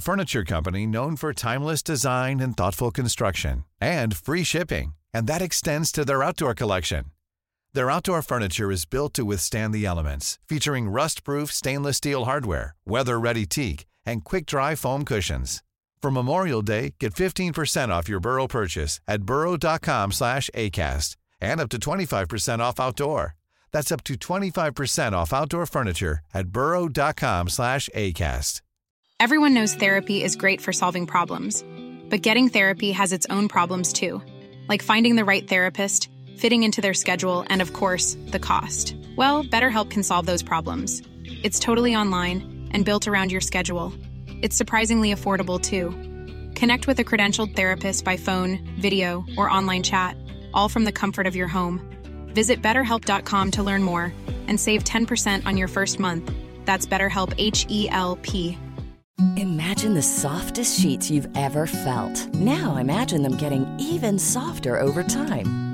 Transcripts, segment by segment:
Furniture company not for timeless design construction collection furniture weather very take and کئی form کرشن from امور برو purchase of out پر Everyone knows therapy is great for solving problems, but getting therapy has its own problems too, like finding the right therapist, fitting into their schedule, and of course, the cost. Well, BetterHelp can solve those problems. It's totally online and built around your schedule. It's surprisingly affordable too. Connect with a credentialed therapist by phone, video, or online chat, all from the comfort of your home. Visit BetterHelp.com to learn more and save 10% on your first month. That's BetterHelp, H-E-L-P. Imagine the softest sheets you've ever felt. Now imagine them getting even softer over time.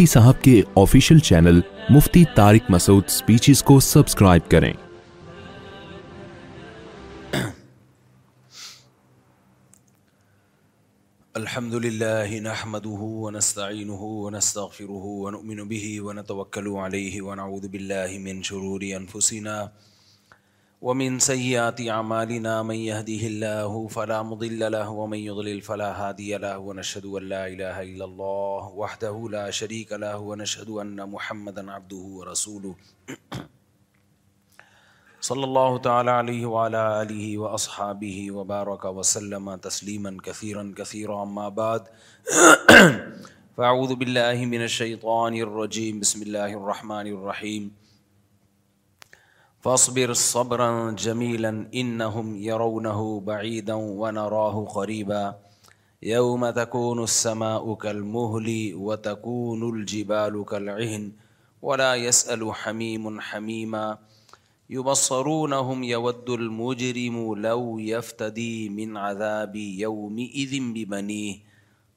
مفتی صاحب کے official channel Mufti Tariq Masood speeches کو subscribe کریں الحمد لله نحمده ونستعينه ونستغفره ونؤمن به ونتوكل عليه ونعوذ بالله من شرور أنفسنا ونستغفره ومن سيئات اعمالنا من يهده الله فلا مضل له ومن يضلل فلا هادي له ونشهد ان لا اله الا الله وحده لا شريك له ونشهد ان محمدا عبده ورسوله صلى الله تعالى عليه وعلى اله واصحابه وبارك وسلم تسليما كثيرا كثيرا اما بعد فاعوذ بالله من الشيطان الرجيم بسم الله الرحمن الرحيم فاصبر صبرا جميلا انهم يرونه بعيدا ونراه قريبا يوم تكون السماء كالمهل وتكون الجبال كالعهن ولا يسأل حميم حميما يبصرونهم يود المجرم لو يفتدي من عذاب يومئذ ببنيه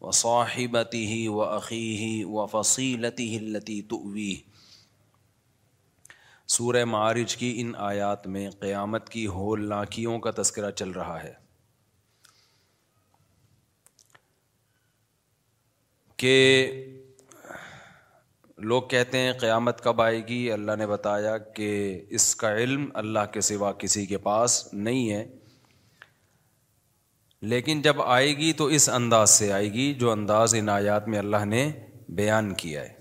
وصاحبته وأخيه وفصيلته التي تؤويه سورہ معارج کی ان آیات میں قیامت کی ہول لاکیوں کا تذکرہ چل رہا ہے کہ لوگ کہتے ہیں قیامت کب آئے گی اللہ نے بتایا کہ اس کا علم اللہ کے سوا کسی کے پاس نہیں ہے لیکن جب آئے گی تو اس انداز سے آئے گی جو انداز ان آیات میں اللہ نے بیان کیا ہے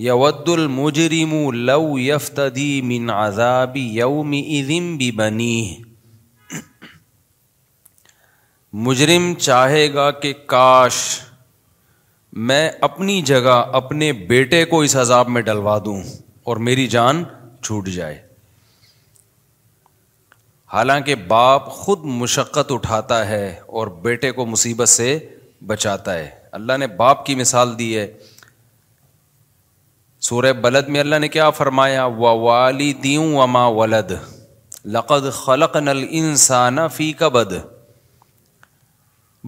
یود المجرم لو یفتدی من عذاب یوم اذن بھی بنی مجرم چاہے گا کہ کاش میں اپنی جگہ اپنے بیٹے کو اس عذاب میں ڈلوا دوں اور میری جان چھوٹ جائے حالانکہ باپ خود مشقت اٹھاتا ہے اور بیٹے کو مصیبت سے بچاتا ہے اللہ نے باپ کی مثال دی ہے سورہ بلد میں اللہ نے کیا فرمایا و والدیوں دیوں ولد لقد خلق نل انسان فی کبد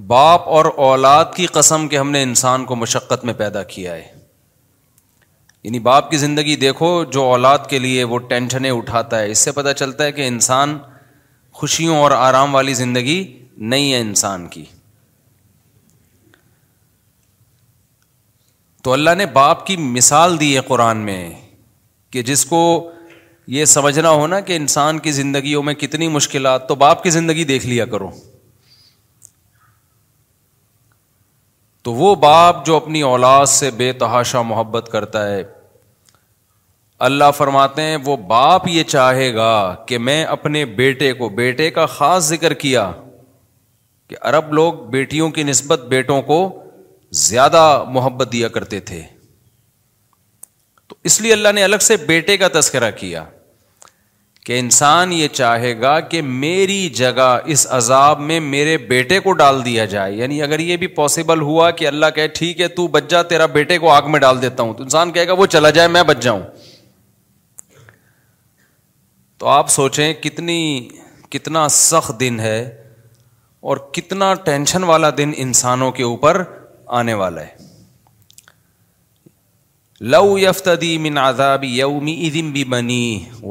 باپ اور اولاد کی قسم کے ہم نے انسان کو مشقت میں پیدا کیا ہے یعنی باپ کی زندگی دیکھو جو اولاد کے لیے وہ ٹینشنیں اٹھاتا ہے اس سے پتہ چلتا ہے کہ انسان خوشیوں اور آرام والی زندگی نہیں ہے انسان کی تو اللہ نے باپ کی مثال دی ہے قرآن میں کہ جس کو یہ سمجھنا ہونا کہ انسان کی زندگیوں میں کتنی مشکلات تو باپ کی زندگی دیکھ لیا کرو تو وہ باپ جو اپنی اولاد سے بے تحاشا محبت کرتا ہے اللہ فرماتے ہیں وہ باپ یہ چاہے گا کہ میں اپنے بیٹے کو بیٹے کا خاص ذکر کیا کہ عرب لوگ بیٹیوں کی نسبت بیٹوں کو زیادہ محبت دیا کرتے تھے تو اس لیے اللہ نے الگ سے بیٹے کا تذکرہ کیا کہ انسان یہ چاہے گا کہ میری جگہ اس عذاب میں میرے بیٹے کو ڈال دیا جائے یعنی اگر یہ بھی پاسبل ہوا کہ اللہ کہے ٹھیک ہے تو بچ جا تیرا بیٹے کو آگ میں ڈال دیتا ہوں تو انسان کہے گا وہ چلا جائے میں بچ جاؤں تو آپ سوچیں کتنی کتنا سخت دن ہے اور کتنا ٹینشن والا دن انسانوں کے اوپر آنے والا ہے لو یفتدی من و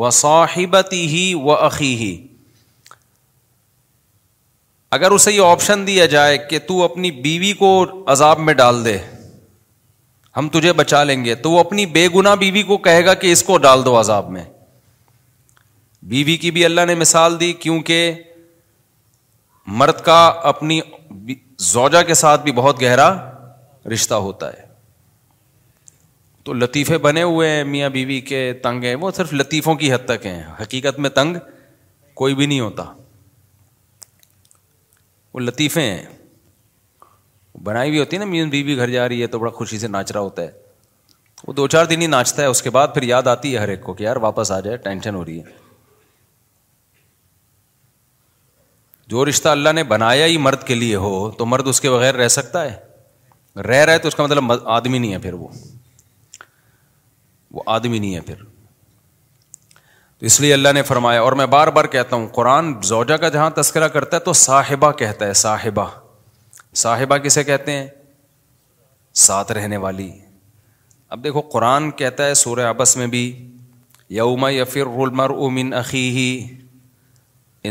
و صاحبتی ہی ہی اگر اسے یہ آپشن دیا جائے کہ تو اپنی بیوی کو عذاب میں ڈال دے ہم تجھے بچا لیں گے تو وہ اپنی بے گنا بیوی کو کہے گا کہ اس کو ڈال دو عذاب میں بیوی کی بھی اللہ نے مثال دی کیونکہ مرد کا اپنی زوجہ کے ساتھ بھی بہت گہرا رشتہ ہوتا ہے تو لطیفے بنے ہوئے ہیں میاں بیوی کے تنگ ہیں وہ صرف لطیفوں کی حد تک ہیں حقیقت میں تنگ کوئی بھی نہیں ہوتا وہ لطیفے ہیں بنائی ہوئی ہوتی ہے نا میاں بیوی گھر جا رہی ہے تو بڑا خوشی سے ناچ رہا ہوتا ہے وہ دو چار دن ہی ناچتا ہے اس کے بعد پھر یاد آتی ہے ہر ایک کو کہ یار واپس آ جائے ٹینشن ہو رہی ہے جو رشتہ اللہ نے بنایا ہی مرد کے لیے ہو تو مرد اس کے بغیر رہ سکتا ہے رہ رہا ہے تو اس کا مطلب آدمی نہیں ہے پھر وہ وہ آدمی نہیں ہے پھر تو اس لیے اللہ نے فرمایا اور میں بار بار کہتا ہوں قرآن زوجا کا جہاں تذکرہ کرتا ہے تو صاحبہ کہتا ہے صاحبہ صاحبہ کسے کہتے ہیں ساتھ رہنے والی اب دیکھو قرآن کہتا ہے سورہ آپس میں بھی یوم یفر یا پھر رول مر عقی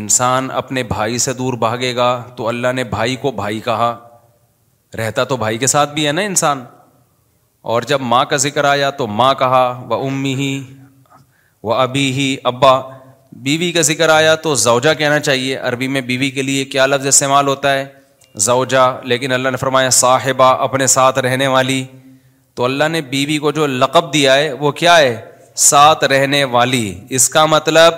انسان اپنے بھائی سے دور بھاگے گا تو اللہ نے بھائی کو بھائی کہا رہتا تو بھائی کے ساتھ بھی ہے نا انسان اور جب ماں کا ذکر آیا تو ماں کہا وہ امی ہی وہ ابھی ہی ابا بیوی کا ذکر آیا تو زوجہ کہنا چاہیے عربی میں بیوی کے لیے کیا لفظ استعمال ہوتا ہے زوجہ لیکن اللہ نے فرمایا صاحبہ اپنے ساتھ رہنے والی تو اللہ نے بیوی کو جو لقب دیا ہے وہ کیا ہے ساتھ رہنے والی اس کا مطلب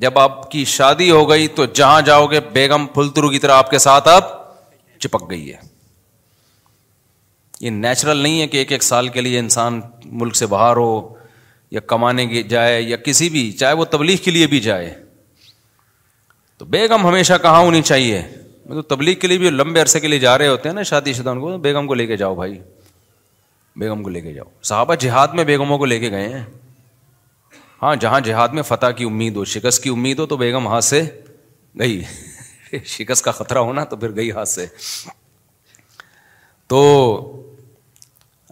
جب آپ کی شادی ہو گئی تو جہاں جاؤ گے بیگم پھلترو کی طرح آپ کے ساتھ آپ چپک گئی ہے یہ نیچرل نہیں ہے کہ ایک ایک سال کے لیے انسان ملک سے باہر ہو یا کمانے جائے یا کسی بھی چاہے وہ تبلیغ کے لیے بھی جائے تو بیگم ہمیشہ کہاں ہونی چاہیے میں تو تبلیغ کے لیے بھی لمبے عرصے کے لیے جا رہے ہوتے ہیں نا شادی شدہ ان کو بیگم کو لے کے جاؤ بھائی بیگم کو لے کے جاؤ صحابہ جہاد میں بیگموں کو لے کے گئے ہیں ہاں جہاں جہاد میں فتح کی امید ہو شکست کی امید ہو تو بیگم ہاتھ سے گئی شکست کا خطرہ ہونا تو پھر گئی ہاتھ سے تو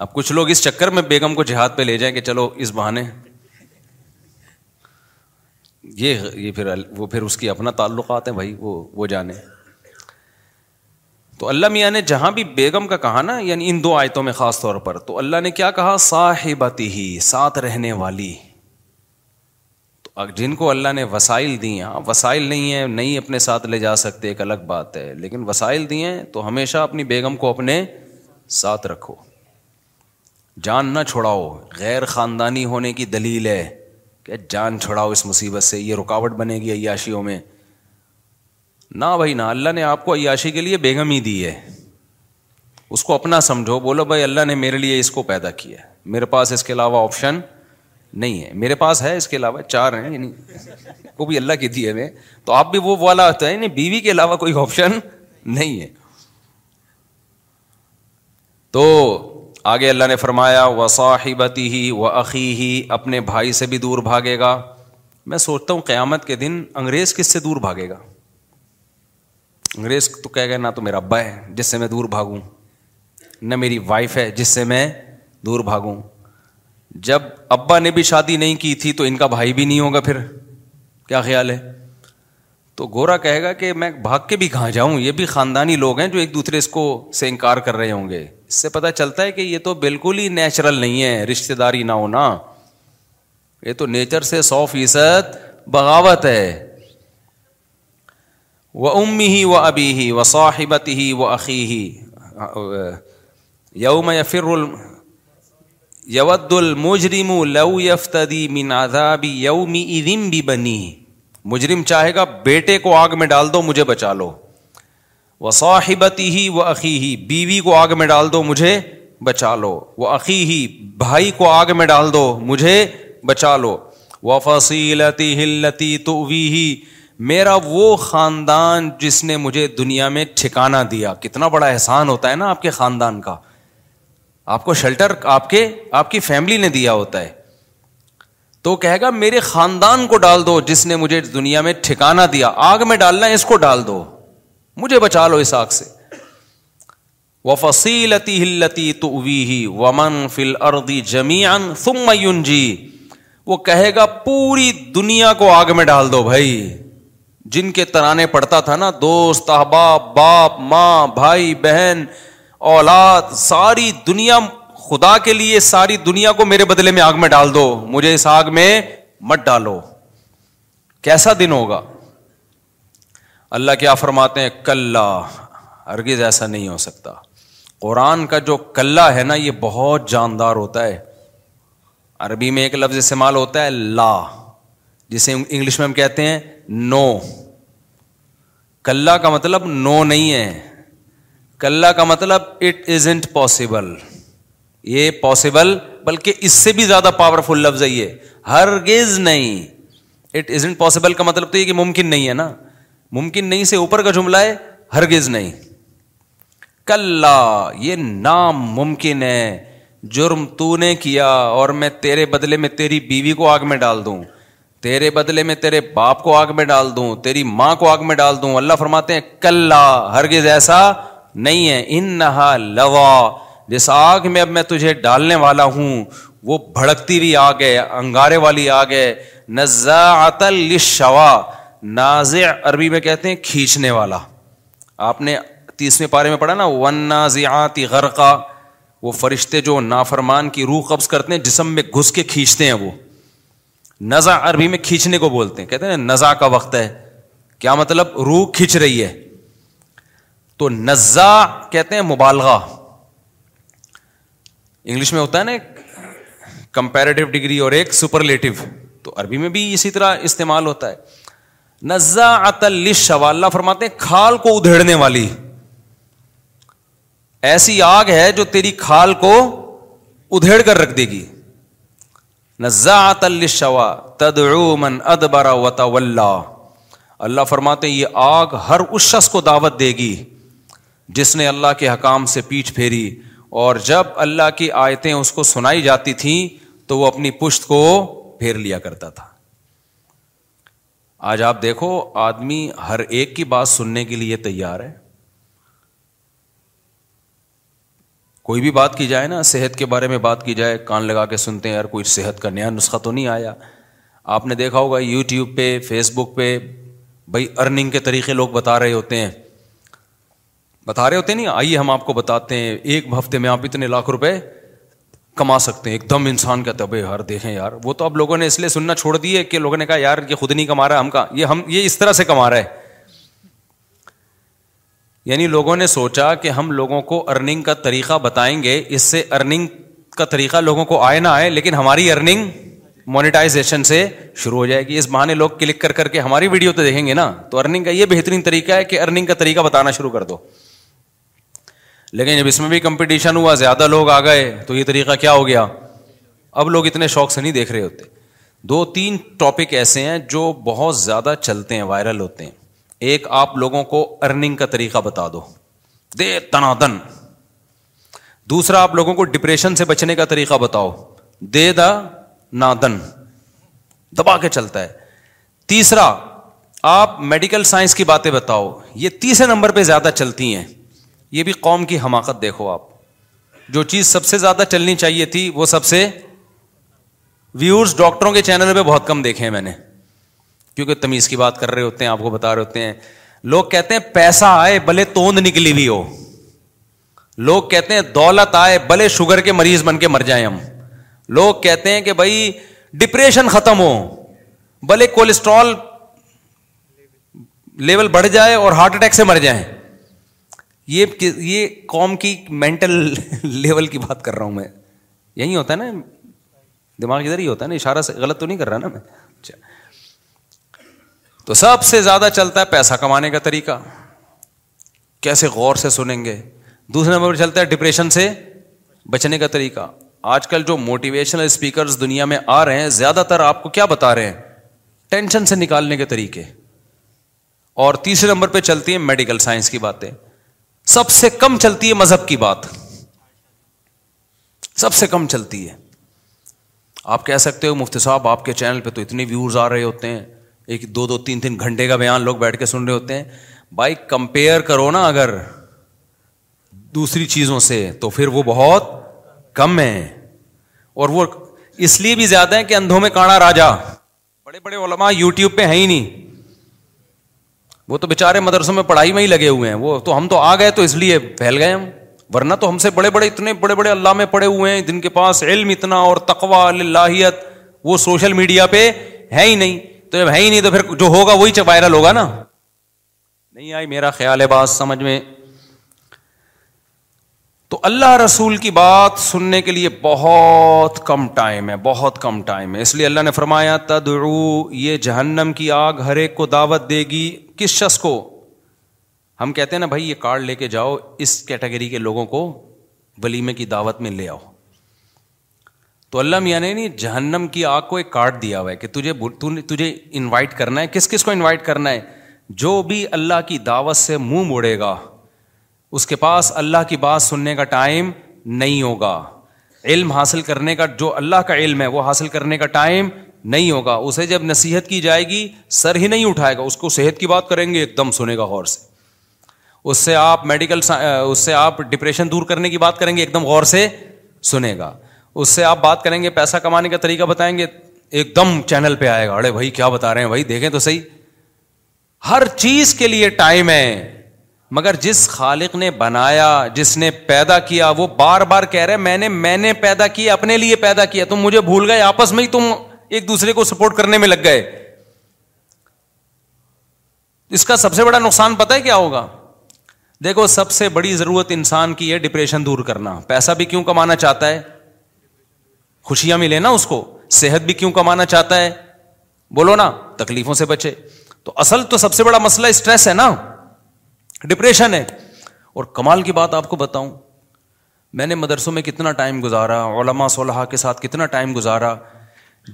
اب کچھ لوگ اس چکر میں بیگم کو جہاد پہ لے جائیں کہ چلو اس بہانے یہ یہ پھر وہ پھر اس کی اپنا تعلقات ہیں بھائی وہ وہ جانے تو اللہ میاں نے جہاں بھی بیگم کا کہا نا یعنی ان دو آیتوں میں خاص طور پر تو اللہ نے کیا کہا صاحبتی ہی ساتھ رہنے والی جن کو اللہ نے وسائل ہاں وسائل نہیں ہیں نہیں اپنے ساتھ لے جا سکتے ایک الگ بات ہے لیکن وسائل دیے ہیں تو ہمیشہ اپنی بیگم کو اپنے ساتھ رکھو جان نہ چھوڑاؤ غیر خاندانی ہونے کی دلیل ہے کہ جان چھوڑاؤ اس مصیبت سے یہ رکاوٹ بنے گی عیاشیوں میں نہ بھائی نہ اللہ نے آپ کو عیاشی کے لیے بیگم ہی دی ہے اس کو اپنا سمجھو بولو بھائی اللہ نے میرے لیے اس کو پیدا کیا ہے میرے پاس اس کے علاوہ آپشن نہیں ہے میرے پاس ہے اس کے علاوہ چار ہیں یعنی وہ بھی اللہ کے دیے ہوئے تو آپ بھی وہ والا ہوتا ہے یعنی بیوی کے علاوہ کوئی آپشن نہیں ہے تو آگے اللہ نے فرمایا و صاحبتی ہی عقی ہی اپنے بھائی سے بھی دور بھاگے گا میں سوچتا ہوں قیامت کے دن انگریز کس سے دور بھاگے گا انگریز تو کہہ گئے نہ تو میرا ابا ہے جس سے میں دور بھاگوں نہ میری وائف ہے جس سے میں دور بھاگوں جب ابا نے بھی شادی نہیں کی تھی تو ان کا بھائی بھی نہیں ہوگا پھر کیا خیال ہے تو گورا کہے گا کہ میں بھاگ کے بھی کہاں جاؤں یہ بھی خاندانی لوگ ہیں جو ایک دوسرے اس کو سے انکار کر رہے ہوں گے اس سے پتا چلتا ہے کہ یہ تو بالکل ہی نیچرل نہیں ہے رشتے داری نہ ہونا یہ تو نیچر سے سو فیصد بغاوت ہے وہ ام ہی وہ ابھی ہی وہ صاحبت ہی وہ عقی ہی یوم یا پھر یود المجرم لو یفتدی من عذاب یوم اذن بی بھی بنی مجرم چاہے گا بیٹے کو آگ میں ڈال دو مجھے بچا لو و صاحبتی ہی وہ عقی بیوی کو آگ میں ڈال دو مجھے بچا لو وہ عقی ہی بھائی کو آگ میں ڈال دو مجھے بچا لو وہ فصیلتی ہلتی تو میرا وہ خاندان جس نے مجھے دنیا میں ٹھکانا دیا کتنا بڑا احسان ہوتا ہے نا آپ کے خاندان کا آپ کو شیلٹر آپ کے آپ کی فیملی نے دیا ہوتا ہے تو کہے گا میرے خاندان کو ڈال دو جس نے مجھے دنیا میں ٹھکانا دیا آگ میں ڈالنا اس کو ڈال دو مجھے بچا لو اس آگ سے وہ فصیلتی ہلتی تو ہی ومن فل اردی جی کہے گا پوری دنیا کو آگ میں ڈال دو بھائی جن کے ترانے پڑتا تھا نا دوست احباب باپ ماں بھائی بہن اولاد ساری دنیا خدا کے لیے ساری دنیا کو میرے بدلے میں آگ میں ڈال دو مجھے اس آگ میں مت ڈالو کیسا دن ہوگا اللہ کیا فرماتے ہیں کل ارگز ایسا نہیں ہو سکتا قرآن کا جو کلّا ہے نا یہ بہت جاندار ہوتا ہے عربی میں ایک لفظ استعمال ہوتا ہے لا جسے انگلش میں ہم کہتے ہیں نو کلّا کا مطلب نو نہیں ہے کلا کا مطلب اٹ از انٹ پاسبل یہ پاسبل بلکہ اس سے بھی زیادہ پاورفل لفظ ہے یہ ہرگز نہیں اٹ از پاسبل کا مطلب تو یہ کہ ممکن نہیں ہے نا ممکن نہیں سے اوپر کا جملہ ہے ہرگز نہیں کلّا یہ نام ممکن ہے جرم تو نے کیا اور میں تیرے بدلے میں تیری بیوی کو آگ میں ڈال دوں تیرے بدلے میں تیرے باپ کو آگ میں ڈال دوں تیری ماں کو آگ میں ڈال دوں اللہ فرماتے ہیں کلہ ہرگز ایسا نہیں ہے ان نہا لوا جس آگ میں اب میں تجھے ڈالنے والا ہوں وہ بھڑکتی ہوئی آگ ہے انگارے والی آگ ہے ناز عربی میں کہتے ہیں کھینچنے والا آپ نے تیسرے پارے میں پڑھا نا ون نازی غرقہ وہ فرشتے جو نافرمان کی روح قبض کرتے ہیں جسم میں گھس کے کھینچتے ہیں وہ نزا عربی میں کھینچنے کو بولتے ہیں کہتے ہیں نزا کا وقت ہے کیا مطلب روح کھینچ رہی ہے تو نزا کہتے ہیں مبالغہ انگلش میں ہوتا ہے نا کمپیریٹو ڈگری اور ایک سپرلیٹو تو عربی میں بھی اسی طرح استعمال ہوتا ہے نزا اتل شوا اللہ فرماتے کھال کو ادھیڑنے والی ایسی آگ ہے جو تیری کھال کو ادھیڑ کر رکھ دے گی نزا اتل شوا ادبرا ادب اللہ فرماتے ہیں یہ آگ ہر اس شخص کو دعوت دے گی جس نے اللہ کے حکام سے پیٹھ پھیری اور جب اللہ کی آیتیں اس کو سنائی جاتی تھیں تو وہ اپنی پشت کو پھیر لیا کرتا تھا آج آپ دیکھو آدمی ہر ایک کی بات سننے کے لیے تیار ہے کوئی بھی بات کی جائے نا صحت کے بارے میں بات کی جائے کان لگا کے سنتے ہیں یار کوئی صحت کا نیا نسخہ تو نہیں آیا آپ نے دیکھا ہوگا یوٹیوب پہ فیس بک پہ بھائی ارننگ کے طریقے لوگ بتا رہے ہوتے ہیں بتا رہے ہوتے نہیں آئیے ہم آپ کو بتاتے ہیں ایک ہفتے میں آپ اتنے لاکھ روپے کما سکتے ہیں ایک دم انسان کا تب یار دیکھیں یار وہ تو اب لوگوں نے اس لیے سننا چھوڑ دی ہے کہ لوگوں نے کہا یار یہ خود نہیں کما رہا ہم کا یہ ہم یہ اس طرح سے کما رہا ہے یعنی لوگوں نے سوچا کہ ہم لوگوں کو ارننگ کا طریقہ بتائیں گے اس سے ارننگ کا طریقہ لوگوں کو آئے نہ آئے لیکن ہماری ارننگ مونیٹائزیشن سے شروع ہو جائے گی اس بہانے لوگ کلک کر کر کے ہماری ویڈیو تو دیکھیں گے نا تو ارننگ کا یہ بہترین طریقہ ہے کہ ارننگ کا طریقہ بتانا شروع کر دو لیکن جب اس میں بھی کمپٹیشن ہوا زیادہ لوگ آ گئے تو یہ طریقہ کیا ہو گیا اب لوگ اتنے شوق سے نہیں دیکھ رہے ہوتے دو تین ٹاپک ایسے ہیں جو بہت زیادہ چلتے ہیں وائرل ہوتے ہیں ایک آپ لوگوں کو ارننگ کا طریقہ بتا دو دے تنا دن دوسرا آپ لوگوں کو ڈپریشن سے بچنے کا طریقہ بتاؤ دے دا دن دبا کے چلتا ہے تیسرا آپ میڈیکل سائنس کی باتیں بتاؤ یہ تیسرے نمبر پہ زیادہ چلتی ہیں یہ بھی قوم کی حماقت دیکھو آپ جو چیز سب سے زیادہ چلنی چاہیے تھی وہ سب سے ویورز ڈاکٹروں کے چینل پہ بہت کم دیکھے ہیں میں نے کیونکہ تمیز کی بات کر رہے ہوتے ہیں آپ کو بتا رہے ہوتے ہیں لوگ کہتے ہیں پیسہ آئے بھلے توند نکلی ہوئی ہو لوگ کہتے ہیں دولت آئے بھلے شوگر کے مریض بن کے مر جائیں ہم لوگ کہتے ہیں کہ بھائی ڈپریشن ختم ہو بھلے کولیسٹرول لیول بڑھ جائے اور ہارٹ اٹیک سے مر جائیں یہ یہ قوم کی مینٹل لیول کی بات کر رہا ہوں میں یہی ہوتا ہے نا دماغ ادھر ہی ہوتا ہے نا اشارہ سے غلط تو نہیں کر رہا نا میں اچھا۔ تو سب سے زیادہ چلتا ہے پیسہ کمانے کا طریقہ کیسے غور سے سنیں گے دوسرے نمبر پہ چلتا ہے ڈپریشن سے بچنے کا طریقہ آج کل جو موٹیویشنل اسپیکر دنیا میں آ رہے ہیں زیادہ تر آپ کو کیا بتا رہے ہیں ٹینشن سے نکالنے کے طریقے اور تیسرے نمبر پہ چلتی ہیں میڈیکل سائنس کی باتیں سب سے کم چلتی ہے مذہب کی بات سب سے کم چلتی ہے آپ کہہ سکتے ہو مفتی صاحب آپ کے چینل پہ تو اتنے ویورز آ رہے ہوتے ہیں ایک دو دو تین تین گھنٹے کا بیان لوگ بیٹھ کے سن رہے ہوتے ہیں بھائی کمپیئر کرو نا اگر دوسری چیزوں سے تو پھر وہ بہت کم ہے اور وہ اس لیے بھی زیادہ ہے کہ اندھوں میں کاڑا راجا بڑے بڑے علماء یوٹیوب پہ ہیں ہی نہیں وہ تو بےچارے مدرسوں میں پڑھائی میں ہی لگے ہوئے ہیں وہ تو ہم تو آ گئے تو اس لیے پھیل گئے ہم ورنہ تو ہم سے بڑے بڑے اتنے بڑے بڑے اللہ میں پڑے ہوئے ہیں جن کے پاس علم اتنا اور تقوا اللہیت وہ سوشل میڈیا پہ ہے ہی نہیں تو جب ہے ہی نہیں تو پھر جو ہوگا وہی وائرل ہوگا نا نہیں آئی میرا خیال ہے بات سمجھ میں تو اللہ رسول کی بات سننے کے لیے بہت کم ٹائم ہے بہت کم ٹائم ہے اس لیے اللہ نے فرمایا تد یہ جہنم کی آگ ہر ایک کو دعوت دے گی کس شخص کو ہم کہتے ہیں نا بھائی یہ کارڈ لے کے جاؤ اس کیٹیگری کے لوگوں کو ولیمے کی دعوت میں لے آؤ تو اللہ میاں نے جہنم کی آگ کو ایک کارڈ دیا ہوا ہے کہ تجھے تجھے انوائٹ کرنا ہے کس کس کو انوائٹ کرنا ہے جو بھی اللہ کی دعوت سے منہ موڑے گا اس کے پاس اللہ کی بات سننے کا ٹائم نہیں ہوگا علم حاصل کرنے کا جو اللہ کا علم ہے وہ حاصل کرنے کا ٹائم نہیں ہوگا اسے جب نصیحت کی جائے گی سر ہی نہیں اٹھائے گا اس کو صحت کی بات کریں گے ایک دم سنے گا غور سے اس سے آپ میڈیکل اس سے آپ ڈپریشن دور کرنے کی بات کریں گے ایک دم غور سے سنے گا اس سے آپ بات کریں گے پیسہ کمانے کا طریقہ بتائیں گے ایک دم چینل پہ آئے گا ارے بھائی کیا بتا رہے ہیں بھائی دیکھیں تو صحیح ہر چیز کے لیے ٹائم ہے مگر جس خالق نے بنایا جس نے پیدا کیا وہ بار بار کہہ رہے میں نے میں نے پیدا کیا اپنے لیے پیدا کیا تم مجھے بھول گئے آپس میں ہی تم ایک دوسرے کو سپورٹ کرنے میں لگ گئے اس کا سب سے بڑا نقصان پتا ہے کیا ہوگا دیکھو سب سے بڑی ضرورت انسان کی ہے ڈپریشن دور کرنا پیسہ بھی کیوں کمانا چاہتا ہے خوشیاں ملے نا اس کو صحت بھی کیوں کمانا چاہتا ہے بولو نا تکلیفوں سے بچے تو اصل تو سب سے بڑا مسئلہ اسٹریس ہے نا ڈپریشن ہے اور کمال کی بات آپ کو بتاؤں میں نے مدرسوں میں کتنا ٹائم گزارا علماء صلاح کے ساتھ کتنا ٹائم گزارا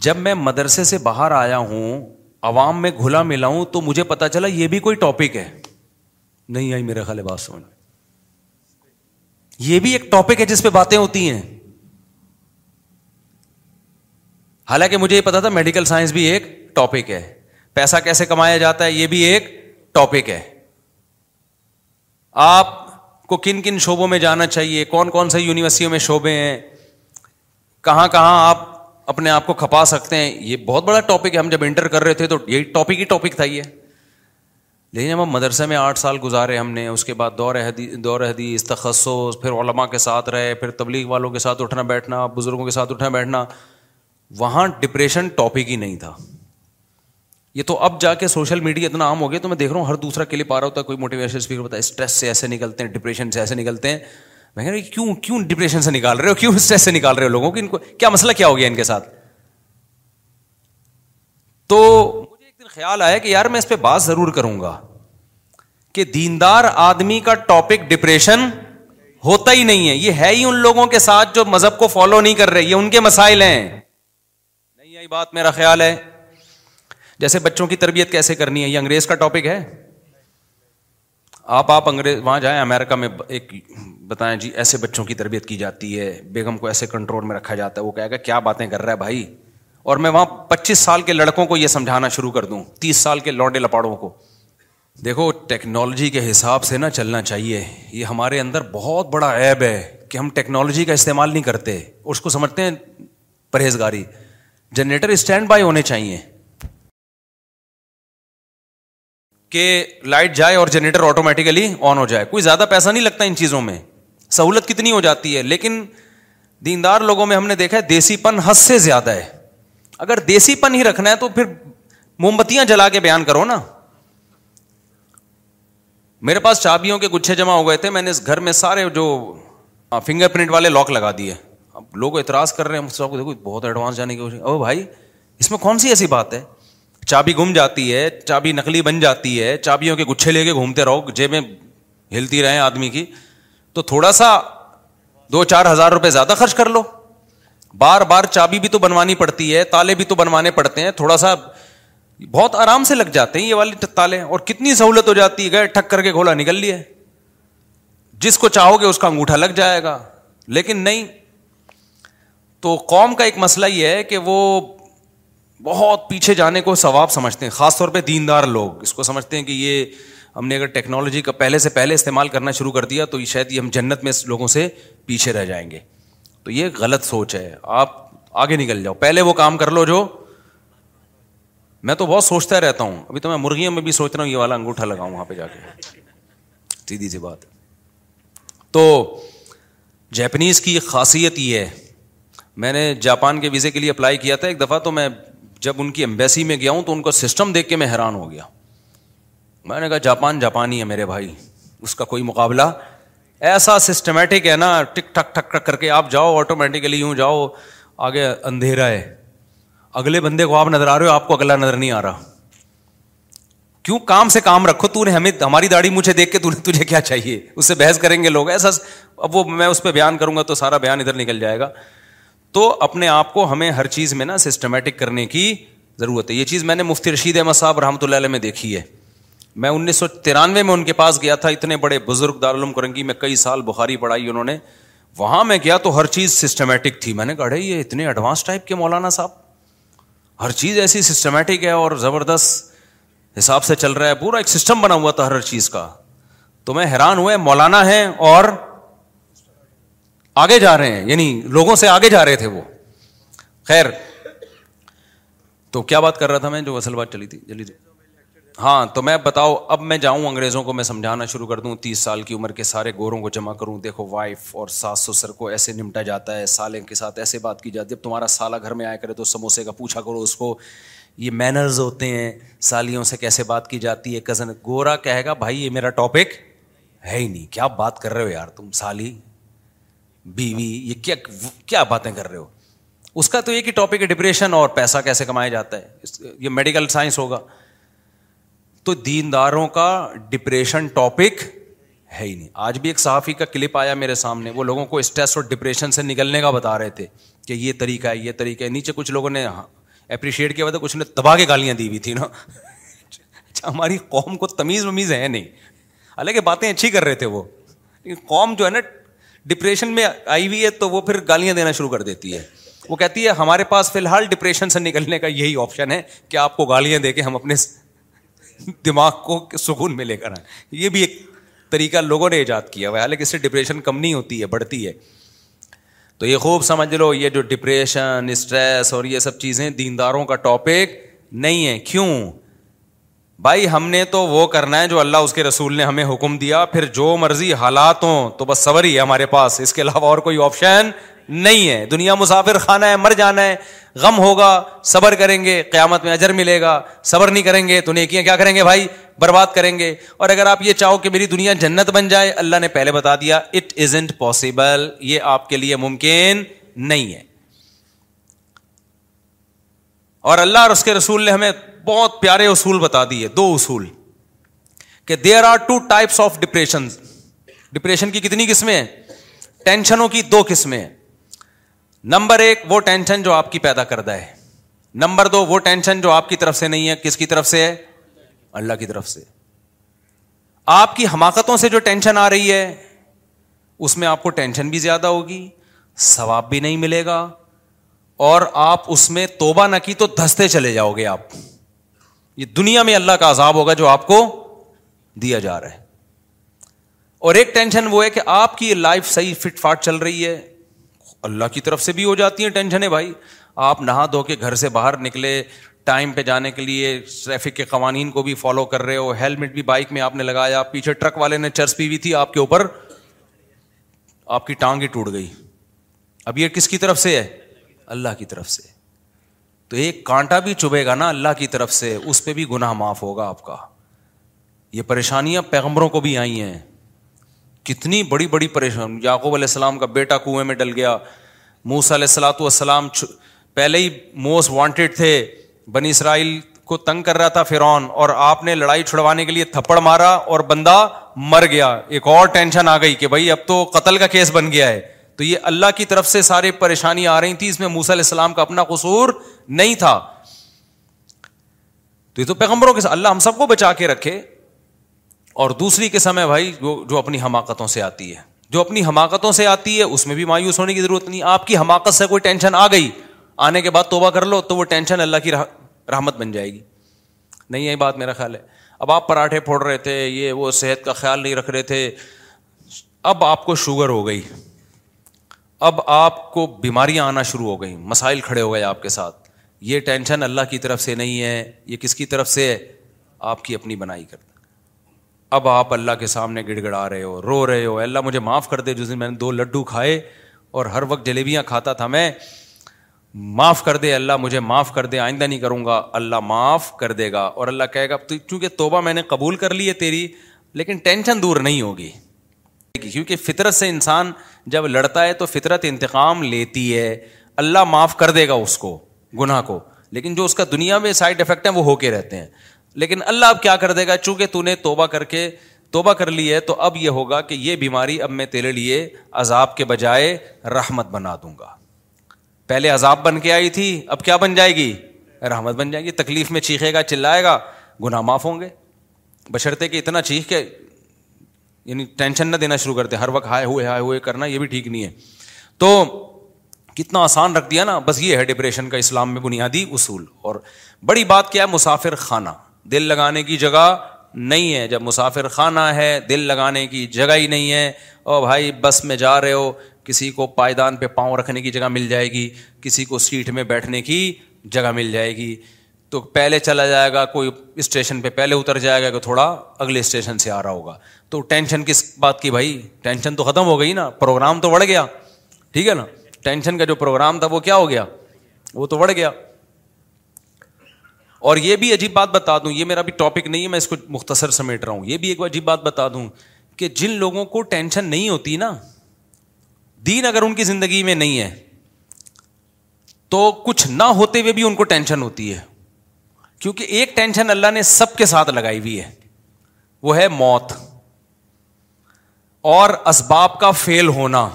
جب میں مدرسے سے باہر آیا ہوں عوام میں گھلا ملا ہوں تو مجھے پتا چلا یہ بھی کوئی ٹاپک ہے نہیں آئی میرے بات سمجھ یہ بھی ایک ٹاپک ہے جس پہ باتیں ہوتی ہیں حالانکہ مجھے یہ پتا تھا میڈیکل سائنس بھی ایک ٹاپک ہے پیسہ کیسے کمایا جاتا ہے یہ بھی ایک ٹاپک ہے آپ کو کن کن شعبوں میں جانا چاہیے کون کون سے یونیورسٹیوں میں شعبے ہیں کہاں کہاں آپ اپنے آپ کو کھپا سکتے ہیں یہ بہت بڑا ٹاپک ہے ہم جب انٹر کر رہے تھے تو یہی ٹاپک ہی ٹاپک تھا یہ لیکن جب ہم مدرسے میں آٹھ سال گزارے ہم نے اس کے بعد دور حدیث دور حدیث تخصص پھر علماء کے ساتھ رہے پھر تبلیغ والوں کے ساتھ اٹھنا بیٹھنا بزرگوں کے ساتھ اٹھنا بیٹھنا وہاں ڈپریشن ٹاپک ہی نہیں تھا یہ تو اب جا کے سوشل میڈیا اتنا عام ہو گیا تو میں دیکھ رہا ہوں ہر دوسرا کے لیے رہا ہوتا ہے کوئی موٹیویشن اسپیکر ہوتا ہے اسٹریس سے ایسے نکلتے ہیں ڈپریشن سے ایسے نکلتے ہیں میں کہہ رہا ہوں کیوں کیوں ڈپریشن سے نکال رہے ہو کیوں اسٹریس سے نکال رہے ہو لوگوں ان کو کیا مسئلہ کیا ہو گیا ان کے ساتھ تو مجھے ایک دن خیال آیا کہ یار میں اس پہ بات ضرور کروں گا کہ دیندار آدمی کا ٹاپک ڈپریشن ہوتا ہی نہیں ہے یہ ہے ہی ان لوگوں کے ساتھ جو مذہب کو فالو نہیں کر رہے یہ ان کے مسائل ہیں نہیں آئی بات میرا خیال ہے جیسے بچوں کی تربیت کیسے کرنی ہے یہ انگریز کا ٹاپک ہے آپ آپ انگریز وہاں جائیں امیرکا میں ایک بتائیں جی ایسے بچوں کی تربیت کی جاتی ہے بیگم کو ایسے کنٹرول میں رکھا جاتا ہے وہ کہے گا کیا باتیں کر رہا ہے بھائی اور میں وہاں پچیس سال کے لڑکوں کو یہ سمجھانا شروع کر دوں تیس سال کے لونڈے لپاڑوں کو دیکھو ٹیکنالوجی کے حساب سے نا چلنا چاہیے یہ ہمارے اندر بہت بڑا عیب ہے کہ ہم ٹیکنالوجی کا استعمال نہیں کرتے اس کو سمجھتے ہیں پرہیزگاری جنریٹر اسٹینڈ بائی ہونے چاہیے کہ لائٹ جائے اور جنریٹر آٹومیٹیکلی آن ہو جائے کوئی زیادہ پیسہ نہیں لگتا ان چیزوں میں سہولت کتنی ہو جاتی ہے لیکن دیندار لوگوں میں ہم نے دیکھا ہے دیسی پن حد سے زیادہ ہے اگر دیسی پن ہی رکھنا ہے تو پھر موم بتیاں جلا کے بیان کرو نا میرے پاس چابیوں کے گچھے جمع ہو گئے تھے میں نے اس گھر میں سارے جو فنگر پرنٹ والے لاک لگا دیے اب لوگ اعتراض کر رہے ہیں بہت ایڈوانس جانے کی کوشش او بھائی اس میں کون سی ایسی بات ہے چابی گم جاتی ہے چابی نقلی بن جاتی ہے چابیوں کے گچھے لے کے گھومتے رہو جیبیں ہلتی رہے آدمی کی تو تھوڑا سا دو چار ہزار روپے زیادہ خرچ کر لو بار بار چابی بھی تو بنوانی پڑتی ہے تالے بھی تو بنوانے پڑتے ہیں تھوڑا سا بہت آرام سے لگ جاتے ہیں یہ والے تالے اور کتنی سہولت ہو جاتی ہے گئے ٹھک کر کے گھولا نکل لیے جس کو چاہو گے اس کا انگوٹھا لگ جائے گا لیکن نہیں تو قوم کا ایک مسئلہ یہ ہے کہ وہ بہت پیچھے جانے کو ثواب سمجھتے ہیں خاص طور پہ دیندار لوگ اس کو سمجھتے ہیں کہ یہ ہم نے اگر ٹیکنالوجی کا پہلے سے پہلے استعمال کرنا شروع کر دیا تو یہ شاید ہم جنت میں لوگوں سے پیچھے رہ جائیں گے تو یہ غلط سوچ ہے آپ آگے نکل جاؤ پہلے وہ کام کر لو جو میں تو بہت سوچتا رہتا ہوں ابھی تو میں مرغیوں میں بھی سوچ رہا ہوں یہ والا انگوٹھا لگاؤں وہاں پہ جا کے سیدھی سی بات تو جیپنیز کی خاصیت یہ ہے میں نے جاپان کے ویزے کے لیے اپلائی کیا تھا ایک دفعہ تو میں جب ان کی امبیسی میں گیا ہوں تو ان کا سسٹم دیکھ کے میں حیران ہو گیا میں نے کہا جاپان جاپانی ہے میرے بھائی اس کا کوئی مقابلہ ایسا سسٹمیٹک ہے نا ٹک ٹک ٹک ٹک کر کے آپ جاؤ آٹومیٹیکلی یوں جاؤ آگے اندھیرا ہے اگلے بندے کو آپ نظر آ رہے ہو آپ کو اگلا نظر نہیں آ رہا کیوں کام سے کام رکھو تو نے ہمیں ہماری داڑھی مجھے دیکھ کے تو نے تجھے کیا چاہیے اس سے بحث کریں گے لوگ ایسا اب وہ میں اس پہ بیان کروں گا تو سارا بیان ادھر نکل جائے گا تو اپنے آپ کو ہمیں ہر چیز میں نا سسٹمیٹک کرنے کی ضرورت ہے یہ چیز میں نے مفتی رشید احمد صاحب رحمۃ اللہ علیہ میں دیکھی ہے میں انیس سو ترانوے میں ان کے پاس گیا تھا اتنے بڑے بزرگ دارالعلوم کرنگی میں کئی سال بخاری پڑھائی انہوں نے وہاں میں گیا تو ہر چیز سسٹمیٹک تھی میں نے کہا یہ اتنے ایڈوانس ٹائپ کے مولانا صاحب ہر چیز ایسی سسٹمیٹک ہے اور زبردست حساب سے چل رہا ہے پورا ایک سسٹم بنا ہوا تھا ہر چیز کا تو میں حیران ہوئے مولانا ہیں اور آگے جا رہے ہیں یعنی لوگوں سے آگے جا رہے تھے وہ خیر تو کیا بات کر رہا تھا میں جو اصل بات چلی تھی ہاں تو میں بتاؤ اب میں جاؤں انگریزوں کو میں سمجھانا شروع کر دوں تیس سال کی عمر کے سارے گوروں کو جمع کروں دیکھو وائف اور ساس سسر کو ایسے نمٹا جاتا ہے سالے کے ساتھ ایسے بات کی جاتی ہے جب تمہارا سالہ گھر میں آیا کرے تو سموسے کا پوچھا کرو اس کو یہ مینرز ہوتے ہیں سالیوں سے کیسے بات کی جاتی ہے کزن گورا کہے گا بھائی یہ میرا ٹاپک ہے ہی نہیں کیا بات کر رہے ہو یار تم سالی بیوی یہ کیا کیا باتیں کر رہے ہو اس کا تو ایک ہی ٹاپک ہے ڈپریشن اور پیسہ کیسے کمایا جاتا ہے یہ میڈیکل سائنس ہوگا تو دینداروں کا ڈپریشن ٹاپک ہے ہی نہیں آج بھی ایک صحافی کا کلپ آیا میرے سامنے وہ لوگوں کو اسٹریس اور ڈپریشن سے نکلنے کا بتا رہے تھے کہ یہ طریقہ ہے یہ طریقہ ہے نیچے کچھ لوگوں نے اپریشیٹ کیا ہوا تھا کچھ نے تباہ کے گالیاں دی ہوئی تھی نا اچھا ہماری قوم کو تمیز ومیز ہے نہیں حالانکہ باتیں اچھی کر رہے تھے وہ قوم جو ہے نا ڈپریشن میں آئی ہوئی ہے تو وہ پھر گالیاں دینا شروع کر دیتی ہے وہ کہتی ہے ہمارے پاس فی الحال ڈپریشن سے نکلنے کا یہی آپشن ہے کہ آپ کو گالیاں دے کے ہم اپنے دماغ کو سکون میں لے کر آئیں یہ بھی ایک طریقہ لوگوں نے ایجاد کیا ہوا ہے حالانکہ اس سے ڈپریشن کم نہیں ہوتی ہے بڑھتی ہے تو یہ خوب سمجھ لو یہ جو ڈپریشن اسٹریس اور یہ سب چیزیں دینداروں کا ٹاپک نہیں ہے کیوں بھائی ہم نے تو وہ کرنا ہے جو اللہ اس کے رسول نے ہمیں حکم دیا پھر جو مرضی حالات ہوں تو بس صبر ہی ہے ہمارے پاس اس کے علاوہ اور کوئی آپشن نہیں ہے دنیا مسافر خانا ہے مر جانا ہے غم ہوگا صبر کریں گے قیامت میں اجر ملے گا صبر نہیں کریں گے تو نیکیاں کیا کریں گے بھائی برباد کریں گے اور اگر آپ یہ چاہو کہ میری دنیا جنت بن جائے اللہ نے پہلے بتا دیا اٹ از انٹ پاسبل یہ آپ کے لیے ممکن نہیں ہے اور اللہ اور اس کے رسول نے ہمیں بہت پیارے اصول بتا دیے دو اصول کہ there are two types of depression depression کی کتنی قسمیں ٹینشنوں کی دو قسمیں نمبر ایک وہ ٹینشن جو آپ کی پیدا کر دے نمبر دو وہ ٹینشن جو آپ کی طرف سے نہیں ہے کس کی طرف سے ہے اللہ کی طرف سے آپ کی حماقتوں سے جو ٹینشن آ رہی ہے اس میں آپ کو ٹینشن بھی زیادہ ہوگی ثواب بھی نہیں ملے گا اور آپ اس میں توبہ نہ کی تو دھستے چلے جاؤ گے آپ یہ دنیا میں اللہ کا عذاب ہوگا جو آپ کو دیا جا رہا ہے اور ایک ٹینشن وہ ہے کہ آپ کی لائف صحیح فٹ فاٹ چل رہی ہے اللہ کی طرف سے بھی ہو جاتی ہے ٹینشنیں بھائی آپ نہا دھو کے گھر سے باہر نکلے ٹائم پہ جانے کے لیے ٹریفک کے قوانین کو بھی فالو کر رہے ہو ہیلمٹ بھی بائک میں آپ نے لگایا پیچھے ٹرک والے نے چرس پی بھی تھی آپ کے اوپر آپ کی ٹانگ ہی ٹوٹ گئی اب یہ کس کی طرف سے ہے اللہ کی طرف سے تو ایک کانٹا بھی چبھے گا نا اللہ کی طرف سے اس پہ بھی گناہ معاف ہوگا آپ کا یہ پریشانیاں پیغمبروں کو بھی آئی ہیں کتنی بڑی بڑی پریشانی یعقوب علیہ السلام کا بیٹا کنویں میں ڈل گیا موس علیہ السلاۃ چ... پہلے ہی موسٹ وانٹیڈ تھے بنی اسرائیل کو تنگ کر رہا تھا فرعون اور آپ نے لڑائی چھڑوانے کے لیے تھپڑ مارا اور بندہ مر گیا ایک اور ٹینشن آ گئی کہ بھائی اب تو قتل کا کیس بن گیا ہے تو یہ اللہ کی طرف سے سارے پریشانی آ رہی تھی اس میں موسا علیہ السلام کا اپنا قصور نہیں تھا تو یہ تو پیغمبروں کے اللہ ہم سب کو بچا کے رکھے اور دوسری قسم ہے بھائی جو جو اپنی حماقتوں سے آتی ہے جو اپنی حماقتوں سے آتی ہے اس میں بھی مایوس ہونے کی ضرورت نہیں آپ کی حماقت سے کوئی ٹینشن آ گئی آنے کے بعد توبہ کر لو تو وہ ٹینشن اللہ کی رحمت بن جائے گی نہیں یہی بات میرا خیال ہے اب آپ پراٹھے پھوڑ رہے تھے یہ وہ صحت کا خیال نہیں رکھ رہے تھے اب آپ کو شوگر ہو گئی اب آپ کو بیماریاں آنا شروع ہو گئیں مسائل کھڑے ہو گئے آپ کے ساتھ یہ ٹینشن اللہ کی طرف سے نہیں ہے یہ کس کی طرف سے ہے آپ کی اپنی بنائی کرتا اب آپ اللہ کے سامنے گڑ گڑا رہے ہو رو رہے ہو اللہ مجھے معاف کر دے جس دن میں نے دو لڈو کھائے اور ہر وقت جلیبیاں کھاتا تھا میں معاف کر دے اللہ مجھے معاف کر دے آئندہ نہیں کروں گا اللہ معاف کر دے گا اور اللہ کہے گا چونکہ توبہ میں نے قبول کر لی ہے تیری لیکن ٹینشن دور نہیں ہوگی کیونکہ فطرت سے انسان جب لڑتا ہے تو فطرت انتقام لیتی ہے اللہ معاف کر دے گا اس کو گناہ کو لیکن جو اس کا دنیا میں سائڈ افیکٹ ہے وہ ہو کے رہتے ہیں لیکن اللہ اب کیا کر دے گا چونکہ تو تو نے توبہ توبہ کر کر کے لی ہے اب یہ ہوگا کہ یہ بیماری اب میں تیرے لیے عذاب کے بجائے رحمت بنا دوں گا پہلے عذاب بن کے آئی تھی اب کیا بن جائے گی رحمت بن جائے گی تکلیف میں چیخے گا چلائے گا گناہ معاف ہوں گے بشرتے کہ اتنا چیخ کے یعنی ٹینشن نہ دینا شروع کرتے ہر وقت ہائے ہوئے ہائے ہوئے کرنا یہ بھی ٹھیک نہیں ہے تو کتنا آسان رکھ دیا نا بس یہ ہے ڈپریشن کا اسلام میں بنیادی اصول اور بڑی بات کیا ہے مسافر خانہ دل لگانے کی جگہ نہیں ہے جب مسافر خانہ ہے دل لگانے کی جگہ ہی نہیں ہے اور بھائی بس میں جا رہے ہو کسی کو پائیدان پہ پاؤں رکھنے کی جگہ مل جائے گی کسی کو سیٹ میں بیٹھنے کی جگہ مل جائے گی تو پہلے چلا جائے گا کوئی اسٹیشن پہ پہلے اتر جائے گا کہ تھوڑا اگلے اسٹیشن سے آ رہا ہوگا تو ٹینشن کس بات کی بھائی ٹینشن تو ختم ہو گئی نا پروگرام تو بڑھ گیا ٹھیک ہے نا ٹینشن کا جو پروگرام تھا وہ کیا ہو گیا وہ تو بڑھ گیا اور یہ بھی عجیب بات بتا دوں یہ میرا بھی ٹاپک نہیں ہے میں اس کو مختصر سمیٹ رہا ہوں یہ بھی ایک عجیب بات بتا دوں کہ جن لوگوں کو ٹینشن نہیں ہوتی نا دین اگر ان کی زندگی میں نہیں ہے تو کچھ نہ ہوتے ہوئے بھی ان کو ٹینشن ہوتی ہے کیونکہ ایک ٹینشن اللہ نے سب کے ساتھ لگائی ہوئی ہے وہ ہے موت اور اسباب کا فیل ہونا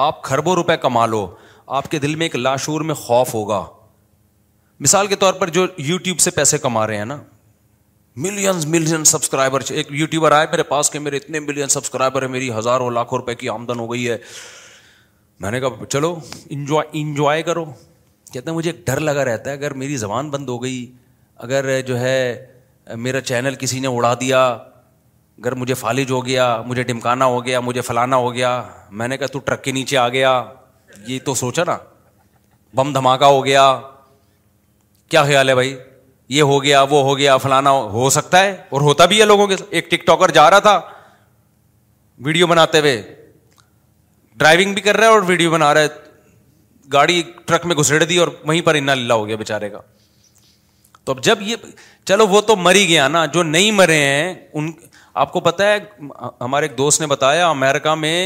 آپ کھربوں روپے کما لو آپ کے دل میں ایک لاشور میں خوف ہوگا مثال کے طور پر جو یوٹیوب سے پیسے کما رہے ہیں نا ملینز ملین سبسکرائبر ایک یوٹیوبر آئے میرے پاس کہ میرے اتنے ملین سبسکرائبر ہیں میری ہزاروں لاکھوں روپے کی آمدن ہو گئی ہے میں نے کہا چلو انجوائے انجوائے کرو کہتے ہیں مجھے ایک ڈر لگا رہتا ہے اگر میری زبان بند ہو گئی اگر جو ہے میرا چینل کسی نے اڑا دیا گھر مجھے فالج ہو گیا مجھے ڈمکانا ہو گیا مجھے فلانا ہو گیا میں نے کہا تو ٹرک کے نیچے آ گیا یہ تو سوچا نا بم دھماکہ ہو گیا کیا خیال ہے بھائی یہ ہو گیا وہ ہو گیا فلانا ہو سکتا ہے اور ہوتا بھی ہے لوگوں کے ایک ٹک ٹاکر جا رہا تھا ویڈیو بناتے ہوئے ڈرائیونگ بھی کر رہا ہے اور ویڈیو بنا رہا ہے گاڑی ٹرک میں گھسڑ دی اور وہیں پر انا للہ ہو گیا بےچارے کا تو اب جب یہ چلو وہ تو مری گیا نا جو نہیں مرے ہیں ان آپ کو پتا ہے ہمارے ایک دوست نے بتایا امیرکا میں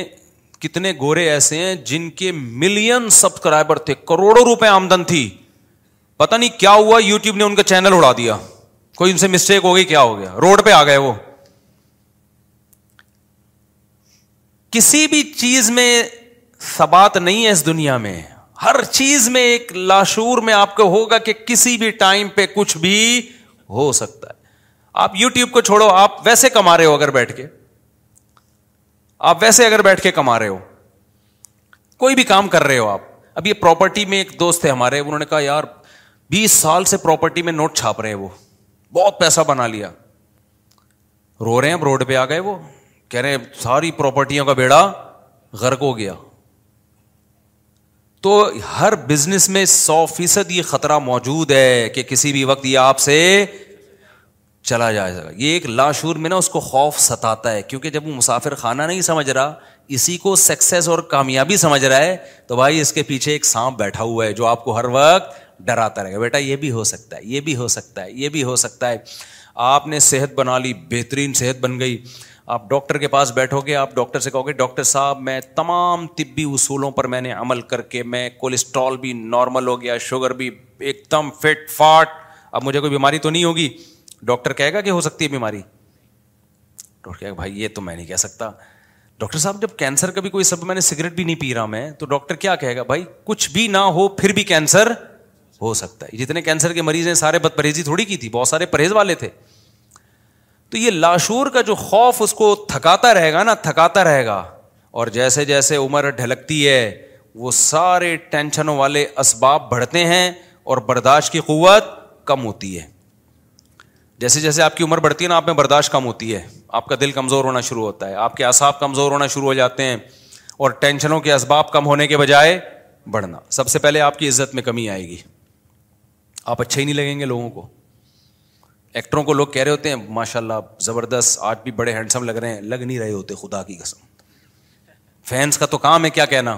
کتنے گورے ایسے ہیں جن کے ملین سبسکرائبر تھے کروڑوں روپے آمدن تھی پتا نہیں کیا ہوا یو ٹیوب نے ان کا چینل اڑا دیا کوئی ان سے مسٹیک ہو گئی کیا ہو گیا روڈ پہ آ گئے وہ کسی بھی چیز میں سبات نہیں ہے اس دنیا میں ہر چیز میں ایک لاشور میں آپ کو ہوگا کہ کسی بھی ٹائم پہ کچھ بھی ہو سکتا ہے آپ یو ٹیوب کو چھوڑو آپ ویسے کما رہے ہو اگر بیٹھ کے آپ ویسے اگر بیٹھ کے کما رہے ہو کوئی بھی کام کر رہے ہو آپ اب یہ پراپرٹی میں ایک دوست ہے ہمارے انہوں نے کہا یار بیس سال سے پراپرٹی میں نوٹ چھاپ رہے ہیں وہ بہت پیسہ بنا لیا رو رہے ہیں اب روڈ پہ آ گئے وہ کہہ رہے ہیں ساری پراپرٹیوں کا بیڑا غرق ہو گیا تو ہر بزنس میں سو فیصد یہ خطرہ موجود ہے کہ کسی بھی وقت یہ آپ سے چلا جائے گا یہ ایک لاشور میں نا اس کو خوف ستاتا ہے کیونکہ جب وہ مسافر خانہ نہیں سمجھ رہا اسی کو سکسیز اور کامیابی سمجھ رہا ہے تو بھائی اس کے پیچھے ایک سانپ بیٹھا ہوا ہے جو آپ کو ہر وقت ڈراتا رہے گا بیٹا یہ بھی ہو سکتا ہے یہ بھی ہو سکتا ہے یہ بھی ہو سکتا ہے آپ نے صحت بنا لی بہترین صحت بن گئی آپ ڈاکٹر کے پاس بیٹھو گے آپ ڈاکٹر سے کہو گے ڈاکٹر صاحب میں تمام طبی اصولوں پر میں نے عمل کر کے میں کولیسٹرول بھی نارمل ہو گیا شوگر بھی ایک دم فٹ فاٹ اب مجھے کوئی بیماری تو نہیں ہوگی ڈاکٹر کہے گا کہ ہو سکتی ہے بیماری ڈاکٹر کہے گا بھائی یہ تو میں نہیں کہہ سکتا ڈاکٹر صاحب جب کینسر کا بھی کوئی سب میں نے سگریٹ بھی نہیں پی رہا میں تو ڈاکٹر کیا کہے گا بھائی کچھ بھی نہ ہو پھر بھی کینسر ہو سکتا ہے جتنے کینسر کے مریض ہیں سارے بد پرہیزی تھوڑی کی تھی بہت سارے پرہیز والے تھے تو یہ لاشور کا جو خوف اس کو تھکاتا رہے گا نا تھکاتا رہے گا اور جیسے جیسے عمر ڈھلکتی ہے وہ سارے ٹینشنوں والے اسباب بڑھتے ہیں اور برداشت کی قوت کم ہوتی ہے جیسے جیسے آپ کی عمر بڑھتی ہے نا آپ میں برداشت کم ہوتی ہے آپ کا دل کمزور ہونا شروع ہوتا ہے آپ کے اعصاب کمزور ہونا شروع ہو جاتے ہیں اور ٹینشنوں کے اسباب کم ہونے کے بجائے بڑھنا سب سے پہلے آپ کی عزت میں کمی آئے گی آپ اچھے ہی نہیں لگیں گے لوگوں کو ایکٹروں کو لوگ کہہ رہے ہوتے ہیں ماشاء اللہ زبردست آج بھی بڑے ہینڈسم لگ رہے ہیں لگ نہیں رہے ہوتے خدا کی قسم فینس کا تو کام ہے کیا کہنا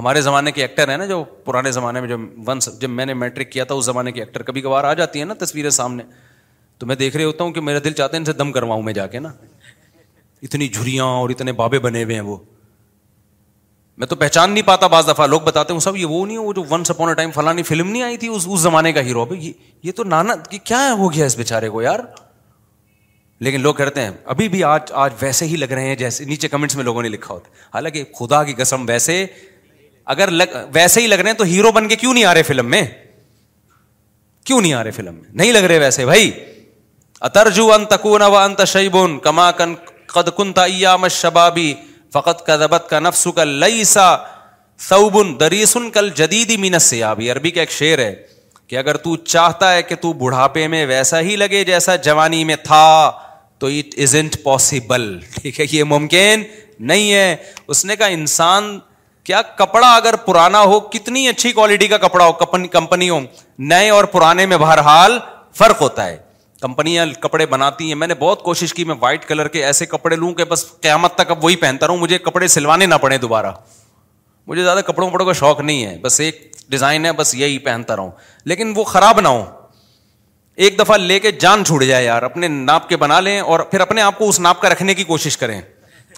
ہمارے زمانے کے ایکٹر ہیں نا جو پرانے زمانے میں ونس جب میں نے میٹرک کیا تھا اس زمانے کے ایکٹر کبھی کبھار آ جاتی ہے نا تصویریں سامنے تو میں دیکھ رہے ہوتا ہوں کہ میرا دل چاہتا ہے ان سے دم کرواؤں میں جا کے نا اتنی جھریاں اور اتنے بابے بنے ہوئے ہیں وہ میں تو پہچان نہیں پاتا بعض دفعہ لوگ بتاتے ہوں سب یہ وہ نہیں وہ جو ونس اپون اے ٹائم فلانی فلم نہیں آئی تھی اس زمانے کا ہیرو یہ تو نانا کہ کیا ہو گیا اس بیچارے کو یار لیکن لوگ کہتے ہیں ابھی بھی آج آج ویسے ہی لگ رہے ہیں جیسے نیچے کمنٹس میں لوگوں نے لکھا ہوتا ہے حالانکہ خدا کی قسم ویسے اگر لگ ویسے ہی لگ رہے ہیں تو ہیرو بن کے کیوں نہیں آ رہے فلم میں کیوں نہیں آ رہے فلم میں نہیں لگ رہے ویسے بھائی اترجو ان تکون و کما کن قد ایام فقط کا کا نفس ثوبن دریسن کل جدید مینس آبی عربی کا ایک شعر ہے کہ اگر تو چاہتا ہے کہ تو بڑھاپے میں ویسا ہی لگے جیسا جوانی میں تھا تو اٹ از انٹ پاسبل ٹھیک ہے یہ ممکن نہیں ہے اس نے کہا انسان کیا کپڑا اگر پرانا ہو کتنی اچھی کوالٹی کا کپڑا ہو کمپنی ہو نئے اور پرانے میں بہرحال فرق ہوتا ہے کمپنیاں کپڑے بناتی ہیں میں نے بہت کوشش کی میں وائٹ کلر کے ایسے کپڑے لوں کہ بس قیامت تک اب وہی پہنتا رہوں مجھے کپڑے سلوانے نہ پڑے دوبارہ مجھے زیادہ کپڑوں وپڑوں کا شوق نہیں ہے بس ایک ڈیزائن ہے بس یہی پہنتا رہا لیکن وہ خراب نہ ہو ایک دفعہ لے کے جان چھوڑ جائے یار اپنے ناپ کے بنا لیں اور پھر اپنے آپ کو اس ناپ کا رکھنے کی کوشش کریں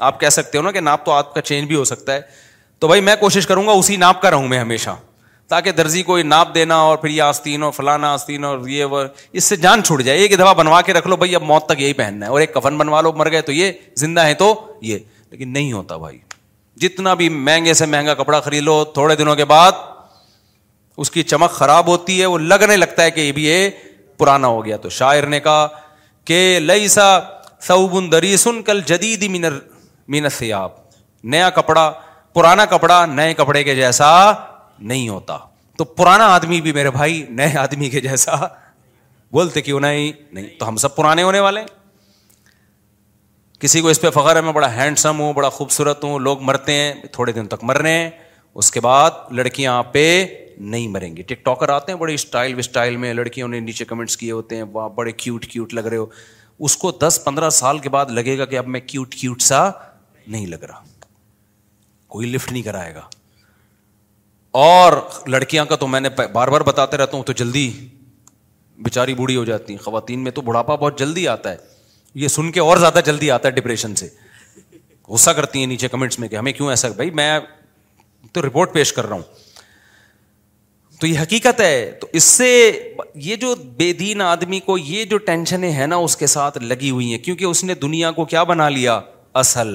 آپ کہہ سکتے ہو نا کہ ناپ تو آپ کا چینج بھی ہو سکتا ہے تو بھائی میں کوشش کروں گا اسی ناپ کا رہوں میں ہمیشہ تاکہ درزی کو یہ ناپ دینا اور پھر یہ آستین اور فلانا آستین اور یہ وہ اس سے جان چھوٹ جائے ایک دفعہ بنوا کے رکھ لو بھائی اب موت تک یہی پہننا ہے اور ایک کفن بنوا لو مر گئے تو یہ زندہ ہے تو یہ لیکن نہیں ہوتا بھائی جتنا بھی مہنگے سے مہنگا کپڑا خرید لو تھوڑے دنوں کے بعد اس کی چمک خراب ہوتی ہے وہ لگنے لگتا ہے کہ یہ یہ بھی پرانا ہو گیا تو شاعر نے کہا کہ لئی سا سعودی سن کل جدید مینر مینس سے آپ نیا کپڑا پرانا کپڑا نئے کپڑے کے جیسا نہیں ہوتا تو پرانا آدمی بھی میرے بھائی نئے آدمی کے جیسا بولتے کیوں نہیں نہیں تو ہم سب پرانے ہونے والے کسی کو اس پہ فخر ہے میں بڑا ہینڈسم ہوں بڑا خوبصورت ہوں لوگ مرتے ہیں تھوڑے دن تک مر رہے ہیں اس کے بعد لڑکیاں پہ نہیں مریں گی ٹک ٹاکر آتے ہیں بڑے اسٹائل وسٹائل میں لڑکیوں نے نیچے کمنٹس کیے ہوتے ہیں وہ بڑے کیوٹ کیوٹ لگ رہے ہو اس کو دس پندرہ سال کے بعد لگے گا کہ اب میں کیوٹ کیوٹ سا نہیں لگ رہا کوئی لفٹ نہیں کرائے گا اور لڑکیاں کا تو میں نے بار بار بتاتے رہتا ہوں تو جلدی بیچاری بوڑھی ہو جاتی ہیں خواتین میں تو بڑھاپا بہت جلدی آتا ہے یہ سن کے اور زیادہ جلدی آتا ہے ڈپریشن سے غصہ کرتی ہیں نیچے کمنٹس میں کہ ہمیں کیوں ایسا بھائی میں تو رپورٹ پیش کر رہا ہوں تو یہ حقیقت ہے تو اس سے یہ جو بے دین آدمی کو یہ جو ٹینشنیں ہیں نا اس کے ساتھ لگی ہوئی ہیں کیونکہ اس نے دنیا کو کیا بنا لیا اصل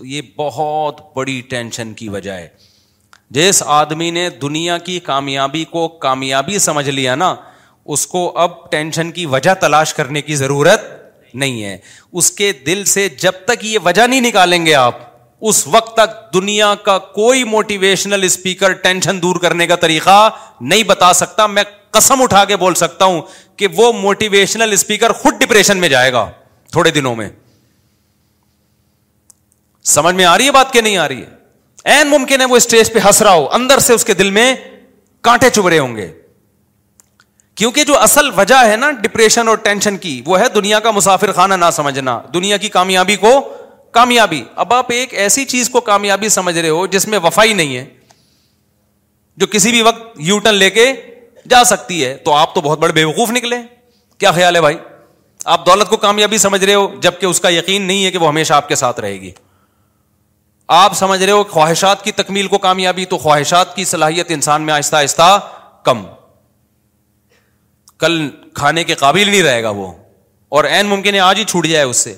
تو یہ بہت بڑی ٹینشن کی وجہ ہے جس آدمی نے دنیا کی کامیابی کو کامیابی سمجھ لیا نا اس کو اب ٹینشن کی وجہ تلاش کرنے کی ضرورت نہیں ہے اس کے دل سے جب تک یہ وجہ نہیں نکالیں گے آپ اس وقت تک دنیا کا کوئی موٹیویشنل اسپیکر ٹینشن دور کرنے کا طریقہ نہیں بتا سکتا میں قسم اٹھا کے بول سکتا ہوں کہ وہ موٹیویشنل اسپیکر خود ڈپریشن میں جائے گا تھوڑے دنوں میں سمجھ میں آ رہی ہے بات کہ نہیں آ رہی ہے این ممکن ہے وہ اسٹیج پہ ہنس رہا ہو اندر سے اس کے دل میں کانٹے چب رہے ہوں گے کیونکہ جو اصل وجہ ہے نا ڈپریشن اور ٹینشن کی وہ ہے دنیا کا مسافر خانہ نہ سمجھنا دنیا کی کامیابی کو کامیابی اب آپ ایک ایسی چیز کو کامیابی سمجھ رہے ہو جس میں وفائی نہیں ہے جو کسی بھی وقت یو ٹرن لے کے جا سکتی ہے تو آپ تو بہت بڑے بے وقوف نکلے کیا خیال ہے بھائی آپ دولت کو کامیابی سمجھ رہے ہو جبکہ اس کا یقین نہیں ہے کہ وہ ہمیشہ آپ کے ساتھ رہے گی آپ سمجھ رہے ہو خواہشات کی تکمیل کو کامیابی تو خواہشات کی صلاحیت انسان میں آہستہ آہستہ کم کل کھانے کے قابل نہیں رہے گا وہ اور عین ممکن ہے آج ہی چھوٹ جائے اس سے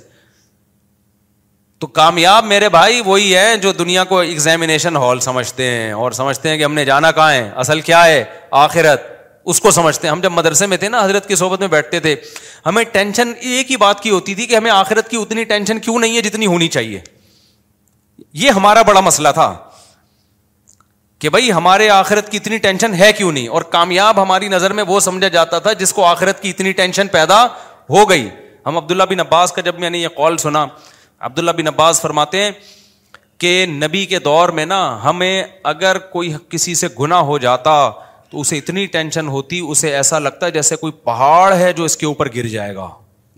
تو کامیاب میرے بھائی وہی ہے جو دنیا کو ایگزامینیشن ہال سمجھتے ہیں اور سمجھتے ہیں کہ ہم نے جانا کہاں ہے اصل کیا ہے آخرت اس کو سمجھتے ہیں ہم جب مدرسے میں تھے نا حضرت کی صحبت میں بیٹھتے تھے ہمیں ٹینشن ایک ہی بات کی ہوتی تھی کہ ہمیں آخرت کی اتنی ٹینشن کیوں نہیں ہے جتنی ہونی چاہیے یہ ہمارا بڑا مسئلہ تھا کہ بھائی ہمارے آخرت کی اتنی ٹینشن ہے کیوں نہیں اور کامیاب ہماری نظر میں وہ سمجھا جاتا تھا جس کو آخرت کی اتنی ٹینشن پیدا ہو گئی ہم عبداللہ بن عباس کا جب میں نے یہ کال سنا عبداللہ بن عباس فرماتے ہیں کہ نبی کے دور میں نا ہمیں اگر کوئی کسی سے گنا ہو جاتا تو اسے اتنی ٹینشن ہوتی اسے ایسا لگتا جیسے کوئی پہاڑ ہے جو اس کے اوپر گر جائے گا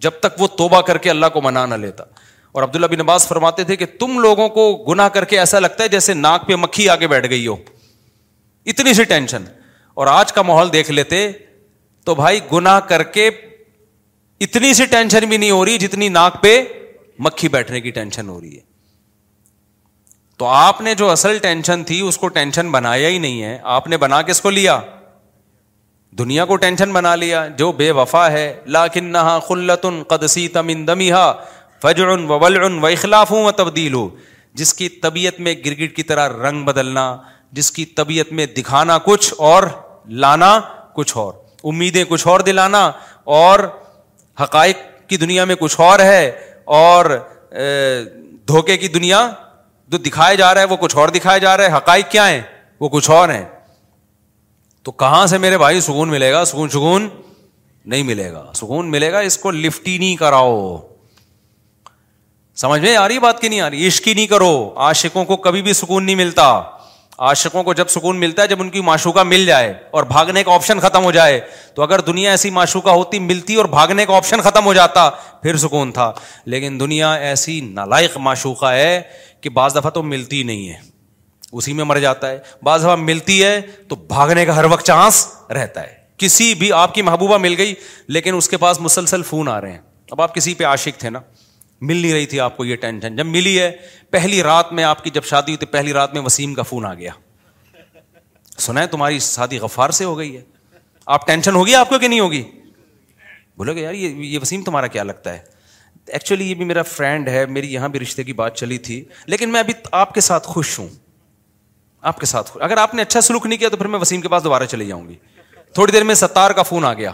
جب تک وہ توبہ کر کے اللہ کو منا نہ لیتا اور عبداللہ بن عباس فرماتے تھے کہ تم لوگوں کو گنا کر کے ایسا لگتا ہے جیسے ناک پہ مکھی آگے بیٹھ گئی ہو اتنی سی ٹینشن اور آج کا ماحول دیکھ لیتے تو بھائی گنا کر کے اتنی سی ٹینشن بھی نہیں ہو رہی جتنی ناک پہ مکھی بیٹھنے کی ٹینشن ہو رہی ہے تو آپ نے جو اصل ٹینشن تھی اس کو ٹینشن بنایا ہی نہیں ہے آپ نے بنا کس کو لیا دنیا کو ٹینشن بنا لیا جو بے وفا ہے لاکن خلت قدسی تمندمی ان و اخلاف ہوں و تبدیل ہو جس کی طبیعت میں گرگٹ کی طرح رنگ بدلنا جس کی طبیعت میں دکھانا کچھ اور لانا کچھ اور امیدیں کچھ اور دلانا اور حقائق کی دنیا میں کچھ اور ہے اور دھوکے کی دنیا جو دکھایا جا رہا ہے وہ کچھ اور دکھائے جا رہا ہے حقائق کیا ہیں وہ کچھ اور ہیں تو کہاں سے میرے بھائی سکون ملے گا سکون سکون نہیں ملے گا سکون ملے گا اس کو لفٹی نہیں کراؤ سمجھ میں آ رہی بات کی نہیں آ رہی عشقی نہیں کرو آشقوں کو کبھی بھی سکون نہیں ملتا عاشقوں کو جب سکون ملتا ہے جب ان کی معشوقہ مل جائے اور بھاگنے کا آپشن ختم ہو جائے تو اگر دنیا ایسی معشوقہ ہوتی ملتی اور بھاگنے کا آپشن ختم ہو جاتا پھر سکون تھا لیکن دنیا ایسی نالائق معشوقہ ہے کہ بعض دفعہ تو ملتی نہیں ہے اسی میں مر جاتا ہے بعض دفعہ ملتی ہے تو بھاگنے کا ہر وقت چانس رہتا ہے کسی بھی آپ کی محبوبہ مل گئی لیکن اس کے پاس مسلسل فون آ رہے ہیں اب آپ کسی پہ عاشق تھے نا مل نہیں رہی تھی آپ کو یہ ٹینشن جب ملی ہے پہلی رات میں آپ کی جب شادی ہوئی تھی پہلی رات میں وسیم کا فون آ گیا سنا ہے تمہاری شادی غفار سے ہو گئی ہے آپ ٹینشن ہوگی آپ کو کہ نہیں ہوگی بولو گے یار یہ وسیم تمہارا کیا لگتا ہے ایکچولی یہ بھی میرا فرینڈ ہے میری یہاں بھی رشتے کی بات چلی تھی لیکن میں ابھی آپ کے ساتھ خوش ہوں آپ کے ساتھ اگر آپ نے اچھا سلوک نہیں کیا تو پھر میں وسیم کے پاس دوبارہ چلی جاؤں گی تھوڑی دیر میں ستار کا فون آ گیا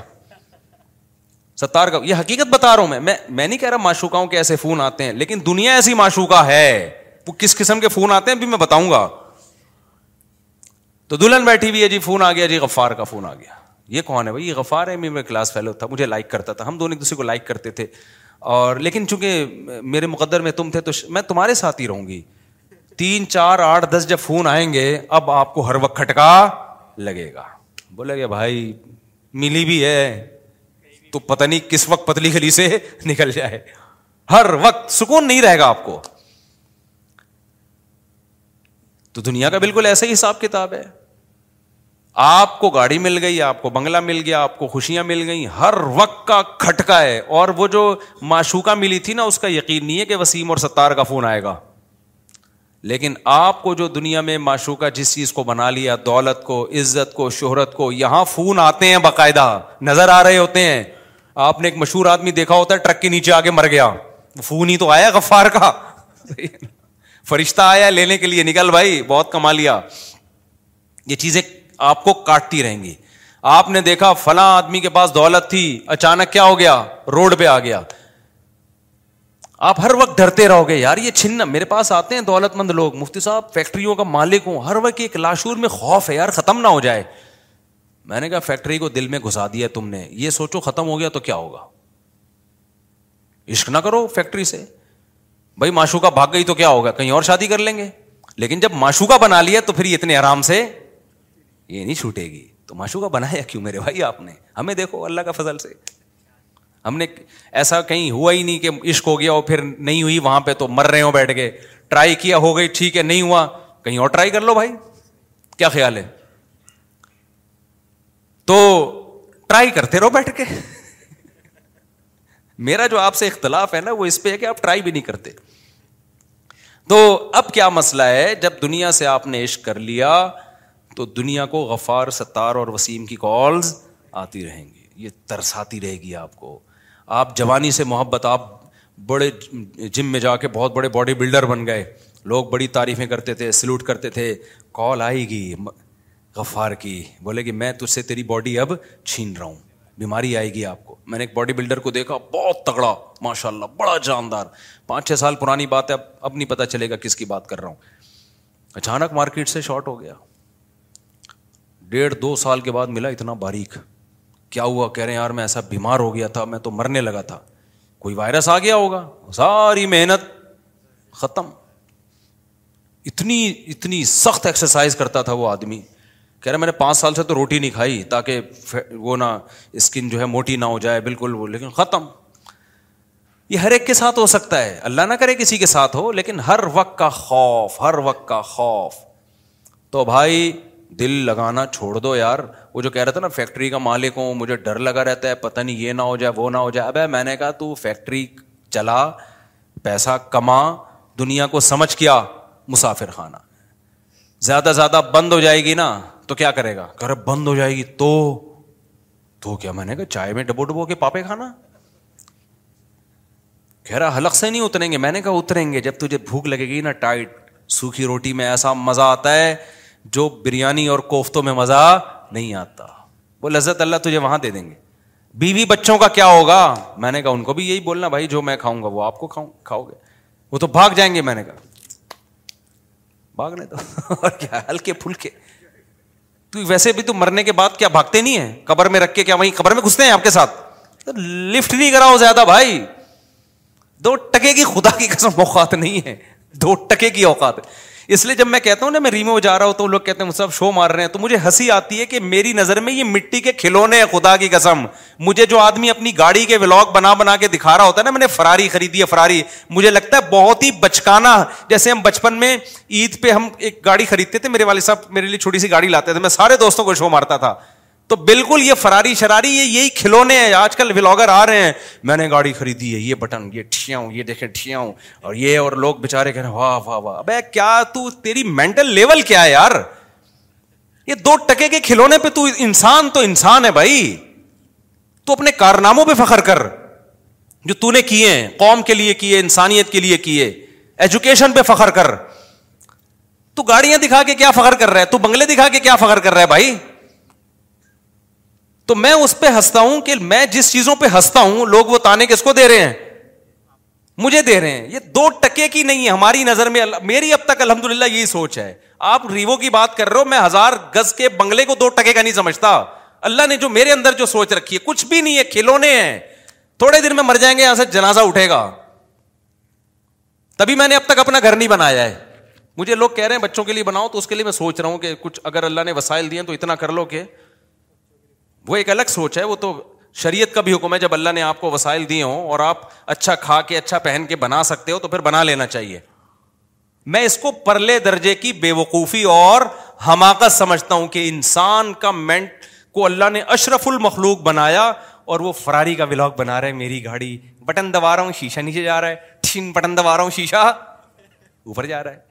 ستار کا یہ حقیقت بتا رہا ہوں میں میں نہیں کہہ رہا معشوقاؤں کے ایسے فون آتے ہیں لیکن دنیا ایسی معشوقہ ہے وہ کس قسم کے فون آتے ہیں ابھی میں بتاؤں گا تو دلہن بیٹھی ہوئی ہے جی فون آ گیا جی غفار کا فون آ گیا یہ کون ہے بھائی یہ غفار ہے کلاس فیلو تھا مجھے لائک کرتا تھا ہم دونوں ایک دوسرے کو لائک کرتے تھے اور لیکن چونکہ میرے مقدر میں تم تھے تو میں تمہارے ساتھ ہی رہوں گی تین چار آٹھ دس جب فون آئیں گے اب آپ کو ہر وقت کھٹکا لگے گا بولے گا بھائی ملی بھی ہے تو پتہ نہیں کس وقت پتلی گلی سے نکل جائے ہر وقت سکون نہیں رہے گا آپ کو تو دنیا کا بالکل ایسا ہی حساب کتاب ہے آپ کو گاڑی مل گئی آپ کو بنگلہ مل گیا آپ کو خوشیاں مل گئیں ہر وقت کا کھٹکا ہے اور وہ جو معشوقہ ملی تھی نا اس کا یقین نہیں ہے کہ وسیم اور ستار کا فون آئے گا لیکن آپ کو جو دنیا میں معشوقہ جس چیز کو بنا لیا دولت کو عزت کو شہرت کو یہاں فون آتے ہیں باقاعدہ نظر آ رہے ہوتے ہیں آپ نے ایک مشہور آدمی دیکھا ہوتا ہے ٹرک کے نیچے آگے مر گیا فون ہی تو آیا گفار کا فرشتہ آیا لینے کے لیے نکل بھائی بہت کما لیا یہ چیزیں آپ کو کاٹتی رہیں گی آپ نے دیکھا فلاں آدمی کے پاس دولت تھی اچانک کیا ہو گیا روڈ پہ آ گیا آپ ہر وقت ڈرتے رہو گے یار یہ چھن میرے پاس آتے ہیں دولت مند لوگ مفتی صاحب فیکٹریوں کا مالک ہوں ہر وقت ایک لاشور میں خوف ہے یار ختم نہ ہو جائے میں نے کہا فیکٹری کو دل میں گھسا دیا تم نے یہ سوچو ختم ہو گیا تو کیا ہوگا عشق نہ کرو فیکٹری سے بھائی معشو کا بھاگ گئی تو کیا ہوگا کہیں اور شادی کر لیں گے لیکن جب معشو کا بنا لیا تو پھر اتنے آرام سے یہ نہیں چھوٹے گی تو معشو کا بنایا کیوں میرے بھائی آپ نے ہمیں دیکھو اللہ کا فضل سے ہم نے ایسا کہیں ہوا ہی نہیں کہ عشق ہو گیا ہو پھر نہیں ہوئی وہاں پہ تو مر رہے ہو بیٹھ کے ٹرائی کیا ہو گئی ٹھیک ہے نہیں ہوا کہیں اور ٹرائی کر لو بھائی کیا خیال ہے تو ٹرائی کرتے رہو بیٹھ کے میرا جو آپ سے اختلاف ہے نا وہ اس پہ ہے کہ آپ ٹرائی بھی نہیں کرتے تو اب کیا مسئلہ ہے جب دنیا سے آپ نے عشق کر لیا تو دنیا کو غفار ستار اور وسیم کی کالز آتی رہیں گی یہ ترساتی رہے گی آپ کو آپ جوانی سے محبت آپ بڑے جم میں جا کے بہت بڑے باڈی بلڈر بن گئے لوگ بڑی تعریفیں کرتے تھے سلوٹ کرتے تھے کال آئے گی غفار کی بولے کہ میں تجھ سے تیری باڈی اب چھین رہا ہوں بیماری آئے گی آپ کو میں نے ایک باڈی بلڈر کو دیکھا بہت تگڑا ماشاء اللہ بڑا جاندار پانچ چھ سال پرانی بات ہے اب اب نہیں پتا چلے گا کس کی بات کر رہا ہوں اچانک مارکیٹ سے شارٹ ہو گیا ڈیڑھ دو سال کے بعد ملا اتنا باریک کیا ہوا کہہ رہے ہیں یار میں ایسا بیمار ہو گیا تھا میں تو مرنے لگا تھا کوئی وائرس آ گیا ہوگا ساری محنت ختم اتنی اتنی سخت ایکسرسائز کرتا تھا وہ آدمی کہہ رہے میں نے پانچ سال سے تو روٹی نہیں کھائی تاکہ وہ نہ اسکن جو ہے موٹی نہ ہو جائے بالکل وہ لیکن ختم یہ ہر ایک کے ساتھ ہو سکتا ہے اللہ نہ کرے کسی کے ساتھ ہو لیکن ہر وقت کا خوف ہر وقت کا خوف تو بھائی دل لگانا چھوڑ دو یار وہ جو کہہ رہا تھا نا فیکٹری کا مالک ہوں مجھے ڈر لگا رہتا ہے پتہ نہیں یہ نہ ہو جائے وہ نہ ہو جائے اب میں نے کہا تو فیکٹری چلا پیسہ کما دنیا کو سمجھ کیا مسافر خانہ زیادہ زیادہ بند ہو جائے گی نا تو کیا کرے گا کہ بند ہو جائے گی تو تو کیا میں نے کہا چائے میں ڈبو ڈبو کے پاپے کھانا کہہ رہا حلق سے نہیں اتریں گے میں نے کہا اتریں گے جب تجھے بھوک لگے گی نا ٹائٹ سوکھی روٹی میں ایسا مزہ آتا ہے جو بریانی اور کوفتوں میں مزہ نہیں آتا وہ لذت اللہ تجھے وہاں دے دیں گے بیوی بی بچوں کا کیا ہوگا میں نے کہا ان کو بھی یہی بولنا بھائی جو میں کھاؤں گا وہ آپ کو کھاؤں کھاؤ گے وہ تو بھاگ جائیں گے میں نے کہا بھاگنے تو اور کیا ہلکے پھلکے ویسے بھی تو مرنے کے بعد کیا بھاگتے نہیں ہیں قبر میں رکھ کے کیا وہیں قبر میں گھستے ہیں آپ کے ساتھ لفٹ نہیں کراؤ زیادہ بھائی دو ٹکے کی خدا کی قسم اوقات نہیں ہے دو ٹکے کی اوقات ہے اس لیے جب میں کہتا ہوں نا میں ریمو جا رہا ہوں تو لوگ کہتے ہیں شو مار رہے ہیں تو مجھے ہنسی آتی ہے کہ میری نظر میں یہ مٹی کے کھلونے ہیں خدا کی قسم مجھے جو آدمی اپنی گاڑی کے ولاگ بنا بنا کے دکھا رہا ہوتا ہے نا میں نے فراری خریدی ہے فراری مجھے لگتا ہے بہت ہی بچکانا جیسے ہم بچپن میں عید پہ ہم ایک گاڑی خریدتے تھے میرے والد صاحب میرے لیے چھوٹی سی گاڑی لاتے تھے میں سارے دوستوں کو شو مارتا تھا تو بالکل یہ فراری شراری یہ یہی کھلونے ہیں آج کل ولاگر آ رہے ہیں میں نے گاڑی خریدی ہے یہ بٹن یہ یہ دیکھیں ٹھیاؤں اور یہ اور لوگ بےچارے کہ کھلونے پہ تو انسان تو انسان ہے بھائی تو اپنے کارناموں پہ فخر کر جو نے ہیں قوم کے لیے کیے انسانیت کے لیے کیے ایجوکیشن پہ فخر کر تو گاڑیاں دکھا کے کیا فخر کر رہا ہے تو بنگلے دکھا کے کیا فخر کر رہا ہے بھائی تو میں اس پہ ہنستا ہوں کہ میں جس چیزوں پہ ہنستا ہوں لوگ وہ تانے کس کو دے رہے ہیں مجھے دے رہے ہیں یہ دو ٹکے کی نہیں ہے ہماری نظر میں میری اب تک الحمد للہ یہی سوچ ہے آپ ریوو کی بات کر رہے ہو میں ہزار گز کے بنگلے کو دو ٹکے کا نہیں سمجھتا اللہ نے جو میرے اندر جو سوچ رکھی ہے کچھ بھی نہیں ہے کھلونے ہیں تھوڑے دن میں مر جائیں گے یہاں سے جنازہ اٹھے گا تبھی میں نے اب تک اپنا گھر نہیں بنایا ہے مجھے لوگ کہہ رہے ہیں بچوں کے لیے بناؤ تو اس کے لیے میں سوچ رہا ہوں کہ کچھ اگر اللہ نے وسائل دیے تو اتنا کر لو کہ وہ ایک الگ سوچ ہے وہ تو شریعت کا بھی حکم ہے جب اللہ نے آپ کو وسائل دیے ہوں اور آپ اچھا کھا کے اچھا پہن کے بنا سکتے ہو تو پھر بنا لینا چاہیے میں اس کو پرلے درجے کی بے وقوفی اور حماقت سمجھتا ہوں کہ انسان کا مینٹ کو اللہ نے اشرف المخلوق بنایا اور وہ فراری کا بلاگ بنا رہا ہے میری گاڑی بٹن دبا رہا ہوں شیشہ نیچے جا رہا ہے بٹن دبا رہا ہوں شیشہ اوپر جا رہا ہے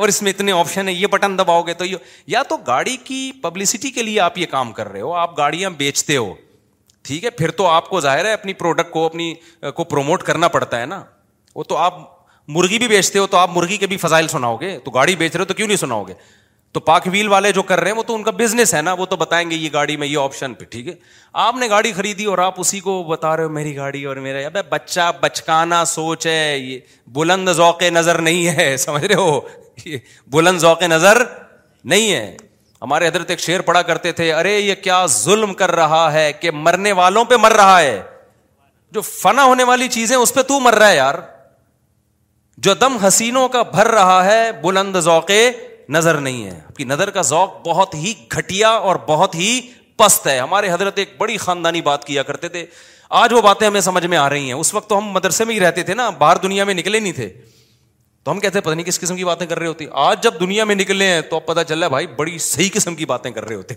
اور اس میں اتنے آپشن ہیں یہ بٹن دباؤ گے تو یا تو گاڑی کی پبلسٹی کے لیے آپ یہ کام کر رہے ہو آپ گاڑیاں بیچتے ہو ٹھیک ہے پھر تو آپ کو ظاہر ہے اپنی پروڈکٹ کو اپنی کو پروموٹ کرنا پڑتا ہے نا وہ تو آپ مرغی بھی بیچتے ہو تو آپ مرغی کے بھی فضائل سناؤ گے تو گاڑی بیچ رہے ہو تو کیوں نہیں سناؤ گے تو پاک ویل والے جو کر رہے ہیں وہ تو ان کا بزنس ہے نا وہ تو بتائیں گے یہ گاڑی میں یہ آپشن پہ ٹھیک ہے آپ نے گاڑی خریدی اور آپ اسی کو بتا رہے ہو میری گاڑی اور میرا بچہ بچکانا سوچ ہے یہ بلند ذوق نظر نہیں ہے سمجھ رہے ہو بلند ذوق نظر نہیں ہے ہمارے حضرت ایک شیر پڑا کرتے تھے ارے یہ کیا ظلم کر رہا ہے کہ مرنے والوں پہ مر رہا ہے جو فنا ہونے والی چیزیں اس پہ تو مر رہا ہے یار جو دم حسینوں کا بھر رہا ہے بلند ذوق نظر نہیں ہے آپ کی نظر کا ذوق بہت ہی گھٹیا اور بہت ہی پست ہے ہمارے حضرت ایک بڑی خاندانی بات کیا کرتے تھے آج وہ باتیں ہمیں سمجھ میں آ رہی ہیں اس وقت تو ہم مدرسے میں ہی رہتے تھے نا باہر دنیا میں نکلے نہیں تھے تو ہم کہتے ہیں پتہ نہیں کس قسم کی باتیں کر رہے ہوتی آج جب دنیا میں نکلے ہیں تو اب پتا چل رہا ہے صحیح قسم کی باتیں کر رہے ہوتے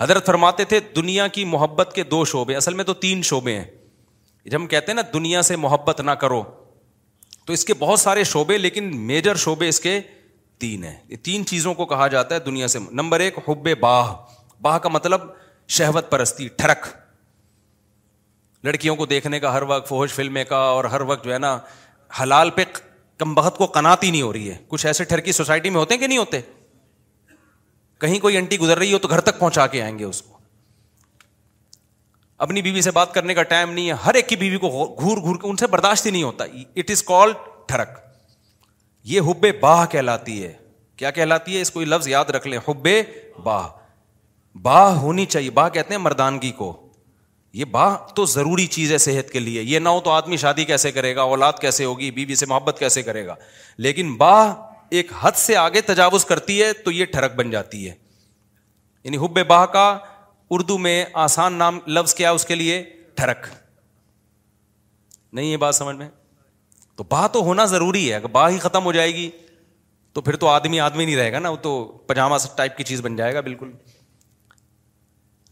حضرت فرماتے تھے دنیا کی محبت کے دو شعبے اصل میں تو تین شعبے ہیں جب ہم کہتے ہیں نا دنیا سے محبت نہ کرو تو اس کے بہت سارے شعبے لیکن میجر شعبے اس کے تین ہیں یہ تین چیزوں کو کہا جاتا ہے دنیا سے نمبر ایک حب باہ باہ کا مطلب شہوت پرستی ٹھڑک لڑکیوں کو دیکھنے کا ہر وقت فوج فلمیں کا اور ہر وقت جو ہے نا حلال پہ کم بہت کو کناتی نہیں ہو رہی ہے کچھ ایسے ٹھرکی سوسائٹی میں ہوتے ہیں کہ نہیں ہوتے کہیں کوئی انٹی گزر رہی ہو تو گھر تک پہنچا کے آئیں گے اس کو اپنی بیوی سے بات کرنے کا ٹائم نہیں ہے ہر ایک کی بیوی کو گور گور ان سے برداشت ہی نہیں ہوتا اٹ از کال ٹھرک یہ ہوبے باہ کہلاتی ہے کیا کہلاتی ہے اس کو لفظ یاد رکھ لیں حب باہ باہ ہونی چاہیے باہ کہتے ہیں مردانگی کو یہ با تو ضروری چیز ہے صحت کے لیے یہ نہ ہو تو آدمی شادی کیسے کرے گا اولاد کیسے ہوگی بیوی بی سے محبت کیسے کرے گا لیکن با ایک حد سے آگے تجاوز کرتی ہے تو یہ ٹھڑک بن جاتی ہے یعنی حب باہ کا اردو میں آسان نام لفظ کیا اس کے لیے ٹھڑک نہیں یہ بات سمجھ میں تو با تو ہونا ضروری ہے اگر با ہی ختم ہو جائے گی تو پھر تو آدمی آدمی نہیں رہے گا نا وہ تو پاجامہ ٹائپ کی چیز بن جائے گا بالکل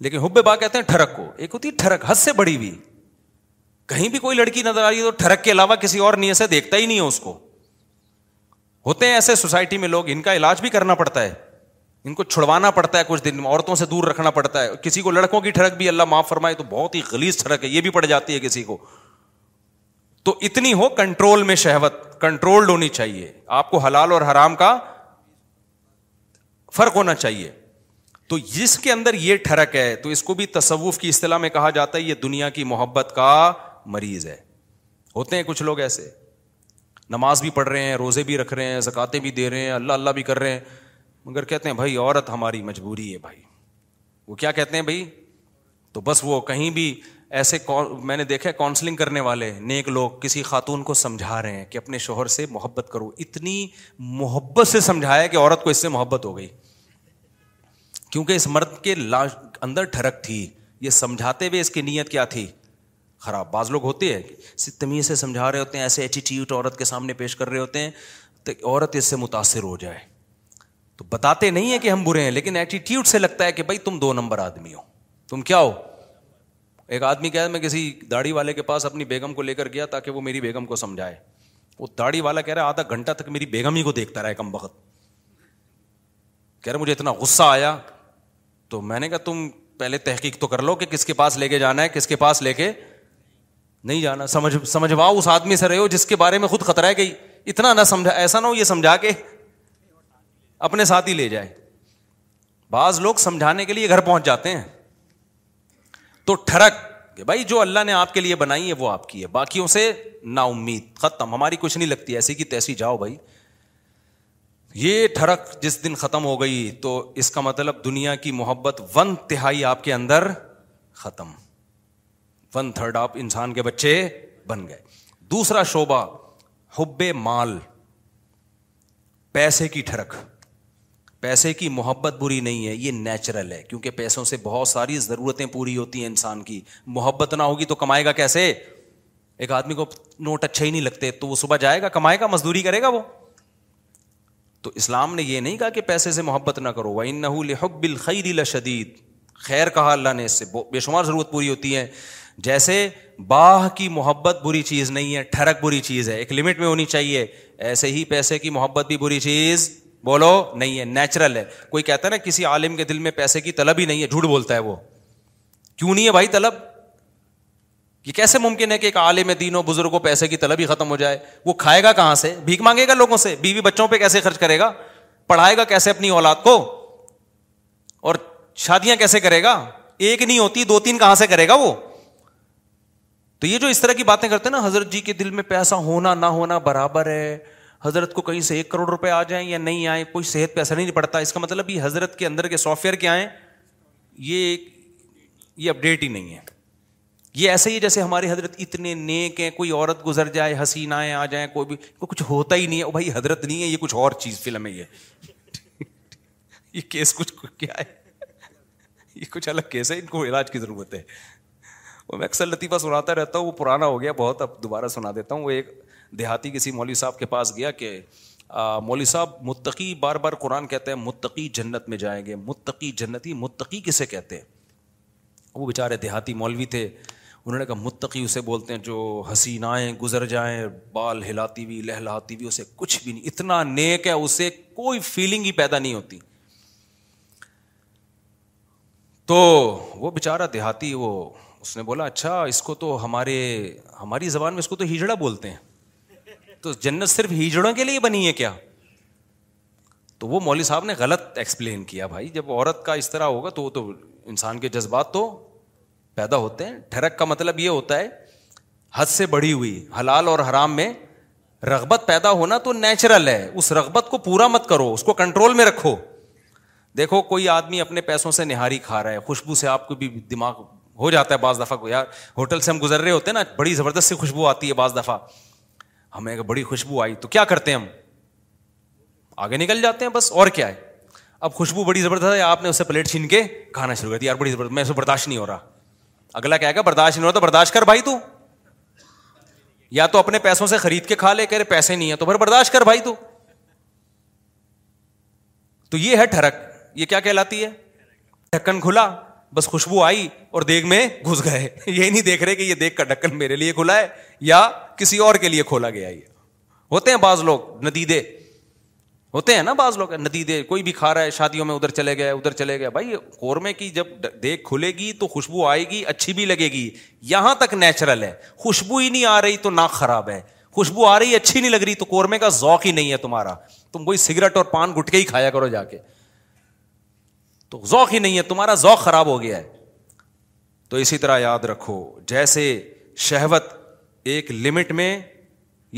لیکن حب با کہتے ہیں ٹھڑک کو ایک ہوتی ہے ٹھڑک حد سے بڑی ہوئی کہیں بھی کوئی لڑکی نظر آ رہی ہے تو ٹھڑک کے علاوہ کسی اور نیت سے دیکھتا ہی نہیں ہے اس کو ہوتے ہیں ایسے سوسائٹی میں لوگ ان کا علاج بھی کرنا پڑتا ہے ان کو چھڑوانا پڑتا ہے کچھ دن میں عورتوں سے دور رکھنا پڑتا ہے کسی کو لڑکوں کی ٹھڑک بھی اللہ معاف فرمائے تو بہت ہی غلیظ ٹھڑک ہے یہ بھی پڑ جاتی ہے کسی کو تو اتنی ہو کنٹرول میں شہوت کنٹرولڈ ہونی چاہیے آپ کو حلال اور حرام کا فرق ہونا چاہیے تو جس کے اندر یہ ٹھڑک ہے تو اس کو بھی تصوف کی اصطلاح میں کہا جاتا ہے یہ دنیا کی محبت کا مریض ہے ہوتے ہیں کچھ لوگ ایسے نماز بھی پڑھ رہے ہیں روزے بھی رکھ رہے ہیں زکاتے بھی دے رہے ہیں اللہ اللہ بھی کر رہے ہیں مگر کہتے ہیں بھائی عورت ہماری مجبوری ہے بھائی وہ کیا کہتے ہیں بھائی تو بس وہ کہیں بھی ایسے میں نے دیکھا کاؤنسلنگ کرنے والے نیک لوگ کسی خاتون کو سمجھا رہے ہیں کہ اپنے شوہر سے محبت کرو اتنی محبت سے سمجھایا کہ عورت کو اس سے محبت ہو گئی کیونکہ اس مرد کے لاش اندر ٹھڑک تھی یہ سمجھاتے ہوئے اس کی نیت کیا تھی خراب بعض لوگ ہوتے ہیں تمیز سے سمجھا رہے ہوتے ہیں ایسے ایٹیٹیوٹ عورت کے سامنے پیش کر رہے ہوتے ہیں تو عورت اس سے متاثر ہو جائے تو بتاتے نہیں ہیں کہ ہم برے ہیں لیکن ایٹیٹیوڈ سے لگتا ہے کہ بھائی تم دو نمبر آدمی ہو تم کیا ہو ایک آدمی کہہ رہا ہے میں کسی داڑھی والے کے پاس اپنی بیگم کو لے کر گیا تاکہ وہ میری بیگم کو سمجھائے وہ داڑھی والا کہہ ہے آدھا گھنٹہ تک میری بیگم ہی کو دیکھتا رہا ہے کم وقت کہہ رہے مجھے اتنا غصہ آیا تو میں نے کہا تم پہلے تحقیق تو کر لو کہ کس کے پاس لے کے جانا ہے کس کے پاس لے کے نہیں جانا سمجھ سمجھواؤ اس آدمی سے رہے ہو جس کے بارے میں خود خطرہ ہے کہ اتنا نہ سمجھا ایسا نہ ہو یہ سمجھا کے اپنے ساتھ ہی لے جائے بعض لوگ سمجھانے کے لیے گھر پہنچ جاتے ہیں تو ٹھڑک کہ بھائی جو اللہ نے آپ کے لیے بنائی ہے وہ آپ کی ہے باقیوں سے نا امید ختم ہماری کچھ نہیں لگتی ایسی کی تیسی جاؤ بھائی یہ ٹھڑک جس دن ختم ہو گئی تو اس کا مطلب دنیا کی محبت ون تہائی آپ کے اندر ختم ون تھرڈ آپ انسان کے بچے بن گئے دوسرا شعبہ حب مال پیسے کی ٹھڑک پیسے کی محبت بری نہیں ہے یہ نیچرل ہے کیونکہ پیسوں سے بہت ساری ضرورتیں پوری ہوتی ہیں انسان کی محبت نہ ہوگی تو کمائے گا کیسے ایک آدمی کو نوٹ اچھے ہی نہیں لگتے تو وہ صبح جائے گا کمائے گا مزدوری کرے گا وہ تو اسلام نے یہ نہیں کہا کہ پیسے سے محبت نہ کرو وہ لک بل الخیر شدید خیر کہا اللہ نے اس سے بے شمار ضرورت پوری ہوتی ہے جیسے باہ کی محبت بری چیز نہیں ہے ٹھڑک بری چیز ہے ایک لمٹ میں ہونی چاہیے ایسے ہی پیسے کی محبت بھی بری چیز بولو نہیں ہے نیچرل ہے کوئی کہتا ہے نا کسی عالم کے دل میں پیسے کی طلب ہی نہیں ہے جھوٹ بولتا ہے وہ کیوں نہیں ہے بھائی طلب یہ کیسے ممکن ہے کہ ایک عالم دین و بزرگ کو پیسے کی طلب ہی ختم ہو جائے وہ کھائے گا کہاں سے بھیک مانگے گا لوگوں سے بیوی بچوں پہ کیسے خرچ کرے گا پڑھائے گا کیسے اپنی اولاد کو اور شادیاں کیسے کرے گا ایک نہیں ہوتی دو تین کہاں سے کرے گا وہ تو یہ جو اس طرح کی باتیں کرتے ہیں نا حضرت جی کے دل میں پیسہ ہونا نہ ہونا برابر ہے حضرت کو کہیں سے ایک کروڑ روپے آ جائیں یا نہیں آئیں کوئی صحت پہ اثر نہیں پڑتا اس کا مطلب یہ حضرت کے اندر کے سافٹ ویئر کیا ہے یہ اپڈیٹ ہی نہیں ہے یہ ایسا ہی ہے جیسے ہمارے حضرت اتنے نیک ہیں کوئی عورت گزر جائے حسینائیں آ جائیں کوئی بھی کوئی کچھ ہوتا ہی نہیں ہے بھائی حضرت نہیں ہے یہ کچھ اور چیز فلم ہے یہ کیس کچھ کیا ہے یہ کچھ الگ کیس ہے ان کو علاج کی ضرورت ہے وہ میں اکثر لطیفہ سناتا رہتا ہوں وہ پرانا ہو گیا بہت اب دوبارہ سنا دیتا ہوں وہ ایک دیہاتی کسی مولوی صاحب کے پاس گیا کہ مولوی صاحب متقی بار بار قرآن کہتے ہیں متقی جنت میں جائیں گے متقی جنتی متقی کسے کہتے ہیں وہ بےچارے دیہاتی مولوی تھے انہوں نے کہا متقی اسے بولتے ہیں جو حسینائیں گزر جائیں بال ہلاتی ہوئی لہلاتی ہوئی اسے کچھ بھی نہیں اتنا نیک ہے اسے کوئی فیلنگ ہی پیدا نہیں ہوتی تو وہ بےچارا دیہاتی وہ اس نے بولا اچھا اس کو تو ہمارے ہماری زبان میں اس کو تو ہجڑا بولتے ہیں تو جنت صرف ہجڑوں کے لیے بنی ہے کیا تو وہ مولوی صاحب نے غلط ایکسپلین کیا بھائی جب عورت کا اس طرح ہوگا تو وہ تو انسان کے جذبات تو پیدا ہوتے ہیں ٹھڑک کا مطلب یہ ہوتا ہے حد سے بڑھی ہوئی حلال اور حرام میں رغبت پیدا ہونا تو نیچرل ہے اس رغبت کو پورا مت کرو اس کو کنٹرول میں رکھو دیکھو کوئی آدمی اپنے پیسوں سے نہاری کھا رہا ہے خوشبو سے آپ کو بھی دماغ ہو جاتا ہے بعض دفعہ کو یار ہوٹل سے ہم گزر رہے ہوتے ہیں نا بڑی زبردست سی خوشبو آتی ہے بعض دفعہ ہمیں اگر بڑی خوشبو آئی تو کیا کرتے ہیں ہم آگے نکل جاتے ہیں بس اور کیا ہے اب خوشبو بڑی زبردست ہے آپ نے اسے پلیٹ چھین کے کھانا شروع کر دیا یار بڑی زبردست میں اسے برداشت نہیں ہو رہا اگلا کہے گا برداشت نہیں ہو تو برداشت کر بھائی تو یا تو اپنے پیسوں سے خرید کے کھا لے کہ پیسے نہیں ہے تو پھر برداشت کر بھائی تو تو یہ ہے ٹھڑک یہ کیا کہلاتی ہے ڈھکن کھلا بس خوشبو آئی اور دیگ میں گھس گئے یہ نہیں دیکھ رہے کہ یہ دیکھ کر ڈھکن میرے لیے کھلا ہے یا کسی اور کے لیے کھولا گیا یہ ہوتے ہیں بعض لوگ ندیدے ہوتے ہیں نا بعض لوگ ندی دے کوئی بھی کھا رہا ہے شادیوں میں ادھر چلے گئے ادھر چلے گئے بھائی قورمے کی جب دیکھ کھلے گی تو خوشبو آئے گی اچھی بھی لگے گی یہاں تک نیچرل ہے خوشبو ہی نہیں آ رہی تو ناک خراب ہے خوشبو آ رہی اچھی نہیں لگ رہی تو قورمے کا ذوق ہی نہیں ہے تمہارا تم کوئی سگریٹ اور پان گٹ کے ہی کھایا کرو جا کے تو ذوق ہی نہیں ہے تمہارا ذوق خراب ہو گیا ہے تو اسی طرح یاد رکھو جیسے شہوت ایک لمٹ میں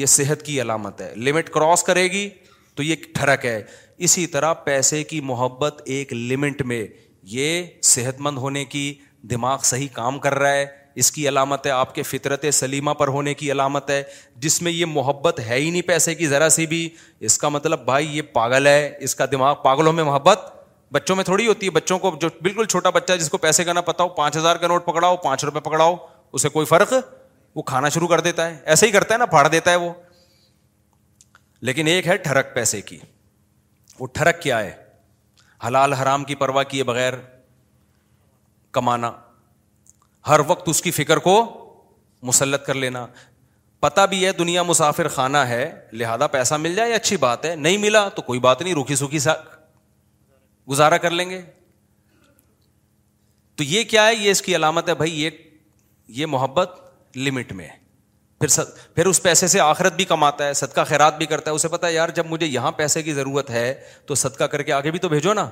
یہ صحت کی علامت ہے لمٹ کراس کرے گی تو یہ ٹھڑک ہے اسی طرح پیسے کی محبت ایک لمٹ میں یہ صحت مند ہونے کی دماغ صحیح کام کر رہا ہے اس کی علامت ہے آپ کے فطرت سلیمہ پر ہونے کی علامت ہے جس میں یہ محبت ہے ہی نہیں پیسے کی ذرا سی بھی اس کا مطلب بھائی یہ پاگل ہے اس کا دماغ پاگلوں میں محبت بچوں میں تھوڑی ہوتی ہے بچوں کو جو بالکل چھوٹا بچہ ہے جس کو پیسے کا نہ پتا ہو پانچ ہزار کا نوٹ پکڑاؤ پانچ روپے پکڑاؤ اسے کوئی فرق وہ کھانا شروع کر دیتا ہے ایسے ہی کرتا ہے نا پھاڑ دیتا ہے وہ لیکن ایک ہے ٹھڑک پیسے کی وہ ٹھڑک کیا ہے حلال حرام کی پرواہ کیے بغیر کمانا ہر وقت اس کی فکر کو مسلط کر لینا پتا بھی ہے دنیا مسافر خانہ ہے لہذا پیسہ مل جائے اچھی بات ہے نہیں ملا تو کوئی بات نہیں روکھی سوکھی سا گزارا کر لیں گے تو یہ کیا ہے یہ اس کی علامت ہے بھائی یہ محبت لمٹ میں ہے پھر پھر اس پیسے سے آخرت بھی کماتا ہے صدقہ خیرات بھی کرتا ہے اسے پتا ہے یار جب مجھے یہاں پیسے کی ضرورت ہے تو صدقہ کر کے آگے بھی تو بھیجو نا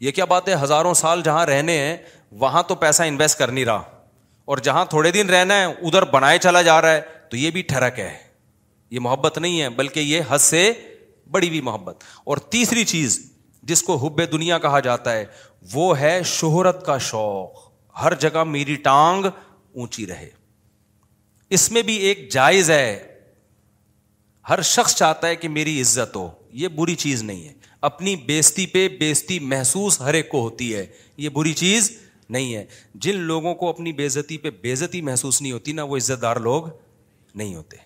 یہ کیا بات ہے ہزاروں سال جہاں رہنے ہیں وہاں تو پیسہ انویسٹ کر نہیں رہا اور جہاں تھوڑے دن رہنا ہے ادھر بنائے چلا جا رہا ہے تو یہ بھی ٹھرک ہے یہ محبت نہیں ہے بلکہ یہ حد سے بڑی ہوئی محبت اور تیسری چیز جس کو حب دنیا کہا جاتا ہے وہ ہے شہرت کا شوق ہر جگہ میری ٹانگ اونچی رہے اس میں بھی ایک جائز ہے ہر شخص چاہتا ہے کہ میری عزت ہو یہ بری چیز نہیں ہے اپنی بیستی پہ بیستی محسوس ہر ایک کو ہوتی ہے یہ بری چیز نہیں ہے جن لوگوں کو اپنی بےزتی پہ بےزتی محسوس نہیں ہوتی نا وہ عزت دار لوگ نہیں ہوتے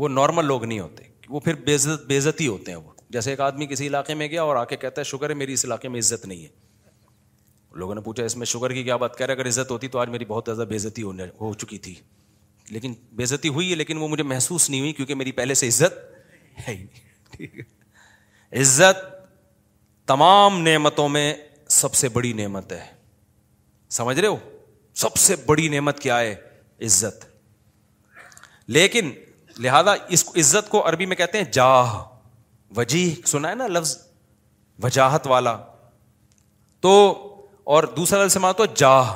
وہ نارمل لوگ نہیں ہوتے وہ پھر بےزت بےزتی ہوتے ہیں وہ جیسے ایک آدمی کسی علاقے میں گیا اور آ کے کہتا ہے شکر ہے میری اس علاقے میں عزت نہیں ہے لوگوں نے پوچھا اس میں شوگر کی کیا بات کہہ رہے اگر عزت ہوتی تو آج میری بہت زیادہ بےزتی ہونے ہو چکی تھی لیکن بےزتی ہوئی ہے لیکن وہ مجھے محسوس نہیں ہوئی کیونکہ میری پہلے سے عزت ہے عزت تمام نعمتوں میں سب سے بڑی نعمت ہے سمجھ رہے ہو سب سے بڑی نعمت کیا ہے عزت لیکن لہذا اس عزت کو عربی میں کہتے ہیں جاہ وجیح سنا ہے نا لفظ وجاہت والا تو اور دوسرا جاہ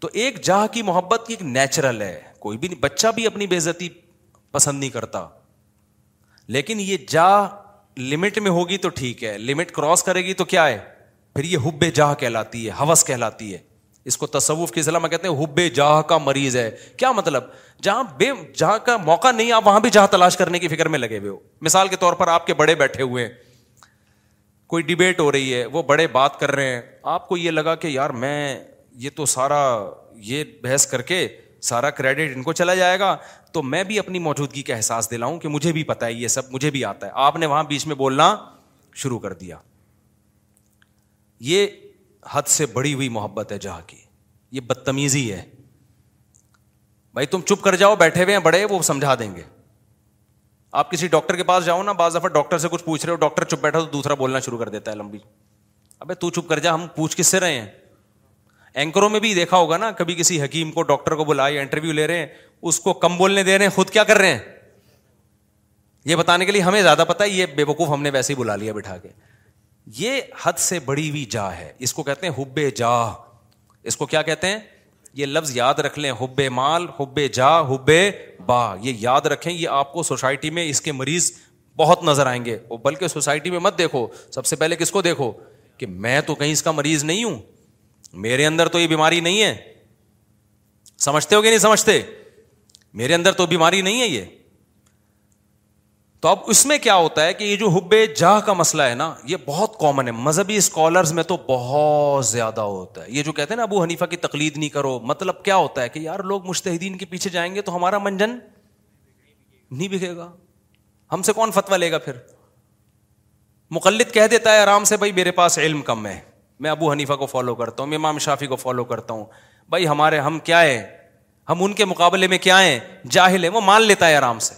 تو ایک جاہ کی محبت کی ایک نیچرل ہے کوئی بھی بچہ بھی اپنی بےزتی پسند نہیں کرتا لیکن یہ جا لمٹ میں ہوگی تو ٹھیک ہے لمٹ کراس کرے گی تو کیا ہے پھر یہ ہب جاہ کہلاتی ہے ہوس کہلاتی ہے اس کو تصوف کی سلام میں کہتے ہیں ہب جاہ کا مریض ہے کیا مطلب جہاں بے جہاں کا موقع نہیں آپ وہاں بھی جہاں تلاش کرنے کی فکر میں لگے ہوئے ہو مثال کے طور پر آپ کے بڑے بیٹھے ہوئے ہیں کوئی ڈبیٹ ہو رہی ہے وہ بڑے بات کر رہے ہیں آپ کو یہ لگا کہ یار میں یہ تو سارا یہ بحث کر کے سارا کریڈٹ ان کو چلا جائے گا تو میں بھی اپنی موجودگی کا احساس دلاؤں کہ مجھے بھی پتا ہے یہ سب مجھے بھی آتا ہے آپ نے وہاں بیچ میں بولنا شروع کر دیا یہ حد سے بڑی ہوئی محبت ہے جہاں کی یہ بدتمیزی ہے بھائی تم چپ کر جاؤ بیٹھے ہوئے ہیں بڑے وہ سمجھا دیں گے آپ کسی ڈاکٹر کے پاس جاؤ نا بعض دفعہ ڈاکٹر سے کچھ پوچھ رہے ہو ڈاکٹر چپ بیٹھا تو دوسرا بولنا شروع کر دیتا ہے لمبی ابھی تو چپ کر جا ہم پوچھ کس سے رہے ہیں اینکروں میں بھی دیکھا ہوگا نا کبھی کسی حکیم کو ڈاکٹر کو بلایا انٹرویو لے رہے ہیں اس کو کم بولنے دے رہے ہیں خود کیا کر رہے ہیں یہ بتانے کے لیے ہمیں زیادہ پتا ہے یہ بے وقوف ہم نے ویسے ہی بلا لیا بٹھا کے یہ حد سے بڑی ہوئی جا ہے اس کو کہتے ہیں حب جا اس کو کیا کہتے ہیں یہ لفظ یاد رکھ لیں حب مال حب جا حب با یہ یاد رکھیں یہ آپ کو سوسائٹی میں اس کے مریض بہت نظر آئیں گے وہ بلکہ سوسائٹی میں مت دیکھو سب سے پہلے کس کو دیکھو کہ میں تو کہیں اس کا مریض نہیں ہوں میرے اندر تو یہ بیماری نہیں ہے سمجھتے ہو کہ نہیں سمجھتے میرے اندر تو بیماری نہیں ہے یہ تو اب اس میں کیا ہوتا ہے کہ یہ جو حب جاہ کا مسئلہ ہے نا یہ بہت کامن ہے مذہبی اسکالرز میں تو بہت زیادہ ہوتا ہے یہ جو کہتے ہیں نا ابو حنیفہ کی تقلید نہیں کرو مطلب کیا ہوتا ہے کہ یار لوگ مشتحدین کے پیچھے جائیں گے تو ہمارا منجن نہیں بکھے گا ہم سے کون فتویٰ لے گا پھر مقلد کہہ دیتا ہے آرام سے بھائی میرے پاس علم کم ہے میں ابو حنیفہ کو فالو کرتا ہوں میں امام شافی کو فالو کرتا ہوں بھائی ہمارے ہم کیا ہے ہم ان کے مقابلے میں کیا ہیں جاہل ہیں وہ مان لیتا ہے آرام سے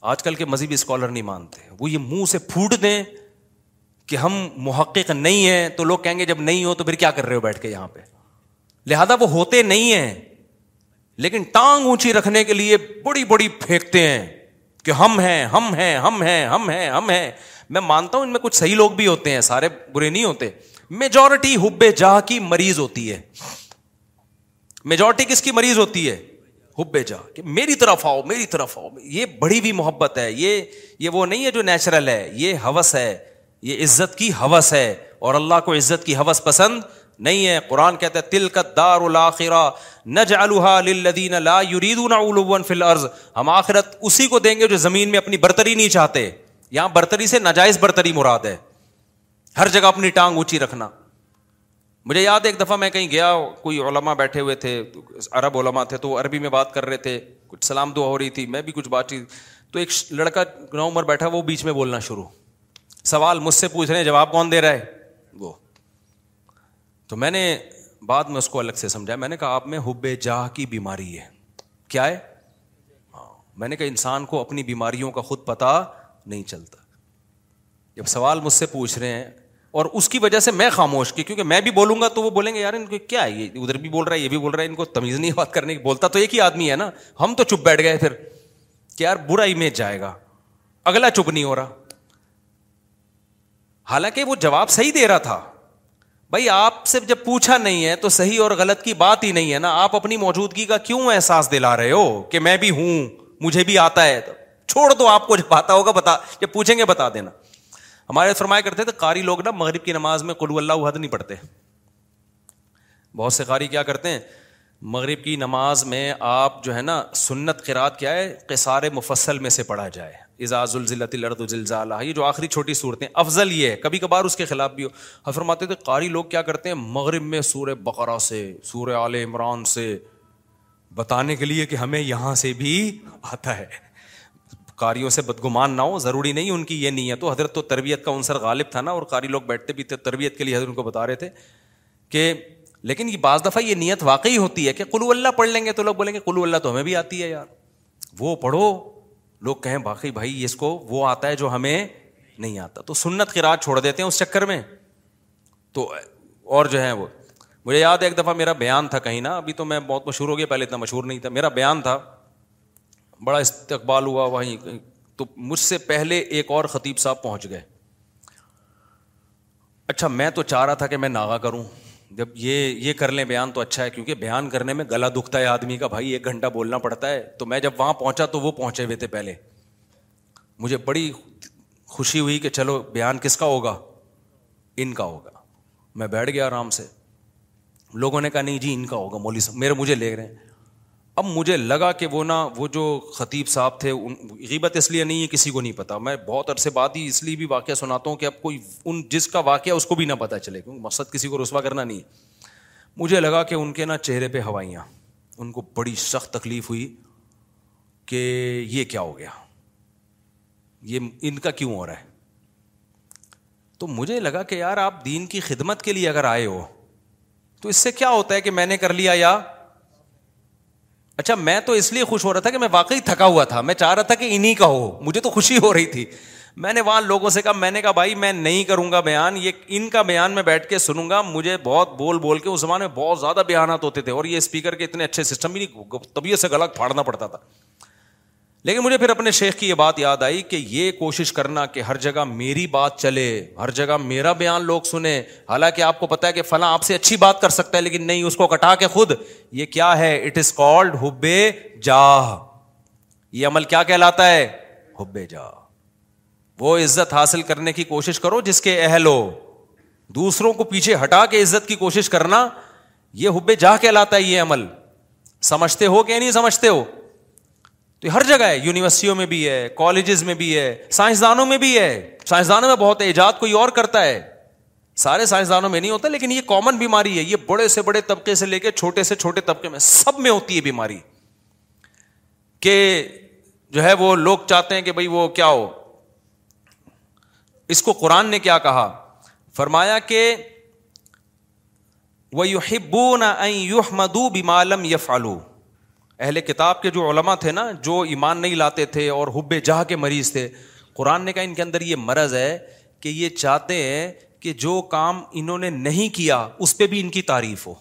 آج کل کے مذہبی اسکالر نہیں مانتے وہ یہ منہ سے پھوٹ دیں کہ ہم محقق نہیں ہیں تو لوگ کہیں گے جب نہیں ہو تو پھر کیا کر رہے ہو بیٹھ کے یہاں پہ لہذا وہ ہوتے نہیں ہیں لیکن ٹانگ اونچی رکھنے کے لیے بڑی بڑی پھینکتے ہیں کہ ہم ہیں ہم ہیں ہم ہیں ہم ہیں ہم ہیں میں مانتا ہوں ان میں کچھ صحیح لوگ بھی ہوتے ہیں سارے برے نہیں ہوتے میجورٹی حب جہاں کی مریض ہوتی ہے میجورٹی کس کی مریض ہوتی ہے جا کہ میری طرف آؤ میری طرف آؤ یہ بڑی بھی محبت ہے یہ یہ وہ نہیں ہے جو نیچرل ہے یہ حوث ہے یہ عزت کی حوث ہے اور اللہ کو عزت کی حوث پسند نہیں ہے قرآن کہتا ہے تلکت دار الاخیرہ نہ یریدون الحاً فل عرض ہم آخرت اسی کو دیں گے جو زمین میں اپنی برتری نہیں چاہتے یہاں برتری سے ناجائز برتری مراد ہے ہر جگہ اپنی ٹانگ اونچی رکھنا مجھے یاد ہے ایک دفعہ میں کہیں گیا کوئی علما بیٹھے ہوئے تھے عرب علما تھے تو عربی میں بات کر رہے تھے کچھ سلام دعا ہو رہی تھی میں بھی کچھ بات چیت تو ایک لڑکا نو عمر بیٹھا وہ بیچ میں بولنا شروع سوال مجھ سے پوچھ رہے ہیں جواب کون دے رہا ہے وہ تو میں نے بعد میں اس کو الگ سے سمجھا میں نے کہا آپ میں حب جاہ کی بیماری ہے کیا ہے ہاں۔ میں نے کہا انسان کو اپنی بیماریوں کا خود پتہ نہیں چلتا جب سوال مجھ سے پوچھ رہے ہیں اور اس کی وجہ سے میں خاموش کی کیونکہ میں بھی بولوں گا تو وہ بولیں گے یار ان ان کو کو کیا ہے ہے ہے ہے یہ یہ ادھر بھی بھی بول بول رہا رہا تمیز نہیں بات کرنے کی بولتا تو ایک ہی آدمی نا ہم تو چپ بیٹھ گئے پھر کہ یار برا امیج جائے گا اگلا چپ نہیں ہو رہا حالانکہ وہ جواب صحیح دے رہا تھا بھائی آپ سے جب پوچھا نہیں ہے تو صحیح اور غلط کی بات ہی نہیں ہے نا آپ اپنی موجودگی کا کیوں احساس دلا رہے ہو کہ میں بھی ہوں مجھے بھی آتا ہے چھوڑ دو آپ کو جب آتا ہوگا بتا جب پوچھیں گے بتا دینا ہمارے فرمایا کرتے تھے قاری لوگ نا مغرب کی نماز میں قلو اللہ حد نہیں پڑھتے بہت سے قاری کیا کرتے ہیں مغرب کی نماز میں آپ جو ہے نا سنت قرات کیا ہے قصار مفصل میں سے پڑھا جائے اعزاز الزلت الرد الزلز یہ جو آخری چھوٹی صورتیں افضل یہ ہے کبھی کبھار اس کے خلاف بھی ہو ہم فرماتے تھے قاری لوگ کیا کرتے ہیں مغرب میں سور بقرا سے سور عال عمران سے بتانے کے لیے کہ ہمیں یہاں سے بھی آتا ہے کاریوں سے بدگمان نہ ہو ضروری نہیں ان کی یہ نیت ہو حضرت تو تربیت کا عنصر غالب تھا نا اور قاری لوگ بیٹھتے بھی تھے تربیت کے لیے حضرت ان کو بتا رہے تھے کہ لیکن یہ بعض دفعہ یہ نیت واقعی ہوتی ہے کہ اللہ پڑھ لیں گے تو لوگ بولیں گے کلو اللہ تو ہمیں بھی آتی ہے یار وہ پڑھو لوگ کہیں باقی بھائی اس کو وہ آتا ہے جو ہمیں نہیں آتا تو سنت کی رات چھوڑ دیتے ہیں اس چکر میں تو اور جو ہے وہ مجھے یاد ہے ایک دفعہ میرا بیان تھا کہیں نا ابھی تو میں بہت مشہور ہو گیا پہلے اتنا مشہور نہیں تھا میرا بیان تھا بڑا استقبال ہوا وہیں تو مجھ سے پہلے ایک اور خطیب صاحب پہنچ گئے اچھا میں تو چاہ رہا تھا کہ میں ناغا کروں جب یہ یہ کر لیں بیان تو اچھا ہے کیونکہ بیان کرنے میں گلا دکھتا ہے آدمی کا بھائی ایک گھنٹہ بولنا پڑتا ہے تو میں جب وہاں پہنچا تو وہ پہنچے ہوئے تھے پہلے مجھے بڑی خوشی ہوئی کہ چلو بیان کس کا ہوگا ان کا ہوگا میں بیٹھ گیا آرام سے لوگوں نے کہا نہیں جی ان کا ہوگا مولوی صاحب میرے مجھے لے رہے ہیں اب مجھے لگا کہ وہ نا وہ جو خطیب صاحب تھے غیبت اس لیے نہیں ہے کسی کو نہیں پتا میں بہت عرصے بات ہی اس لیے بھی واقعہ سناتا ہوں کہ اب کوئی ان جس کا واقعہ اس کو بھی نہ پتا چلے کیونکہ مقصد کسی کو رسوا کرنا نہیں ہے مجھے لگا کہ ان کے نا چہرے پہ ہوائیاں ان کو بڑی سخت تکلیف ہوئی کہ یہ کیا ہو گیا یہ ان کا کیوں ہو رہا ہے تو مجھے لگا کہ یار آپ دین کی خدمت کے لیے اگر آئے ہو تو اس سے کیا ہوتا ہے کہ میں نے کر لیا یا اچھا میں تو اس لیے خوش ہو رہا تھا کہ میں واقعی تھکا ہوا تھا میں چاہ رہا تھا کہ انہیں کا ہو مجھے تو خوشی ہو رہی تھی میں نے وہاں لوگوں سے کہا میں نے کہا بھائی میں نہیں کروں گا بیان یہ ان کا بیان میں بیٹھ کے سنوں گا مجھے بہت بول بول کے اس زمانے میں بہت زیادہ بیانات ہوتے تھے اور یہ اسپیکر کے اتنے اچھے سسٹم بھی نہیں طبیعت سے غلط پھاڑنا پڑتا تھا لیکن مجھے پھر اپنے شیخ کی یہ بات یاد آئی کہ یہ کوشش کرنا کہ ہر جگہ میری بات چلے ہر جگہ میرا بیان لوگ سنیں حالانکہ آپ کو پتا ہے کہ فلاں آپ سے اچھی بات کر سکتا ہے لیکن نہیں اس کو کٹا کے خود یہ کیا ہے اٹ از کالڈ ہوبے جاہ یہ عمل کیا کہلاتا ہے حب جا وہ عزت حاصل کرنے کی کوشش کرو جس کے اہل ہو دوسروں کو پیچھے ہٹا کے عزت کی کوشش کرنا یہ حب جاہ کہلاتا ہے یہ عمل سمجھتے ہو کہ نہیں سمجھتے ہو تو ہر جگہ ہے یونیورسٹیوں میں بھی ہے کالجز میں بھی ہے سائنسدانوں میں بھی ہے سائنسدانوں میں بہت ہے ایجاد کوئی اور کرتا ہے سارے سائنسدانوں میں نہیں ہوتا لیکن یہ کامن بیماری ہے یہ بڑے سے بڑے طبقے سے لے کے چھوٹے سے چھوٹے طبقے میں سب میں ہوتی ہے بیماری کہ جو ہے وہ لوگ چاہتے ہیں کہ بھائی وہ کیا ہو اس کو قرآن نے کیا کہا فرمایا کہ وہ یو ہبو نہ یو مدو یہ فالو اہل کتاب کے جو علماء تھے نا جو ایمان نہیں لاتے تھے اور حب جہاں کے مریض تھے قرآن نے کہا ان کے اندر یہ مرض ہے کہ یہ چاہتے ہیں کہ جو کام انہوں نے نہیں کیا اس پہ بھی ان کی تعریف ہو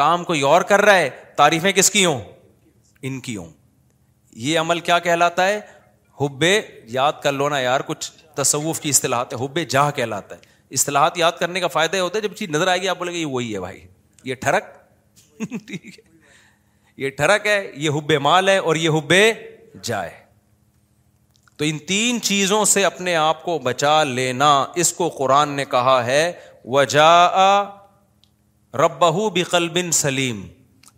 کام کوئی اور کر رہا ہے تعریفیں کس کی ہوں ان کی ہوں یہ عمل کیا کہلاتا ہے حب یاد کر لو نا یار کچھ تصوف کی اصطلاحات ہے حب جاہ کہلاتا ہے اصطلاحات یاد کرنے کا فائدہ ہوتا ہے جب چیز نظر آئے گی آپ گے یہ وہی ہے بھائی یہ ٹھرک ٹھیک ہے یہ ٹھڑک ہے یہ حب مال ہے اور یہ حب جائے تو ان تین چیزوں سے اپنے آپ کو بچا لینا اس کو قرآن نے کہا ہے وجا رب بکل بن سلیم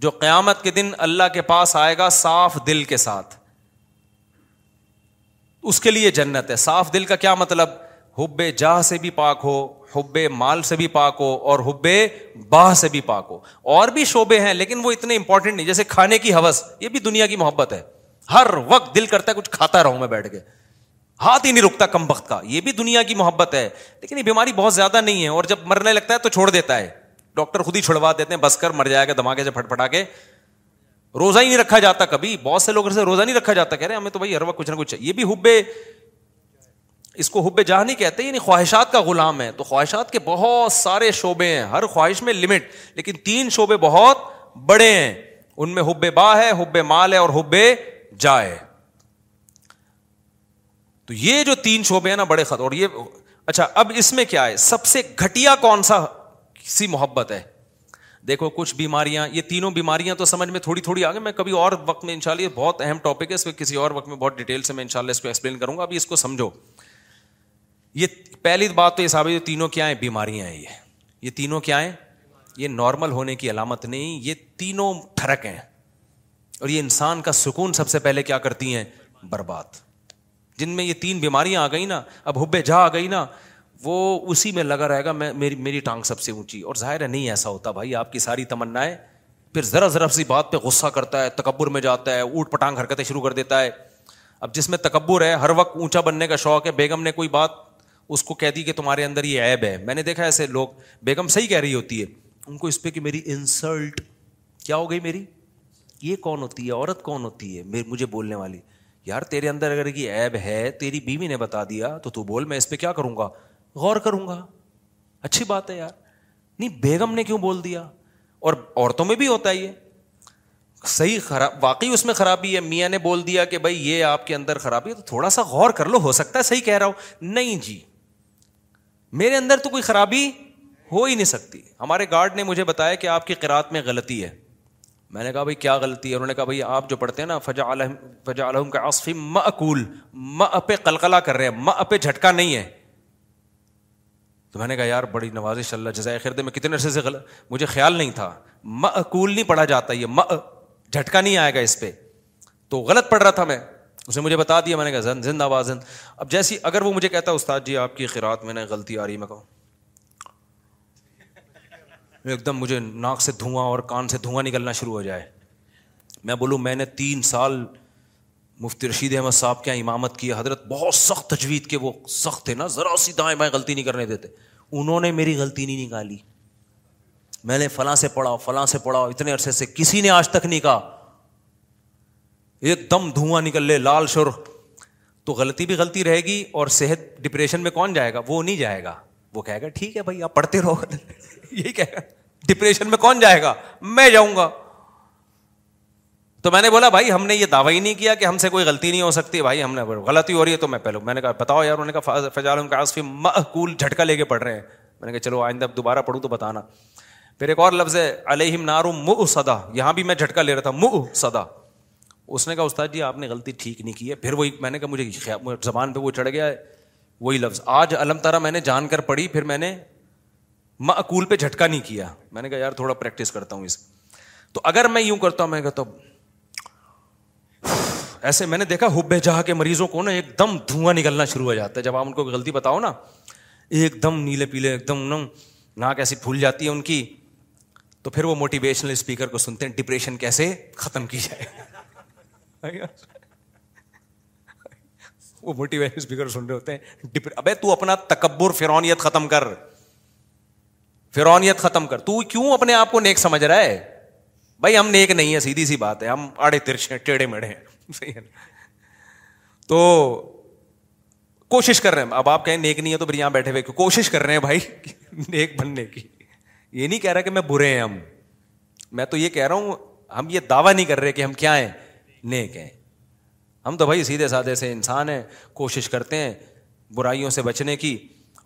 جو قیامت کے دن اللہ کے پاس آئے گا صاف دل کے ساتھ اس کے لیے جنت ہے صاف دل کا کیا مطلب حب جاہ سے بھی پاک ہو حب مال سے بھی پاک ہو اور حب باہ سے بھی پاک ہو اور بھی شعبے ہیں لیکن وہ اتنے امپورٹنٹ نہیں جیسے کھانے کی حوث یہ بھی دنیا کی محبت ہے ہر وقت دل کرتا ہے کچھ کھاتا رہوں میں بیٹھ کے ہاتھ ہی نہیں رکتا کم وقت کا یہ بھی دنیا کی محبت ہے لیکن یہ بیماری بہت زیادہ نہیں ہے اور جب مرنے لگتا ہے تو چھوڑ دیتا ہے ڈاکٹر خود ہی چھڑوا دیتے ہیں بس کر مر جائے گا دھماکے سے پھٹ پھٹا کے روزہ ہی نہیں رکھا جاتا کبھی بہت سے لوگوں سے روزہ نہیں رکھا جاتا کہہ رہے ہمیں تو بھائی ہر وقت کچھ نہ کچھ یہ بھی حبے اس کو حب جہاں کہتے یعنی خواہشات کا غلام ہے تو خواہشات کے بہت سارے شعبے ہیں ہر خواہش میں لمٹ لیکن تین شعبے بہت بڑے ہیں ان میں حب با ہے حب مال ہے اور حب جا ہے تو یہ جو تین شعبے ہیں نا بڑے خط اور یہ اچھا اب اس میں کیا ہے سب سے گھٹیا کون سا سی محبت ہے دیکھو کچھ بیماریاں یہ تینوں بیماریاں تو سمجھ میں تھوڑی تھوڑی آ گئی میں کبھی اور وقت میں ان شاء اللہ یہ بہت اہم ٹاپک ہے اس میں کسی اور وقت میں بہت ڈیٹیل سے میں ان شاء اللہ اس کو ایکسپلین کروں گا ابھی اس کو سمجھو یہ پہلی بات تو یہ سب تینوں کیا ہیں بیماریاں ہیں یہ یہ تینوں کیا ہیں یہ نارمل ہونے کی علامت نہیں یہ تینوں ٹھرک ہیں اور یہ انسان کا سکون سب سے پہلے کیا کرتی ہیں برباد جن میں یہ تین بیماریاں آ گئی نا اب ہوبے جا آ گئی نا وہ اسی میں لگا رہے گا میں میری میری ٹانگ سب سے اونچی اور ظاہر ہے نہیں ایسا ہوتا بھائی آپ کی ساری تمنا پھر ذرا ذرا سی بات پہ غصہ کرتا ہے تکبر میں جاتا ہے اوٹ پٹانگ حرکتیں شروع کر دیتا ہے اب جس میں تکبر ہے ہر وقت اونچا بننے کا شوق ہے بیگم نے کوئی بات اس کو کہہ دی کہ تمہارے اندر یہ ایب ہے میں نے دیکھا ایسے لوگ بیگم صحیح کہہ رہی ہوتی ہے ان کو اس پہ کہ میری انسلٹ کیا ہو گئی میری یہ کون ہوتی ہے عورت کون ہوتی ہے مجھے بولنے والی یار تیرے اندر اگر یہ ایب ہے تیری بیوی نے بتا دیا تو تو بول میں اس پہ کیا کروں گا غور کروں گا اچھی بات ہے یار نہیں بیگم نے کیوں بول دیا اور عورتوں میں بھی ہوتا ہے یہ صحیح خراب واقعی اس میں خرابی ہے میاں نے بول دیا کہ بھائی یہ آپ کے اندر خرابی ہے تو تھوڑا سا غور کر لو ہو سکتا ہے صحیح کہہ رہا ہوں نہیں جی میرے اندر تو کوئی خرابی ہو ہی نہیں سکتی ہمارے گارڈ نے مجھے بتایا کہ آپ کی قرآت میں غلطی ہے میں نے کہا بھائی کیا غلطی ہے انہوں نے کہا بھائی آپ جو پڑھتے ہیں نا فجا فجا الحم کا عصفی معقول م اپ کلکلا کر رہے ہیں پہ جھٹکا نہیں ہے تو میں نے کہا یار بڑی نواز اللہ جزائے خرد میں کتنے عرصے سے غلط مجھے خیال نہیں تھا معقول نہیں پڑھا جاتا یہ م جھٹکا نہیں آئے گا اس پہ تو غلط پڑھ رہا تھا میں اس نے مجھے بتا دیا میں نے کہا زند آباد اب جیسی اگر وہ مجھے کہتا ہے استاد جی آپ کی خیرات میں نے غلطی آ رہی میں کہوں ایک دم مجھے ناک سے دھواں اور کان سے دھواں نکلنا شروع ہو جائے میں بولوں میں نے تین سال مفتی رشید احمد صاحب کے یہاں امامت کی حضرت بہت سخت تجوید کے وہ سخت تھے نا ذرا سی دائیں بائیں غلطی نہیں کرنے دیتے انہوں نے میری غلطی نہیں نکالی میں نے فلاں سے پڑھا فلاں سے پڑھا اتنے عرصے سے کسی نے آج تک نہیں کہا ایک دم دھواں نکل لے لال شر تو غلطی بھی غلطی رہے گی اور صحت ڈپریشن میں کون جائے گا وہ نہیں جائے گا وہ کہے گا ٹھیک ہے بھائی آپ پڑھتے رہو یہی کہے گا ڈپریشن میں کون جائے گا میں جاؤں گا تو میں نے بولا بھائی ہم نے یہ دعوی نہیں کیا کہ ہم سے کوئی غلطی نہیں ہو سکتی بھائی ہم نے غلطی ہو رہی ہے تو میں پہلو میں نے کہا بتاؤ یار فضال ان کا آصفی مول جھٹکا لے کے پڑھ رہے ہیں میں نے کہا چلو آئندہ دوبارہ پڑھوں تو بتانا پھر ایک اور لفظ ہے علیہم نارو مو سدا یہاں بھی میں جھٹکا لے رہا تھا مو سدا اس نے کہا استاد جی آپ نے غلطی ٹھیک نہیں کی ہے پھر وہی میں نے کہا مجھے زبان پہ وہ چڑھ گیا ہے وہی لفظ آج الم تارا میں نے جان کر پڑھی پھر میں نے معقول پہ جھٹکا نہیں کیا میں نے کہا یار تھوڑا پریکٹس کرتا ہوں اس تو اگر میں یوں کرتا ہوں میں کہتا ہوں ایسے میں نے دیکھا ہوبے جہاں کے مریضوں کو نا ایک دم دھواں نکلنا شروع ہو جاتا ہے جب آپ ان کو غلطی بتاؤ نا ایک دم نیلے پیلے ایک دم نم ناک ایسی پھول جاتی ہے ان کی تو پھر وہ موٹیویشنل اسپیکر کو سنتے ہیں ڈپریشن کیسے ختم کی جائے وہ موٹیویشن اسپیکر سن رہے ہوتے ہیں ابے تو اپنا تکبر فرونیت ختم کر فرونیت ختم کر تو کیوں اپنے آپ کو نیک سمجھ رہا ہے بھائی ہم نیک نہیں ہے سیدھی سی بات ہے ہم آڑے ترچے ہیں ٹیڑھے میڑے ہیں صحیح ہے تو کوشش کر رہے ہیں اب آپ کہیں نیک نہیں ہے تو پھر یہاں بیٹھے ہوئے کوشش کر رہے ہیں بھائی نیک بننے کی یہ نہیں کہہ رہا کہ میں برے ہیں ہم میں تو یہ کہہ رہا ہوں ہم یہ دعویٰ نہیں کر رہے کہ ہم کیا ہیں نیک ہیں ہم تو بھائی سیدھے سادھے سے انسان ہیں کوشش کرتے ہیں برائیوں سے بچنے کی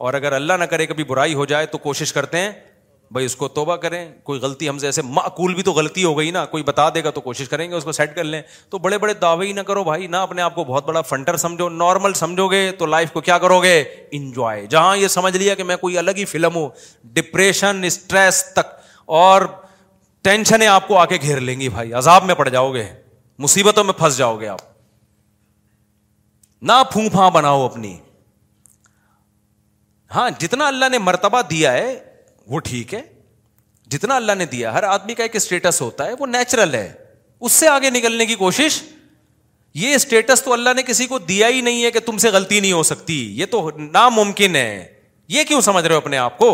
اور اگر اللہ نہ کرے کبھی برائی ہو جائے تو کوشش کرتے ہیں بھائی اس کو توبہ کریں کوئی غلطی ہم سے ایسے معقول بھی تو غلطی ہو گئی نا کوئی بتا دے گا تو کوشش کریں گے اس کو سیٹ کر لیں تو بڑے بڑے دعوے ہی نہ کرو بھائی نہ اپنے آپ کو بہت بڑا فنٹر سمجھو نارمل سمجھو گے تو لائف کو کیا کرو گے انجوائے جہاں یہ سمجھ لیا کہ میں کوئی الگ ہی فلم ہوں ڈپریشن اسٹریس تک اور ٹینشنیں آپ کو آ کے گھیر لیں گی بھائی عذاب میں پڑ جاؤ گے مصیبتوں میں پھنس جاؤ گے آپ نہ پھو پھا بناؤ اپنی ہاں جتنا اللہ نے مرتبہ دیا ہے وہ ٹھیک ہے جتنا اللہ نے دیا ہر آدمی کا ایک اسٹیٹس ہوتا ہے وہ نیچرل ہے اس سے آگے نکلنے کی کوشش یہ اسٹیٹس تو اللہ نے کسی کو دیا ہی نہیں ہے کہ تم سے غلطی نہیں ہو سکتی یہ تو ناممکن ہے یہ کیوں سمجھ رہے ہو اپنے آپ کو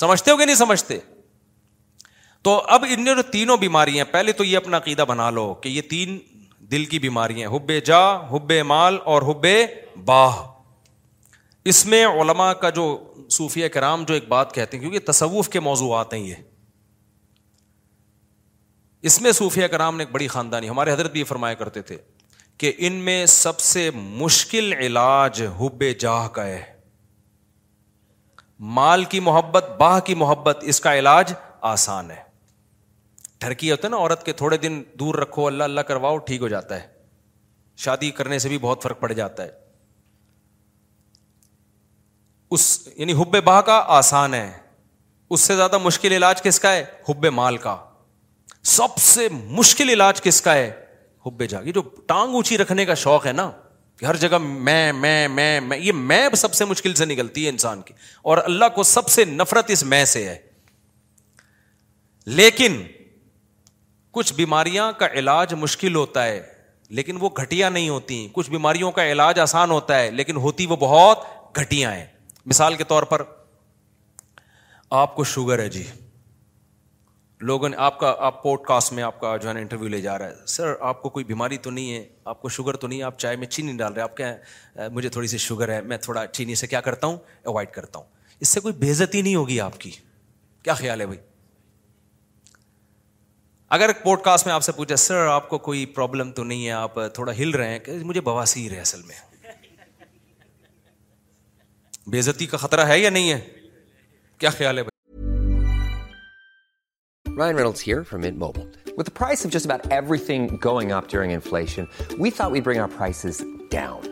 سمجھتے ہو کہ نہیں سمجھتے تو اب ان نے جو تینوں بیماریاں پہلے تو یہ اپنا عقیدہ بنا لو کہ یہ تین دل کی بیماریاں حب جا حب مال اور حب باہ اس میں علماء کا جو صوفیہ کرام جو ایک بات کہتے ہیں کیونکہ تصوف کے موضوع آتے ہیں یہ اس میں صوفیہ کرام نے ایک بڑی خاندانی ہمارے حضرت بھی یہ فرمایا کرتے تھے کہ ان میں سب سے مشکل علاج حب جاہ کا ہے مال کی محبت باہ کی محبت اس کا علاج آسان ہے ہوتا ہے نا عورت کے تھوڑے دن دور رکھو اللہ اللہ کرواؤ ٹھیک ہو جاتا ہے شادی کرنے سے بھی بہت فرق پڑ جاتا ہے اس اس یعنی حب حب باہ کا کا کا آسان ہے ہے سے زیادہ مشکل علاج کس مال سب سے مشکل علاج کس کا ہے حب جا یہ جو ٹانگ اونچی رکھنے کا شوق ہے نا ہر جگہ میں میں میں میں یہ میں سب سے مشکل سے نکلتی ہے انسان کی اور اللہ کو سب سے نفرت اس میں سے ہے لیکن کچھ بیماریاں کا علاج مشکل ہوتا ہے لیکن وہ گھٹیا نہیں ہوتی کچھ بیماریوں کا علاج آسان ہوتا ہے لیکن ہوتی وہ بہت گھٹیا ہیں مثال کے طور پر آپ کو شوگر ہے جی لوگوں نے آپ کا آپ پوڈ کاسٹ میں آپ کا جو ہے نا انٹرویو لے جا رہا ہے سر آپ کو کوئی بیماری تو نہیں ہے آپ کو شوگر تو نہیں ہے آپ چائے میں چینی ڈال رہے آپ کہیں مجھے تھوڑی سی شوگر ہے میں تھوڑا چینی سے کیا کرتا ہوں اوائڈ کرتا ہوں اس سے کوئی بےزتی نہیں ہوگی آپ کی کیا خیال ہے بھائی اگر پوڈ کاسٹ میں آپ سے پوچھا سر آپ کو کوئی پرابلم تو نہیں ہے آپ تھوڑا ہل رہے ہیں کہ مجھے بواسیر ہے اصل میں بےزتی کا خطرہ ہے یا نہیں ہے کیا خیال ہے Ryan Reynolds here from Mint Mobile. With the price of just about everything going up during inflation, we thought we'd bring our prices down.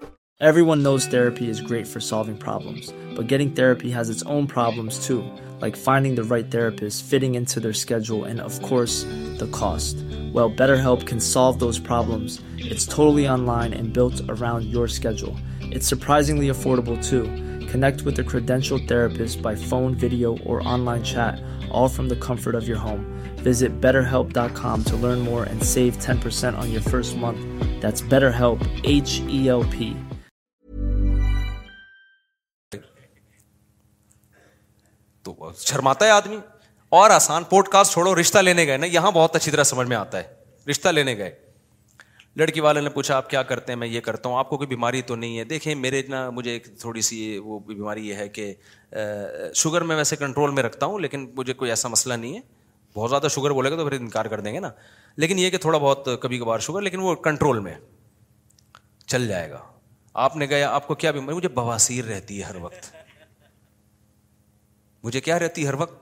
Everyone knows therapy is great for solving problems, but getting therapy has its own problems too, like finding the right therapist, fitting into their schedule, and of course, the cost. Well, BetterHelp can solve those problems. It's totally online and built around your schedule. It's surprisingly affordable too. Connect with a credentialed therapist by phone, video, or online chat, all from the comfort of your home. Visit BetterHelp.com to learn more and save 10% on your first month. That's BetterHelp, H-E-L-P. تو شرماتا ہے آدمی اور آسان pod cost چھوڑو رشتہ لینے گئے نا یہاں بہت اچھی طرح سمجھ میں آتا ہے رشتہ لینے گئے لڑکی والے نے پوچھا آپ کیا کرتے ہیں میں یہ کرتا ہوں آپ کو کوئی بیماری تو نہیں ہے دیکھیں میرے نا مجھے ایک تھوڑی سی وہ بیماری یہ ہے کہ شوگر میں ویسے کنٹرول میں رکھتا ہوں لیکن مجھے کوئی ایسا مسئلہ نہیں ہے بہت زیادہ شوگر بولے گا تو پھر انکار کر دیں گے نا لیکن یہ کہ تھوڑا بہت کبھی کبھار شوگر لیکن وہ کنٹرول میں چل جائے گا آپ نے گیا آپ کو کیا بیماری مجھے بواسیر رہتی ہے ہر وقت مجھے کیا رہتی ہر وقت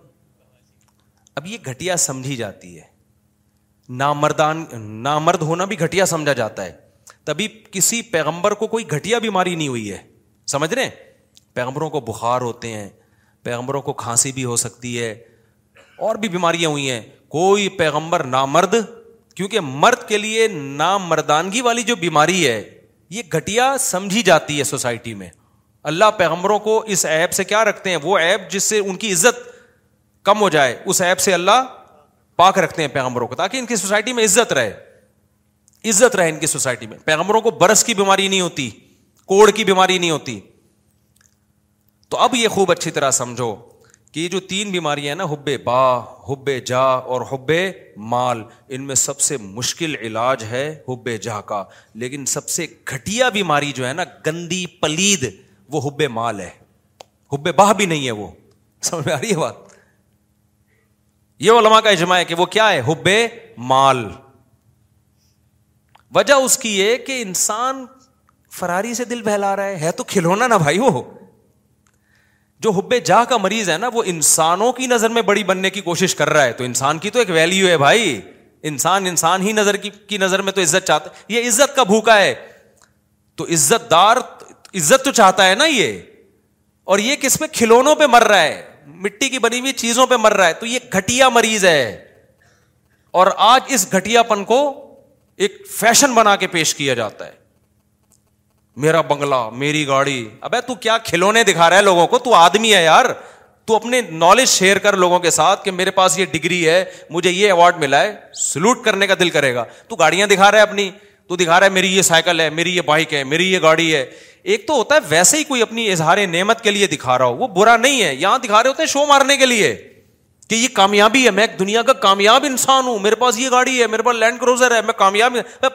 اب یہ گھٹیا سمجھی جاتی ہے نامردان نامرد ہونا بھی گھٹیا سمجھا جاتا ہے تبھی کسی پیغمبر کو کوئی گھٹیا بیماری نہیں ہوئی ہے سمجھ رہے پیغمبروں کو بخار ہوتے ہیں پیغمبروں کو کھانسی بھی ہو سکتی ہے اور بھی بیماریاں ہوئی ہیں کوئی پیغمبر نامرد کیونکہ مرد کے لیے نامردانگی والی جو بیماری ہے یہ گھٹیا سمجھی جاتی ہے سوسائٹی میں اللہ پیغمبروں کو اس ایپ سے کیا رکھتے ہیں وہ ایپ جس سے ان کی عزت کم ہو جائے اس ایپ سے اللہ پاک رکھتے ہیں پیغمبروں کو تاکہ ان کی سوسائٹی میں عزت رہے عزت رہے ان کی سوسائٹی میں پیغمبروں کو برس کی بیماری نہیں ہوتی کوڑ کی بیماری نہیں ہوتی تو اب یہ خوب اچھی طرح سمجھو کہ یہ جو تین بیماریاں نا حب با حب جا اور حب مال ان میں سب سے مشکل علاج ہے حب جا کا لیکن سب سے گھٹیا بیماری جو ہے نا گندی پلید وہ حب مال ہے حب باہ بھی نہیں ہے وہ سمجھ میں آ رہی ہے بات یہ علما کا اجماع ہے کہ وہ کیا ہے حب مال وجہ اس کی یہ کہ انسان فراری سے دل بہلا رہا ہے ہے تو کھلونا نا بھائی وہ جو حب جا کا مریض ہے نا وہ انسانوں کی نظر میں بڑی بننے کی کوشش کر رہا ہے تو انسان کی تو ایک ویلو ہے بھائی انسان انسان ہی نظر کی کی نظر میں تو عزت چاہتا ہے یہ عزت کا بھوکا ہے تو عزت دار عزت تو چاہتا ہے نا یہ اور یہ کس پہ کھلونوں پہ مر رہا ہے مٹی کی بنی ہوئی چیزوں پہ مر رہا ہے تو یہ گٹیا مریض ہے اور آج اس گھٹیا پن کو ایک فیشن بنا کے پیش کیا جاتا ہے میرا بنگلہ میری گاڑی اب ہے تو کیا کھلونے دکھا رہا ہے لوگوں کو تو آدمی ہے یار تو اپنے نالج شیئر کر لوگوں کے ساتھ کہ میرے پاس یہ ڈگری ہے مجھے یہ اوارڈ ملا ہے سلوٹ کرنے کا دل کرے گا تو گاڑیاں دکھا رہا ہے اپنی تو دکھا رہا ہے میری یہ سائیکل ہے میری یہ بائک ہے میری یہ گاڑی ہے ایک تو ہوتا ہے ویسے ہی کوئی اپنی اظہار نعمت کے لیے دکھا رہا ہو وہ برا نہیں ہے یہاں دکھا رہے ہوتے ہیں شو مارنے کے لیے کہ یہ کامیابی ہے میں ایک دنیا کا کامیاب کامیاب انسان ہوں میرے میرے پاس پاس یہ گاڑی ہے ہے لینڈ کروزر میں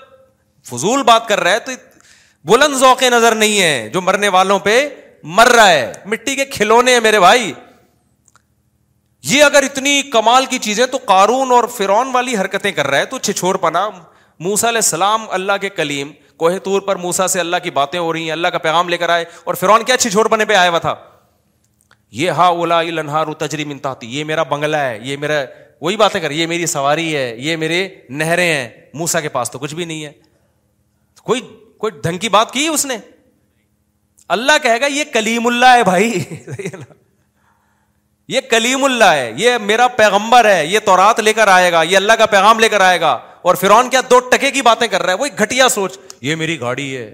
فضول بات کر رہا ہے تو بلند ذوق نظر نہیں ہے جو مرنے والوں پہ مر رہا ہے مٹی کے کھلونے ہیں میرے بھائی یہ اگر اتنی کمال کی چیزیں تو قارون اور فرون والی حرکتیں کر رہا ہے تو چھچور پنا موسا علیہ السلام اللہ کے کلیم کوہ طور پر موسا سے اللہ کی باتیں ہو رہی ہیں اللہ کا پیغام لے کر آئے اور فرعون کیا چھچھوڑ بنے پہ آیا ہوا تھا یہ ہا اولا لنہار تجری منتاتی یہ میرا بنگلہ ہے یہ میرا وہی باتیں کر یہ میری سواری ہے یہ میرے نہریں ہیں موسا کے پاس تو کچھ بھی نہیں ہے کوئی کوئی ڈھنگ کی بات کی اس نے اللہ کہے گا یہ کلیم اللہ ہے بھائی یہ کلیم اللہ ہے یہ میرا پیغمبر ہے یہ تورات لے کر آئے گا یہ اللہ کا پیغام لے کر آئے گا اور فرعون کیا دو ٹکے کی باتیں کر رہا ہے وہی گھٹیا سوچ یہ میری گاڑی ہے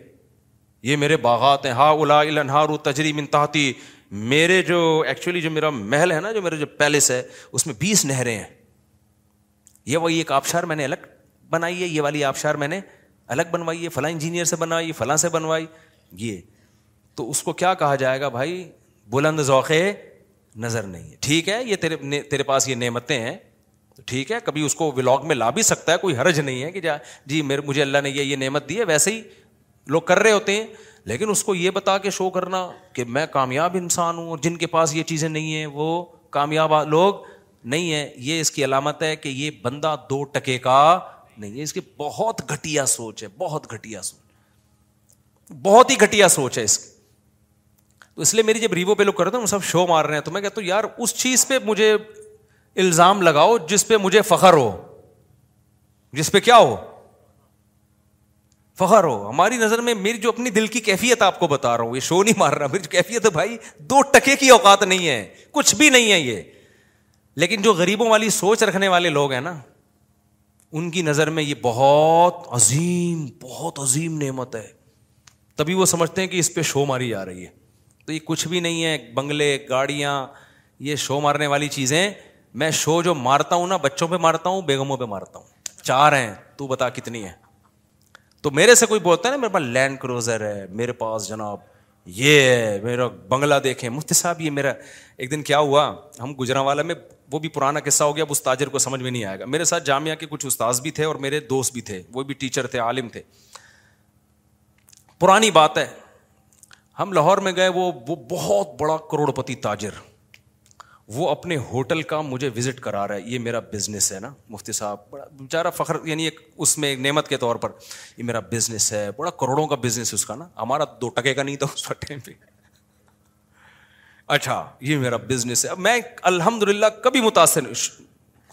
یہ میرے باغات ہیں ہا الا الاََََََََ رو تجری منتاہطى میرے جو ایکچولی جو میرا محل ہے نا جو میرا جو پیلس ہے اس میں بیس نہریں ہیں یہ وہی ایک آبشار میں نے الگ بنائی ہے یہ والی آبشار میں نے الگ بنوائی ہے فلاں انجینئر سے بنوائى فلاں سے بنوائی یہ تو اس کو کیا کہا جائے گا بھائی بلند ذوقے نظر نہیں ہے ٹھیک ہے یہ تیرے تیرے پاس یہ نعمتیں ہیں ٹھیک ہے کبھی اس کو ولاگ میں لا بھی سکتا ہے کوئی حرج نہیں ہے کہ جا جی میرے مجھے اللہ نے یہ یہ نعمت دی ہے ویسے ہی لوگ کر رہے ہوتے ہیں لیکن اس کو یہ بتا کے شو کرنا کہ میں کامیاب انسان ہوں اور جن کے پاس یہ چیزیں نہیں ہیں وہ کامیاب لوگ نہیں ہیں یہ اس کی علامت ہے کہ یہ بندہ دو ٹکے کا نہیں ہے اس کی بہت گھٹیا سوچ ہے بہت گھٹیا سوچ بہت ہی گھٹیا سوچ ہے اس کی تو اس لیے میری جب ریوو پہ لوگ کرتے ہیں وہ سب شو مار رہے ہیں تو میں کہتا ہوں یار اس چیز پہ مجھے الزام لگاؤ جس پہ مجھے فخر ہو جس پہ کیا ہو فخر ہو ہماری نظر میں میری جو اپنی دل کی کیفیت آپ کو بتا رہا ہوں یہ شو نہیں مار رہا میری جو کیفیت ہے بھائی دو ٹکے کی اوقات نہیں ہے کچھ بھی نہیں ہے یہ لیکن جو غریبوں والی سوچ رکھنے والے لوگ ہیں نا ان کی نظر میں یہ بہت عظیم بہت عظیم نعمت ہے تبھی وہ سمجھتے ہیں کہ اس پہ شو ماری جا رہی ہے تو یہ کچھ بھی نہیں ہے بنگلے گاڑیاں یہ شو مارنے والی چیزیں میں شو جو مارتا ہوں نا بچوں پہ مارتا ہوں بیگموں پہ مارتا ہوں چار ہیں تو بتا کتنی ہے تو میرے سے کوئی بولتا ہے نا میرے پاس لینڈ کروزر ہے میرے پاس جناب یہ ہے میرا بنگلہ دیکھیں مفتی صاحب یہ میرا ایک دن کیا ہوا ہم گجرا والا میں وہ بھی پرانا قصہ ہو گیا اب اس تاجر کو سمجھ میں نہیں آئے گا میرے ساتھ جامعہ کے کچھ استاذ بھی تھے اور میرے دوست بھی تھے وہ بھی ٹیچر تھے عالم تھے پرانی بات ہے ہم لاہور میں گئے وہ بہت بڑا کروڑپتی تاجر وہ اپنے ہوٹل کا مجھے وزٹ کرا رہا ہے یہ میرا بزنس ہے نا مفتی صاحب بڑا چارا فخر یعنی ایک اس میں نعمت کے طور پر یہ میرا بزنس ہے بڑا کروڑوں کا بزنس ہے اس کا نا ہمارا دو ٹکے کا نہیں تھا اس ٹائم پہ اچھا یہ میرا بزنس ہے اب میں الحمد للہ کبھی متاثر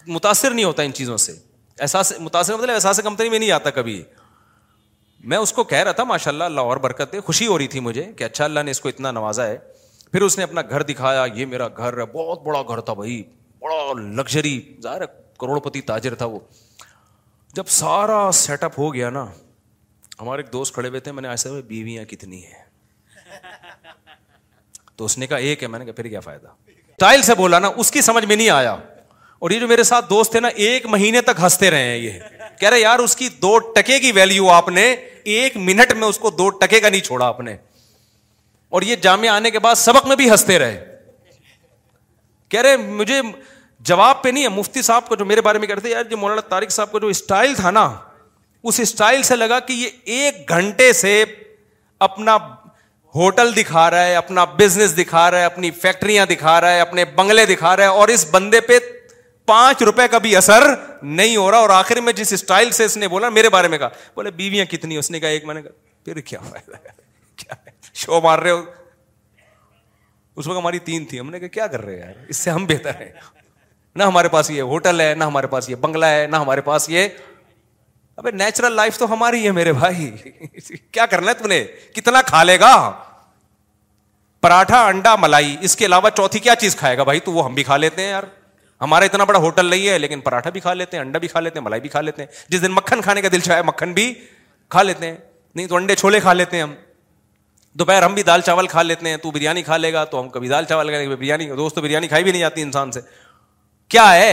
متاثر نہیں ہوتا ان چیزوں سے احساس متاثر مطلب احساس کمپنی میں نہیں آتا کبھی میں اس کو کہہ رہا تھا ماشاء اللہ اللہ اور برکت ہے خوشی ہو رہی تھی مجھے کہ اچھا اللہ نے اس کو اتنا نوازا ہے پھر اس نے اپنا گھر دکھایا یہ میرا گھر ہے بہت بڑا گھر تھا بھائی بڑا لگژری ظاہر ہے کروڑپتی تاجر تھا وہ جب سارا سیٹ اپ ہو گیا نا ہمارے ایک دوست کھڑے ہوئے تھے میں نے سے بیویاں کتنی ہیں تو اس نے کہا ایک ہے میں نے کہا پھر کیا فائدہ ٹائل سے بولا نا اس کی سمجھ میں نہیں آیا اور یہ جو میرے ساتھ دوست تھے نا ایک مہینے تک ہنستے رہے ہیں یہ کہہ رہے یار اس کی دو ٹکے کی ویلو آپ نے ایک منٹ میں اس کو دو ٹکے کا نہیں چھوڑا آپ نے اور یہ جامعہ آنے کے بعد سبق میں بھی ہنستے رہے کہہ رہے مجھے جواب پہ نہیں ہے مفتی صاحب کو جو میرے بارے میں کہتے مولانا طارق صاحب کا جو اسٹائل تھا نا اس اسٹائل سے لگا کہ یہ ایک گھنٹے سے اپنا ہوٹل دکھا رہا ہے اپنا بزنس دکھا رہا ہے اپنی فیکٹریاں دکھا رہا ہے اپنے بنگلے دکھا رہا ہے اور اس بندے پہ پانچ روپے کا بھی اثر نہیں ہو رہا اور آخر میں جس اسٹائل سے اس نے بولا میرے بارے میں کہا بولے بیویاں کتنی اس نے کہا ایک میں نے کہا پھر کیا فائدہ کیا ہے شو مار رہے ہو اس وقت ہماری تین تھی ہم نے کہا کیا کر رہے ہیں اس سے ہم بہتر ہیں نہ ہمارے پاس یہ ہوٹل ہے نہ ہمارے پاس یہ بنگلہ ہے نہ ہمارے پاس یہ ابھی نیچرل لائف تو ہماری ہے میرے بھائی کیا کرنا ہے تم نے کتنا کھا لے گا پراٹھا انڈا ملائی اس کے علاوہ چوتھی کیا چیز کھائے گا بھائی تو وہ ہم بھی کھا لیتے ہیں یار ہمارا اتنا بڑا ہوٹل نہیں ہے لیکن پراٹھا بھی کھا لیتے ہیں انڈا بھی کھا لیتے ہیں ملائی بھی کھا لیتے ہیں جس دن مکھن کھانے کا دل چاہے مکھن بھی کھا لیتے ہیں نہیں تو انڈے چھولے کھا لیتے ہیں ہم دوپہر ہم بھی دال چاول کھا لیتے ہیں تو بریانی کھا لے گا تو ہم کبھی دال چاول کھائیں گے بریانی تو بریانی کھائی بھی نہیں جاتی انسان سے کیا کیا ہے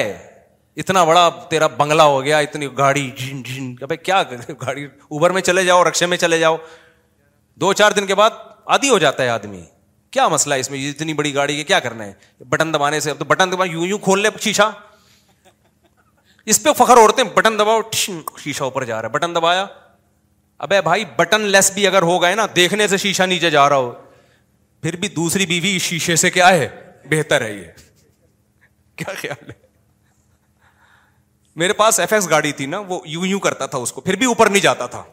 اتنا بڑا تیرا بنگلہ ہو گیا اتنی گاڑی گاڑی اوبر میں چلے جاؤ رکشے میں چلے جاؤ دو چار دن کے بعد آدھی ہو جاتا ہے آدمی کیا مسئلہ ہے اس میں اتنی بڑی گاڑی کے کیا کرنا ہے بٹن دبانے سے بٹن دبا یوں یوں کھول لے شیشا اس پہ فخر اوڑتے ہیں بٹن دباؤ شیشا اوپر جا رہا ہے بٹن دبایا اب بھائی بٹن لیس بھی اگر ہو گئے نا دیکھنے سے شیشہ نیچے جا رہا ہو پھر بھی دوسری بیوی شیشے سے کیا ہے بہتر ہے یہ کیا خیال ہے میرے پاس ایف ایس گاڑی تھی نا وہ یوں یوں کرتا تھا اس کو پھر بھی اوپر نہیں جاتا تھا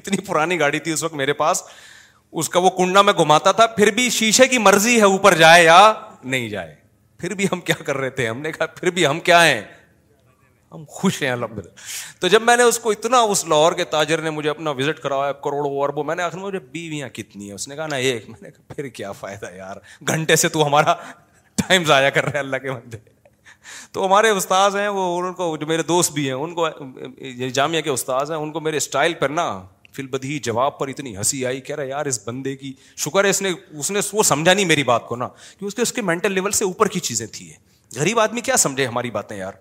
اتنی پرانی گاڑی تھی اس وقت میرے پاس اس کا وہ کنڈا میں گھماتا تھا پھر بھی شیشے کی مرضی ہے اوپر جائے یا نہیں جائے پھر بھی ہم کیا کر رہے تھے ہم نے کہا پھر بھی ہم کیا ہیں ہم خوش ہیں الحمد للہ تو جب میں نے اس کو اتنا اس لاہور کے تاجر نے مجھے اپنا وزٹ کرایا کروڑوں اور وہ میں نے آخر مجھے بیویاں کتنی ہیں اس نے کہا نا ایک میں نے کہا پھر کیا فائدہ یار گھنٹے سے تو ہمارا ٹائم ضائع کر رہے اللہ کے بندے تو ہمارے استاد ہیں وہ ان کو جو میرے دوست بھی ہیں ان کو جامعہ کے استاذ ہیں ان کو میرے اسٹائل پر نا فی بدھی جواب پر اتنی ہنسی آئی کہہ رہا یار اس بندے کی شکر ہے اس نے اس نے وہ سمجھا نہیں میری بات کو نا کہ اس کے اس کے مینٹل لیول سے اوپر کی چیزیں تھی غریب آدمی کیا سمجھے ہماری باتیں یار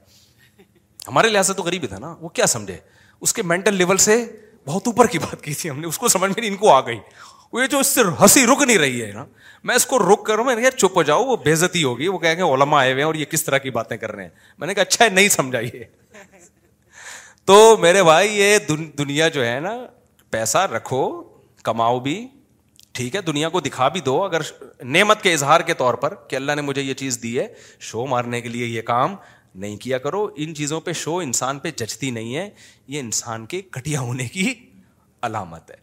ہمارے لحاظ سے تو غریب ہی تھا نا وہ کیا سمجھے اس کے مینٹل لیول سے بہت اوپر کی بات کی تھی ہم نے اس کو سمجھ میں ان کو آ گئی وہ جو اس سے ہنسی رک نہیں رہی ہے نا میں اس کو رک کروں میں نے کہا چپ ہو جاؤ وہ بےزتی ہوگی وہ کہیں گے علما آئے ہوئے ہیں اور یہ کس طرح کی باتیں کر رہے ہیں میں نے کہا اچھا ہے نہیں سمجھائیے تو میرے بھائی یہ دنیا جو ہے نا پیسہ رکھو کماؤ بھی ٹھیک ہے دنیا کو دکھا بھی دو اگر نعمت کے اظہار کے طور پر کہ اللہ نے مجھے یہ چیز دی ہے شو مارنے کے لیے یہ کام نہیں کیا کرو ان چیزوں پہ شو انسان پہ جچتی نہیں ہے یہ انسان کے کٹیا ہونے کی علامت ہے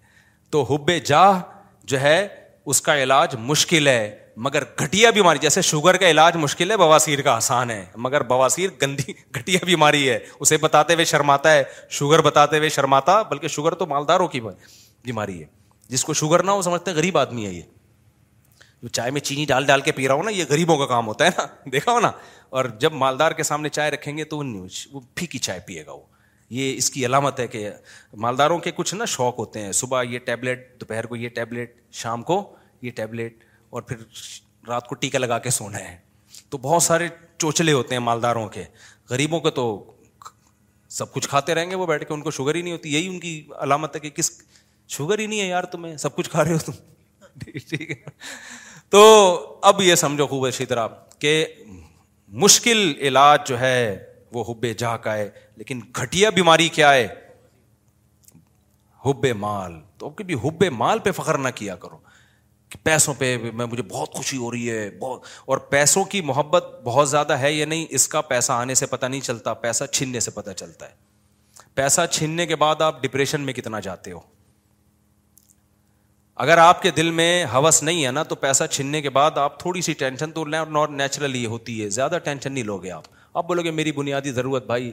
تو حب جاہ جو ہے اس کا علاج مشکل ہے مگر گھٹیا بیماری جیسے شوگر کا علاج مشکل ہے بواسیر کا آسان ہے مگر بواسیر گندی گھٹیا بیماری ہے اسے بتاتے ہوئے شرماتا ہے شوگر بتاتے ہوئے شرماتا بلکہ شوگر تو مالداروں کی بیماری ہے جس کو شوگر نہ ہو سمجھتے ہیں غریب آدمی ہے یہ جو چائے میں چینی ڈال ڈال کے پی رہا ہو نا یہ غریبوں کا کام ہوتا ہے نا دیکھا ہو نا اور جب مالدار کے سامنے چائے رکھیں گے تو وہ پھیکی چائے پیے گا وہ یہ اس کی علامت ہے کہ مالداروں کے کچھ نا شوق ہوتے ہیں صبح یہ ٹیبلیٹ دوپہر کو یہ ٹیبلیٹ شام کو یہ ٹیبلیٹ اور پھر رات کو ٹیکا لگا کے سونا ہے تو بہت سارے چوچلے ہوتے ہیں مالداروں کے غریبوں کے تو سب کچھ کھاتے رہیں گے وہ بیٹھ کے ان کو شوگر ہی نہیں ہوتی یہی ان کی علامت ہے کہ کس شوگر ہی نہیں ہے یار تمہیں سب کچھ کھا رہے ہو تم ٹھیک ہے تو اب یہ سمجھو خوب اچھی طرح کہ مشکل علاج جو ہے وہ ہوب جا کا ہے لیکن گھٹیا بیماری کیا ہے ہوب مال تو کبھی بھائی ہوب مال پہ فخر نہ کیا کرو کہ پیسوں پہ میں مجھے بہت خوشی ہو رہی ہے بہت اور پیسوں کی محبت بہت زیادہ ہے یا نہیں اس کا پیسہ آنے سے پتہ نہیں چلتا پیسہ چھیننے سے پتہ چلتا ہے پیسہ چھیننے کے بعد آپ ڈپریشن میں کتنا جاتے ہو اگر آپ کے دل میں حوث نہیں ہے نا تو پیسہ چھننے کے بعد آپ تھوڑی سی ٹینشن تو لیں اور نیچرلی یہ ہوتی ہے زیادہ ٹینشن نہیں لوگے آپ آپ بولو گے میری بنیادی ضرورت بھائی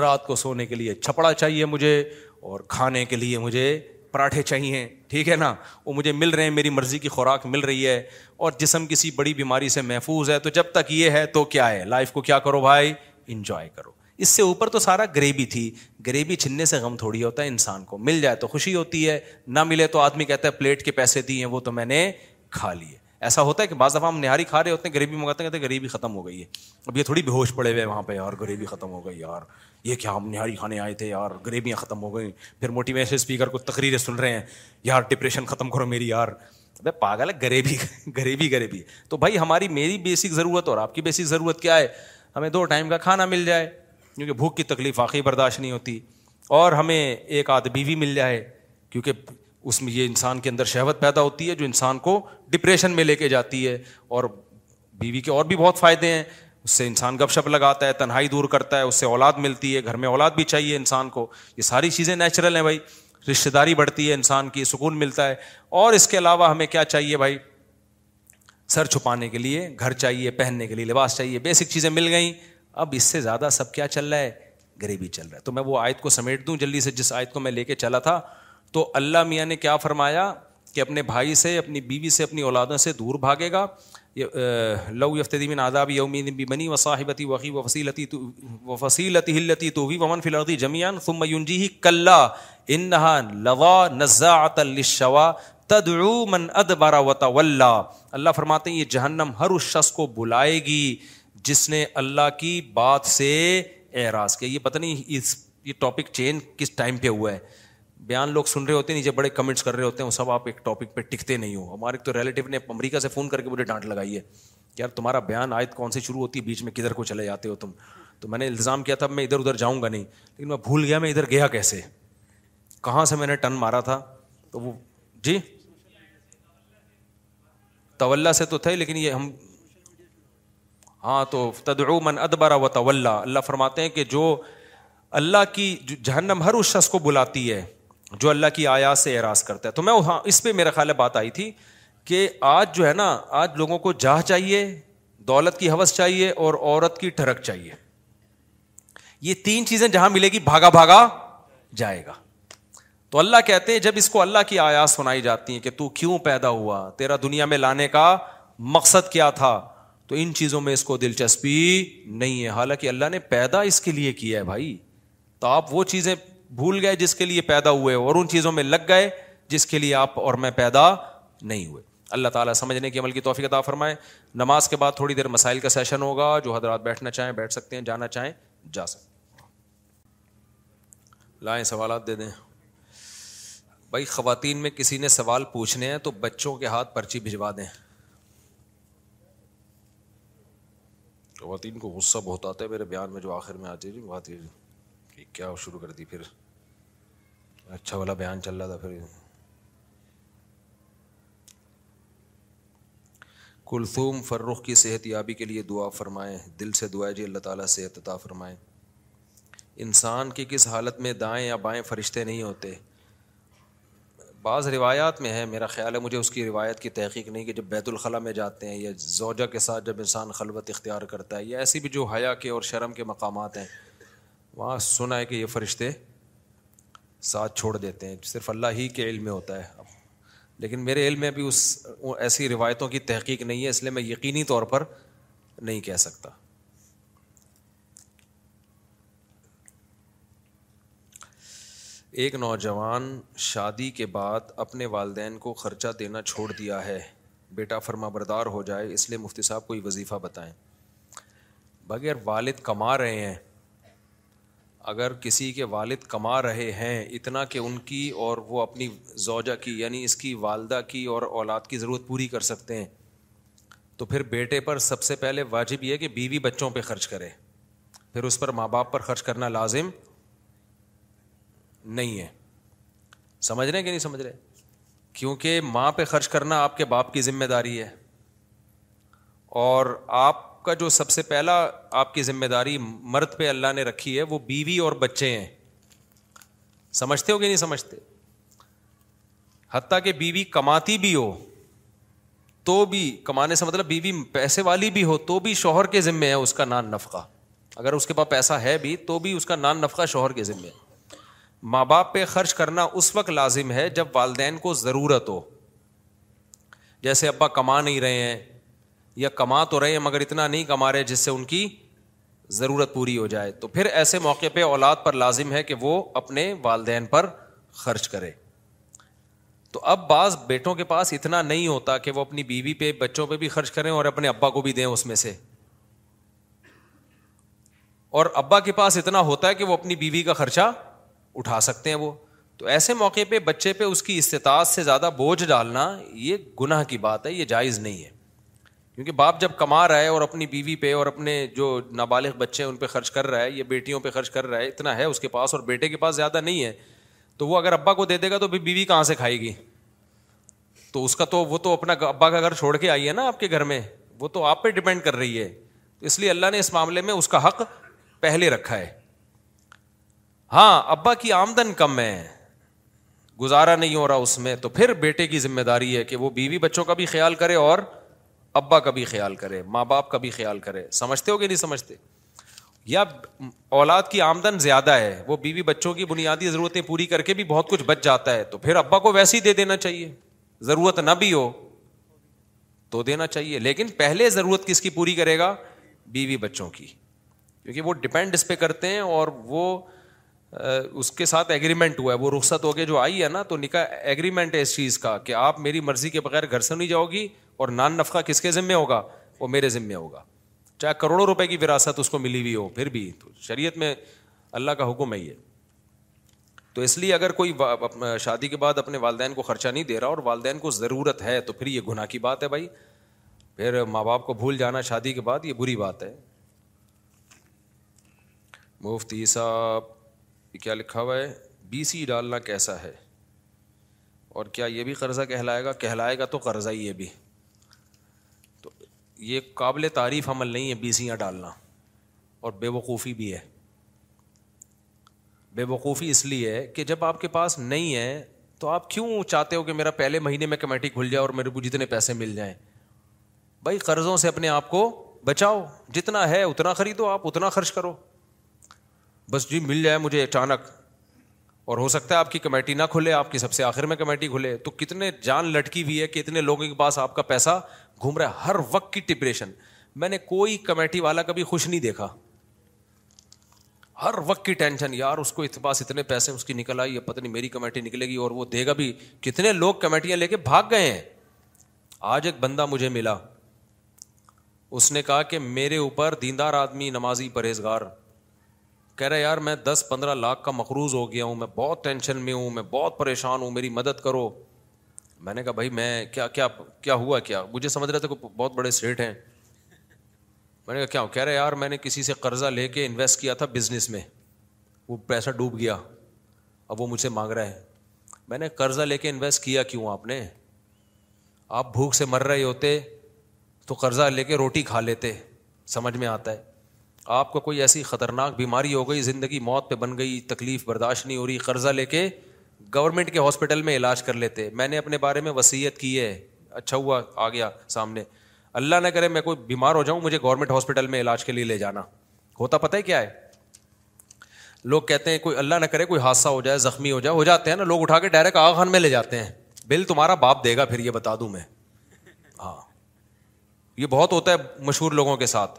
رات کو سونے کے لیے چھپڑا چاہیے مجھے اور کھانے کے لیے مجھے پراٹھے چاہیے ٹھیک ہے نا وہ مجھے مل رہے ہیں میری مرضی کی خوراک مل رہی ہے اور جسم کسی بڑی بیماری سے محفوظ ہے تو جب تک یہ ہے تو کیا ہے لائف کو کیا کرو بھائی انجوائے کرو اس سے اوپر تو سارا گریوی تھی گریوی چھننے سے غم تھوڑی ہوتا ہے انسان کو مل جائے تو خوشی ہوتی ہے نہ ملے تو آدمی کہتا ہے پلیٹ کے پیسے دیے وہ تو میں نے کھا لیے ایسا ہوتا ہے کہ بعض دفعہ ہم نہاری کھا رہے ہوتے ہیں غریبی منگاتے ہیں کہتے ہیں غریبی ختم ہو گئی ہے اب یہ تھوڑی بے ہوش پڑے ہوئے وہاں پہ یار غریبی ختم ہو گئی یار یہ کیا ہم نہاری کھانے آئے تھے یار غریبیاں ختم ہو گئیں پھر موٹیویشن اسپیکر کو تقریریں سن رہے ہیں یار ڈپریشن ختم کرو میری یار پاگل ہے غریبی غریبی غریبی تو بھائی ہماری میری بیسک ضرورت اور آپ کی بیسک ضرورت کیا ہے ہمیں دو ٹائم کا کھانا مل جائے کیونکہ بھوک کی تکلیف واقعی برداشت نہیں ہوتی اور ہمیں ایک آدھ بیوی مل جائے کیونکہ اس میں یہ انسان کے اندر شہوت پیدا ہوتی ہے جو انسان کو ڈپریشن میں لے کے جاتی ہے اور بیوی کے اور بھی بہت فائدے ہیں اس سے انسان گپ شپ لگاتا ہے تنہائی دور کرتا ہے اس سے اولاد ملتی ہے گھر میں اولاد بھی چاہیے انسان کو یہ ساری چیزیں نیچرل ہیں بھائی رشتے داری بڑھتی ہے انسان کی سکون ملتا ہے اور اس کے علاوہ ہمیں کیا چاہیے بھائی سر چھپانے کے لیے گھر چاہیے پہننے کے لیے لباس چاہیے بیسک چیزیں مل گئیں اب اس سے زیادہ سب کیا چل رہا ہے غریبی چل رہا ہے تو میں وہ آیت کو سمیٹ دوں جلدی سے جس آیت کو میں لے کے چلا تھا تو اللہ میاں نے کیا فرمایا کہ اپنے بھائی سے اپنی بیوی سے اپنی اولادوں سے دور بھاگے گا لو بنی و صاحبتی و فصیلتی ہلتی تو بھی ومن جمیان لوا اللہ فرماتے ہیں یہ جہنم ہر اس شخص کو بلائے گی جس نے اللہ کی بات سے اعراض کیا یہ پتہ نہیں اس یہ ٹاپک چینج کس ٹائم پہ ہوا ہے بیان لوگ سن رہے ہوتے ہیں نیچے بڑے کمنٹس کر رہے ہوتے ہیں وہ سب آپ ایک ٹاپک پہ ٹکتے نہیں ہو ہمارے تو ریلیٹیو نے امریکہ سے فون کر کے مجھے ڈانٹ لگائی ہے کہ یار تمہارا بیان آیت کون سی شروع ہوتی ہے بیچ میں کدھر کو چلے جاتے ہو تم تو میں نے الزام کیا تھا میں ادھر ادھر جاؤں گا نہیں لیکن میں بھول گیا میں ادھر گیا کیسے کہاں سے میں نے ٹن مارا تھا تو وہ جی سے تو تھے لیکن یہ ہم ہاں تو من ادبرا ادبر طول اللہ فرماتے ہیں کہ جو اللہ کی جہنم ہر اس شخص کو بلاتی ہے جو اللہ کی آیا سے اعراض کرتا ہے تو میں اس پہ میرا خیال بات آئی تھی کہ آج جو ہے نا آج لوگوں کو جاہ چاہیے دولت کی حوث چاہیے اور عورت کی ٹھڑک چاہیے یہ تین چیزیں جہاں ملے گی بھاگا بھاگا جائے گا تو اللہ کہتے ہیں جب اس کو اللہ کی آیا سنائی جاتی ہیں کہ تو کیوں پیدا ہوا تیرا دنیا میں لانے کا مقصد کیا تھا تو ان چیزوں میں اس کو دلچسپی نہیں ہے حالانکہ اللہ نے پیدا اس کے لیے کیا ہے بھائی تو آپ وہ چیزیں بھول گئے جس کے لیے پیدا ہوئے اور ان چیزوں میں لگ گئے جس کے لیے آپ اور میں پیدا نہیں ہوئے اللہ تعالیٰ سمجھنے کی عمل کی توفیق عطا فرمائے نماز کے بعد تھوڑی دیر مسائل کا سیشن ہوگا جو حضرات بیٹھنا چاہیں بیٹھ سکتے ہیں جانا چاہیں جا سکتے ہیں لائیں سوالات دے دیں بھائی خواتین میں کسی نے سوال پوچھنے ہیں تو بچوں کے ہاتھ پرچی بھجوا دیں خواتین کو غصہ بہت آتا ہے میرے بیان میں جو آخر میں آتی تھی جی، بات یہ کہ کیا شروع کر دی پھر اچھا والا بیان چل رہا تھا پھر کلثوم فرخ کی صحت یابی کے لیے دعا فرمائیں دل سے دعا جی اللہ تعالیٰ صحت فرمائیں انسان کی کس حالت میں دائیں یا بائیں فرشتے نہیں ہوتے بعض روایات میں ہے میرا خیال ہے مجھے اس کی روایت کی تحقیق نہیں کہ جب بیت الخلاء میں جاتے ہیں یا زوجہ کے ساتھ جب انسان خلوت اختیار کرتا ہے یا ایسی بھی جو حیا کے اور شرم کے مقامات ہیں وہاں سنا ہے کہ یہ فرشتے ساتھ چھوڑ دیتے ہیں صرف اللہ ہی کے علم میں ہوتا ہے اب لیکن میرے علم میں بھی اس ایسی روایتوں کی تحقیق نہیں ہے اس لیے میں یقینی طور پر نہیں کہہ سکتا ایک نوجوان شادی کے بعد اپنے والدین کو خرچہ دینا چھوڑ دیا ہے بیٹا فرما بردار ہو جائے اس لیے مفتی صاحب کوئی وظیفہ بتائیں بغیر والد کما رہے ہیں اگر کسی کے والد کما رہے ہیں اتنا کہ ان کی اور وہ اپنی زوجہ کی یعنی اس کی والدہ کی اور اولاد کی ضرورت پوری کر سکتے ہیں تو پھر بیٹے پر سب سے پہلے واجب یہ کہ بیوی بچوں پہ خرچ کرے پھر اس پر ماں باپ پر خرچ کرنا لازم نہیں ہے سمجھ رہے کہ نہیں سمجھ رہے کیونکہ ماں پہ خرچ کرنا آپ کے باپ کی ذمہ داری ہے اور آپ کا جو سب سے پہلا آپ کی ذمہ داری مرد پہ اللہ نے رکھی ہے وہ بیوی اور بچے ہیں سمجھتے ہو کہ نہیں سمجھتے حتیٰ کہ بیوی کماتی بھی ہو تو بھی کمانے سے مطلب بیوی پیسے والی بھی ہو تو بھی شوہر کے ذمے ہے اس کا نان نفقہ اگر اس کے پاس پیسہ ہے بھی تو بھی اس کا نان نفقہ شوہر کے ذمے ہے ماں باپ پہ خرچ کرنا اس وقت لازم ہے جب والدین کو ضرورت ہو جیسے ابا کما نہیں رہے ہیں یا کما تو رہے ہیں مگر اتنا نہیں کما رہے جس سے ان کی ضرورت پوری ہو جائے تو پھر ایسے موقع پہ اولاد پر لازم ہے کہ وہ اپنے والدین پر خرچ کرے تو اب بعض بیٹوں کے پاس اتنا نہیں ہوتا کہ وہ اپنی بیوی پہ بچوں پہ بھی خرچ کریں اور اپنے ابا کو بھی دیں اس میں سے اور ابا کے پاس اتنا ہوتا ہے کہ وہ اپنی بیوی کا خرچہ اٹھا سکتے ہیں وہ تو ایسے موقع پہ بچے پہ اس کی استطاعت سے زیادہ بوجھ ڈالنا یہ گناہ کی بات ہے یہ جائز نہیں ہے کیونکہ باپ جب کما رہا ہے اور اپنی بیوی پہ اور اپنے جو نابالغ بچے ہیں ان پہ خرچ کر رہا ہے یا بیٹیوں پہ خرچ کر رہا ہے اتنا ہے اس کے پاس اور بیٹے کے پاس زیادہ نہیں ہے تو وہ اگر ابا کو دے دے گا تو بیوی کہاں سے کھائے گی تو اس کا تو وہ تو اپنا ابا کا گھر چھوڑ کے آئی ہے نا آپ کے گھر میں وہ تو آپ پہ ڈپینڈ کر رہی ہے اس لیے اللہ نے اس معاملے میں اس کا حق پہلے رکھا ہے ہاں ابا کی آمدن کم ہے گزارا نہیں ہو رہا اس میں تو پھر بیٹے کی ذمہ داری ہے کہ وہ بیوی بچوں کا بھی خیال کرے اور ابا کا بھی خیال کرے ماں باپ کا بھی خیال کرے سمجھتے ہو کہ نہیں سمجھتے یا اولاد کی آمدن زیادہ ہے وہ بیوی بچوں کی بنیادی ضرورتیں پوری کر کے بھی بہت کچھ بچ جاتا ہے تو پھر ابا کو ویسے ہی دے دینا چاہیے ضرورت نہ بھی ہو تو دینا چاہیے لیکن پہلے ضرورت کس کی پوری کرے گا بیوی بچوں کی کیونکہ وہ ڈپینڈ اس پہ کرتے ہیں اور وہ اس کے ساتھ ایگریمنٹ ہوا ہے وہ رخصت ہو کے جو آئی ہے نا تو نکاح ایگریمنٹ ہے اس چیز کا کہ آپ میری مرضی کے بغیر گھر سے نہیں جاؤ گی اور نان نفقہ کس کے ذمے ہوگا وہ میرے ذمے ہوگا چاہے کروڑوں روپے کی وراثت اس کو ملی ہوئی ہو پھر بھی تو شریعت میں اللہ کا حکم ہے یہ تو اس لیے اگر کوئی شادی کے بعد اپنے والدین کو خرچہ نہیں دے رہا اور والدین کو ضرورت ہے تو پھر یہ گناہ کی بات ہے بھائی پھر ماں باپ کو بھول جانا شادی کے بعد یہ بری بات ہے مفتی صاحب کیا لکھا ہوا ہے بی سی ڈالنا کیسا ہے اور کیا یہ بھی قرضہ کہلائے گا کہلائے گا تو قرضہ ہی یہ بھی تو یہ قابل تعریف عمل نہیں ہے بی سیاں ڈالنا اور بے وقوفی بھی ہے بے وقوفی اس لیے ہے کہ جب آپ کے پاس نہیں ہے تو آپ کیوں چاہتے ہو کہ میرا پہلے مہینے میں کمیٹی کھل جائے اور میرے کو جتنے پیسے مل جائیں بھائی قرضوں سے اپنے آپ کو بچاؤ جتنا ہے اتنا خریدو آپ اتنا خرچ کرو بس جی مل جائے مجھے اچانک اور ہو سکتا ہے آپ کی کمیٹی نہ کھلے آپ کی سب سے آخر میں کمیٹی کھلے تو کتنے جان لٹکی ہوئی ہے کہ اتنے لوگوں کے پاس آپ کا پیسہ گھوم رہا ہے ہر وقت کی ٹپریشن میں نے کوئی کمیٹی والا کبھی خوش نہیں دیکھا ہر وقت کی ٹینشن یار اس کو اتباس پاس اتنے پیسے اس کی نکل آئی یہ پتہ نہیں میری کمیٹی نکلے گی اور وہ دے گا بھی کتنے لوگ کمیٹیاں لے کے بھاگ گئے ہیں آج ایک بندہ مجھے ملا اس نے کہا کہ میرے اوپر دیندار آدمی نمازی پرہیزگار کہہ رہا ہے یار میں دس پندرہ لاکھ کا مقروض ہو گیا ہوں میں بہت ٹینشن میں ہوں میں بہت پریشان ہوں میری مدد کرو میں نے کہا بھائی میں کیا کیا کیا ہوا کیا مجھے سمجھ رہے تھے کہ بہت بڑے سیٹ ہیں میں نے کہا کیا ہوں کہہ رہے یار میں نے کسی سے قرضہ لے کے انویسٹ کیا تھا بزنس میں وہ پیسہ ڈوب گیا اب وہ مجھ سے مانگ رہا ہے میں نے قرضہ لے کے انویسٹ کیا کیوں آپ نے آپ بھوک سے مر رہے ہوتے تو قرضہ لے کے روٹی کھا لیتے سمجھ میں آتا ہے آپ کو کوئی ایسی خطرناک بیماری ہو گئی زندگی موت پہ بن گئی تکلیف برداشت نہیں ہو رہی قرضہ لے کے گورنمنٹ کے ہاسپٹل میں علاج کر لیتے میں نے اپنے بارے میں وسیعت کی ہے اچھا ہوا آ گیا سامنے اللہ نہ کرے میں کوئی بیمار ہو جاؤں مجھے گورنمنٹ ہاسپٹل میں علاج کے لیے لے جانا ہوتا پتہ ہے کیا ہے لوگ کہتے ہیں کوئی اللہ نہ کرے کوئی حادثہ ہو جائے زخمی ہو جائے ہو جاتے ہیں نا لوگ اٹھا کے ڈائریکٹ خان میں لے جاتے ہیں بل تمہارا باپ دے گا پھر یہ بتا دوں میں ہاں یہ بہت ہوتا ہے مشہور لوگوں کے ساتھ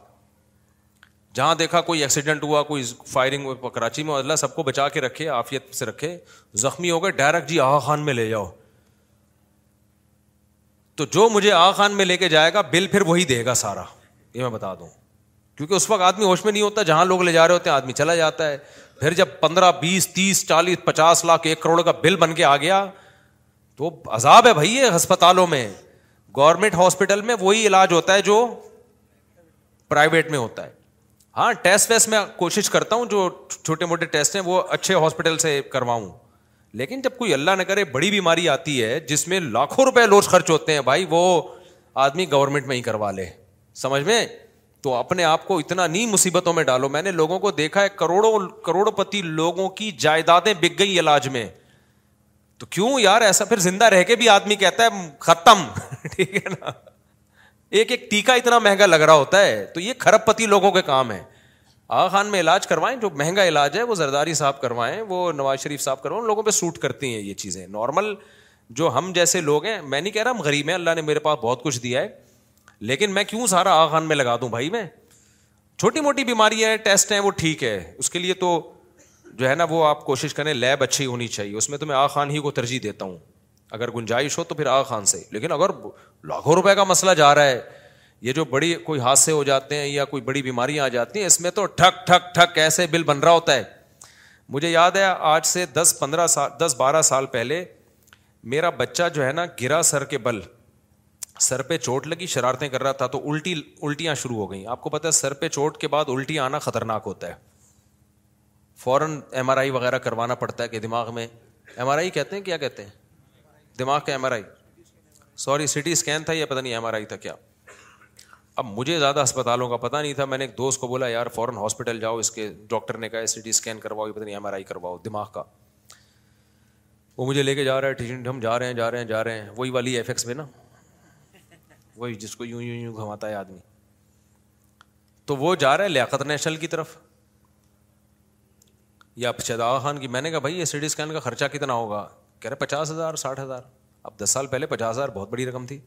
جہاں دیکھا کوئی ایکسیڈنٹ ہوا کوئی فائرنگ ہوا کراچی میں اللہ مطلب سب کو بچا کے رکھے آفیت سے رکھے زخمی ہو گئے ڈائریکٹ جی آ خان میں لے جاؤ تو جو مجھے آہ خان میں لے کے جائے گا بل پھر وہی دے گا سارا یہ میں بتا دوں کیونکہ اس وقت آدمی ہوش میں نہیں ہوتا جہاں لوگ لے جا رہے ہوتے ہیں آدمی چلا جاتا ہے پھر جب پندرہ بیس تیس چالیس پچاس لاکھ ایک کروڑ کا بل بن کے آ گیا تو عذاب ہے بھائی ہسپتالوں میں گورنمنٹ ہاسپٹل میں وہی علاج ہوتا ہے جو پرائیویٹ میں ہوتا ہے ہاں ٹیسٹ ویسٹ میں کوشش کرتا ہوں جو چھوٹے موٹے ٹیسٹ ہیں وہ اچھے ہاسپٹل سے کرواؤں لیکن جب کوئی اللہ نہ کرے بڑی بیماری آتی ہے جس میں لاکھوں روپے لوز خرچ ہوتے ہیں بھائی وہ آدمی گورنمنٹ میں ہی کروا لے سمجھ میں تو اپنے آپ کو اتنا نہیں مصیبتوں میں ڈالو میں نے لوگوں کو دیکھا ہے کروڑوں کروڑوں پتی لوگوں کی جائیدادیں بک گئی علاج میں تو کیوں یار ایسا پھر زندہ رہ کے بھی آدمی کہتا ہے ختم ٹھیک ہے نا ایک ایک ٹیکہ اتنا مہنگا لگ رہا ہوتا ہے تو یہ کھرب پتی لوگوں کے کام ہے آغا خان میں علاج کروائیں جو مہنگا علاج ہے وہ زرداری صاحب کروائیں وہ نواز شریف صاحب کروائیں لوگوں پہ سوٹ کرتی ہیں یہ چیزیں نارمل جو ہم جیسے لوگ ہیں میں نہیں کہہ رہا ہم غریب ہیں اللہ نے میرے پاس بہت کچھ دیا ہے لیکن میں کیوں سارا آغا خان میں لگا دوں بھائی میں چھوٹی موٹی بیماری ہے ٹیسٹ ہیں وہ ٹھیک ہے اس کے لیے تو جو ہے نا وہ آپ کوشش کریں لیب اچھی ہونی چاہیے اس میں تو میں آ خان ہی کو ترجیح دیتا ہوں اگر گنجائش ہو تو پھر آغا خان سے لیکن اگر لاکھوں روپے کا مسئلہ جا رہا ہے یہ جو بڑی کوئی حادثے ہو جاتے ہیں یا کوئی بڑی بیماریاں آ جاتی ہیں اس میں تو ٹھک ٹھک ٹھک کیسے بل بن رہا ہوتا ہے مجھے یاد ہے آج سے دس پندرہ سال دس بارہ سال پہلے میرا بچہ جو ہے نا گرا سر کے بل سر پہ چوٹ لگی شرارتیں کر رہا تھا تو الٹی الٹیاں شروع ہو گئیں آپ کو پتا سر پہ چوٹ کے بعد الٹی آنا خطرناک ہوتا ہے فوراً ایم آر آئی وغیرہ کروانا پڑتا ہے کہ دماغ میں ایم آر آئی کہتے ہیں کیا کہتے ہیں دماغ کا M R I sorry C T scan تھا یا پتہ نہیں ایم آر آئی تھا کیا اب مجھے زیادہ اسپتالوں کا پتہ نہیں تھا میں نے ایک دوست کو بولا یار فوراً ہاسپٹل جاؤ اس کے ڈاکٹر نے کہا سی ٹی اسکین کرواؤ یا پتہ نہیں ایم آر آئی کرواؤ دماغ کا وہ مجھے لے کے جا رہا ہے ٹھیک ہم جا رہے ہیں جا رہے ہیں جا رہے ہیں وہی والی ایف ایکس میں نا وہی جس کو یوں یوں یوں گھماتا ہے آدمی تو وہ جا رہا ہے لیاقت نیشنل کی طرف یا شہدا خان کی میں نے کہا بھائی یہ سی ڈی اسکین کا خرچہ کتنا ہوگا کہہ رہے پچاس ہزار ساٹھ ہزار اب دس سال پہلے پچاس ہزار بہت بڑی رقم تھی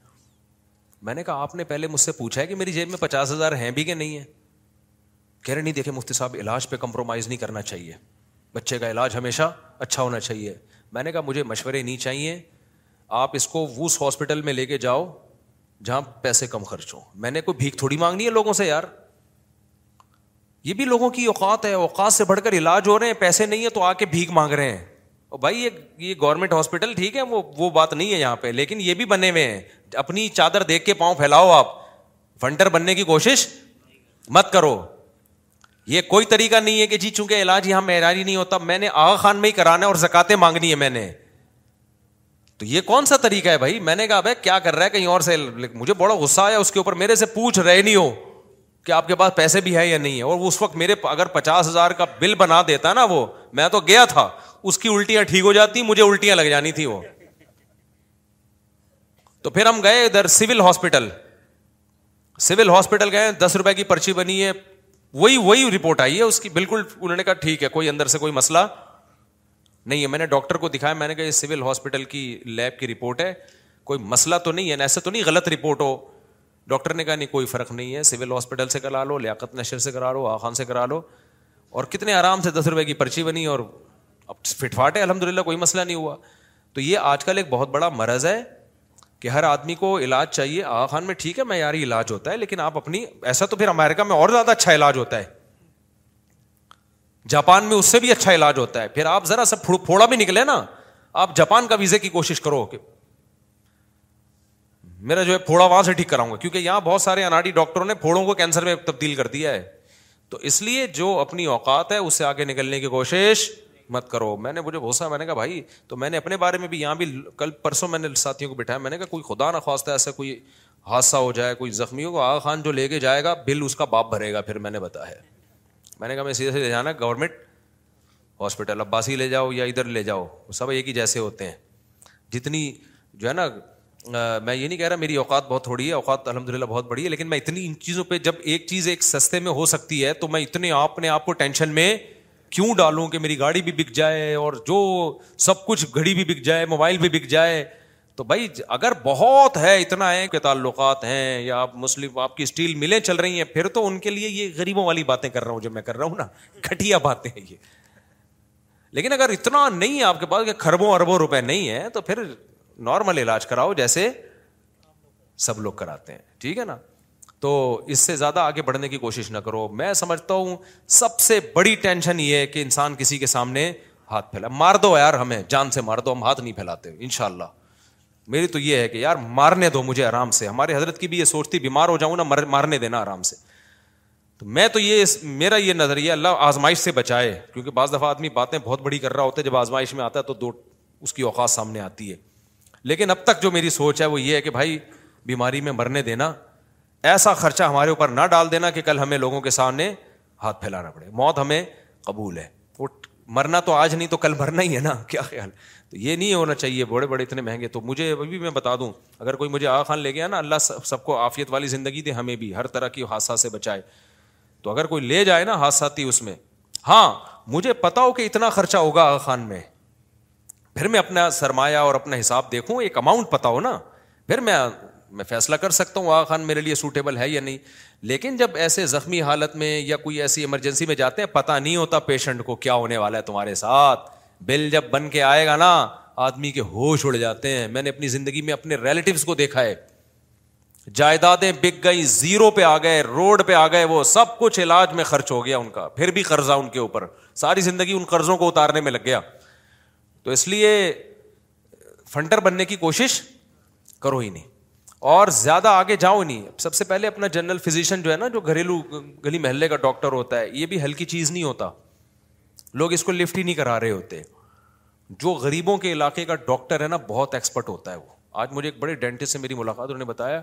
میں نے کہا آپ نے پہلے مجھ سے پوچھا ہے کہ میری جیب میں پچاس ہزار ہیں بھی کہ نہیں ہے کہہ رہے نہیں دیکھے مفتی صاحب علاج پہ کمپرومائز نہیں کرنا چاہیے بچے کا علاج ہمیشہ اچھا ہونا چاہیے میں نے کہا مجھے مشورے نہیں چاہیے آپ اس کو اس ہاسپٹل میں لے کے جاؤ جہاں پیسے کم خرچ ہو میں نے کوئی بھیک تھوڑی مانگنی ہے لوگوں سے یار یہ بھی لوگوں کی اوقات ہے اوقات سے بڑھ کر علاج ہو رہے ہیں پیسے نہیں ہیں تو آ کے بھیک مانگ رہے ہیں بھائی یہ گورنمنٹ ہاسپٹل ٹھیک ہے وہ بات نہیں ہے یہاں پہ لیکن یہ بھی بنے ہوئے ہیں اپنی چادر دیکھ کے پاؤں پھیلاؤ آپ فنٹر بننے کی کوشش مت کرو یہ کوئی طریقہ نہیں ہے کہ جی چونکہ علاج یہاں معیاری نہیں ہوتا میں نے آغا خان میں ہی کرانا ہے اور زکاتے مانگنی ہے میں نے تو یہ کون سا طریقہ ہے بھائی میں نے کہا بھائی کیا کر رہا ہے کہیں اور سے مجھے بڑا غصہ آیا اس کے اوپر میرے سے پوچھ رہے نہیں ہو کہ آپ کے پاس پیسے بھی ہے یا نہیں ہے اور اس وقت میرے اگر پچاس ہزار کا بل بنا دیتا نا وہ میں تو گیا تھا اس کی الٹیاں ٹھیک ہو جاتی مجھے الٹیاں لگ جانی تھی وہ تو پھر ہم گئے ادھر سول ہاسپٹل سول ہاسپٹل گئے دس روپئے کی پرچی بنی ہے وہی وہی رپورٹ آئی ہے اس کی بالکل انہوں نے کہا ٹھیک ہے ہے کوئی کوئی اندر سے مسئلہ نہیں میں نے ڈاکٹر کو دکھایا میں نے کہا یہ سول ہاسپٹل کی لیب کی رپورٹ ہے کوئی مسئلہ تو نہیں ہے ایسا تو نہیں غلط رپورٹ ہو ڈاکٹر نے کہا نہیں کوئی فرق نہیں ہے سول ہاسپٹل سے کرا لو لیاقت نشر سے کرا لو آخان سے کرا لو اور کتنے آرام سے دس روپئے کی پرچی بنی اور اب فٹ فاٹ ہے الحمد للہ کوئی مسئلہ نہیں ہوا تو یہ آج کل ایک بہت بڑا مرض ہے کہ ہر آدمی کو علاج چاہیے آ خان میں ٹھیک ہے معیاری علاج ہوتا ہے لیکن آپ اپنی ایسا تو پھر امیرکا میں اور زیادہ اچھا علاج ہوتا ہے جاپان میں اس سے بھی اچھا علاج ہوتا ہے پھر آپ ذرا سب پھوڑا بھی نکلے نا آپ جاپان کا ویزے کی کوشش کرو کہ میرا جو ہے پھوڑا وہاں سے ٹھیک کراؤں گا کیونکہ یہاں بہت سارے اناڈی ڈاکٹروں نے پھوڑوں کو کینسر میں تبدیل کر دیا ہے تو اس لیے جو اپنی اوقات ہے اس سے آگے نکلنے کی کوشش مت کرو میں نے مجھے بھوسا میں نے کہا بھائی تو میں نے اپنے بارے میں بھی یہاں بھی کل پرسوں میں نے ساتھیوں کو بٹھایا میں نے کہا کوئی خدا نہ خواستہ ایسا کوئی حادثہ ہو جائے کوئی زخمی ہو آغا خان جو لے کے جائے گا بل اس کا باپ بھرے گا پھر میں نے بتایا میں نے کہا میں سیدھے سے لے جانا گورنمنٹ ہاسپٹل عباسی لے جاؤ یا ادھر لے جاؤ سب ایک ہی جیسے ہوتے ہیں جتنی جو ہے نا میں یہ نہیں کہہ رہا میری اوقات بہت تھوڑی ہے اوقات الحمد للہ بہت بڑی ہے لیکن میں اتنی ان چیزوں پہ جب ایک چیز ایک سستے میں ہو سکتی ہے تو میں اتنے آپ نے آپ کو ٹینشن میں کیوں ڈالوں کہ میری گاڑی بھی بک جائے اور جو سب کچھ گھڑی بھی بک جائے موبائل بھی بک جائے تو بھائی اگر بہت ہے اتنا ہے کہ تعلقات ہیں یا آپ مسلم آپ کی اسٹیل ملیں چل رہی ہیں پھر تو ان کے لیے یہ غریبوں والی باتیں کر رہا ہوں جو میں کر رہا ہوں نا گھٹیا باتیں ہیں یہ لیکن اگر اتنا نہیں ہے آپ کے پاس کہ خربوں اربوں روپے نہیں ہے تو پھر نارمل علاج کراؤ جیسے سب لوگ کراتے ہیں ٹھیک ہے نا تو اس سے زیادہ آگے بڑھنے کی کوشش نہ کرو میں سمجھتا ہوں سب سے بڑی ٹینشن یہ ہے کہ انسان کسی کے سامنے ہاتھ پھیلا مار دو یار ہمیں جان سے مار دو ہم ہاتھ نہیں پھیلاتے ان شاء اللہ میری تو یہ ہے کہ یار مارنے دو مجھے آرام سے ہمارے حضرت کی بھی یہ سوچتی بیمار ہو جاؤں نا مارنے دینا آرام سے تو میں تو یہ میرا یہ نظریہ اللہ آزمائش سے بچائے کیونکہ بعض دفعہ آدمی باتیں بہت بڑی کر رہا ہوتا ہے جب آزمائش میں آتا ہے تو دو اس کی اوقات سامنے آتی ہے لیکن اب تک جو میری سوچ ہے وہ یہ ہے کہ بھائی بیماری میں مرنے دینا ایسا خرچہ ہمارے اوپر نہ ڈال دینا کہ کل ہمیں لوگوں کے سامنے ہاتھ پھیلانا پڑے موت ہمیں قبول ہے وہ مرنا مرنا تو تو تو آج نہیں کل ہی ہے نا کیا خیال یہ نہیں ہونا چاہیے بڑے بڑے اتنے مہنگے تو مجھے ابھی میں بتا دوں اگر کوئی مجھے آ خان لے گیا نا اللہ سب کو آفیت والی زندگی دے ہمیں بھی ہر طرح کی حادثہ سے بچائے تو اگر کوئی لے جائے نا حادثاتی اس میں ہاں مجھے پتا ہو کہ اتنا خرچہ ہوگا خان میں پھر میں اپنا سرمایہ اور اپنا حساب دیکھوں ایک اماؤنٹ پتا ہو نا پھر میں میں فیصلہ کر سکتا ہوں خان میرے لیے سوٹیبل ہے یا نہیں لیکن جب ایسے زخمی حالت میں یا کوئی ایسی ایمرجنسی میں جاتے ہیں پتا نہیں ہوتا پیشنٹ کو کیا ہونے والا ہے تمہارے ساتھ بل جب بن کے آئے گا نا آدمی کے ہوش اڑ جاتے ہیں میں نے اپنی زندگی میں اپنے ریلیٹوس کو دیکھا ہے جائیدادیں بک گئی زیرو پہ آ گئے روڈ پہ آ گئے وہ سب کچھ علاج میں خرچ ہو گیا ان کا پھر بھی قرضہ ان کے اوپر ساری زندگی ان قرضوں کو اتارنے میں لگ گیا تو اس لیے فنٹر بننے کی کوشش کرو ہی نہیں اور زیادہ آگے جاؤ نہیں سب سے پہلے اپنا جنرل فزیشین جو ہے نا جو گھریلو گلی محلے کا ڈاکٹر ہوتا ہے یہ بھی ہلکی چیز نہیں ہوتا لوگ اس کو لفٹ ہی نہیں کرا رہے ہوتے جو غریبوں کے علاقے کا ڈاکٹر ہے نا بہت ایکسپرٹ ہوتا ہے وہ آج مجھے ایک بڑے ڈینٹسٹ سے میری ملاقات انہوں نے بتایا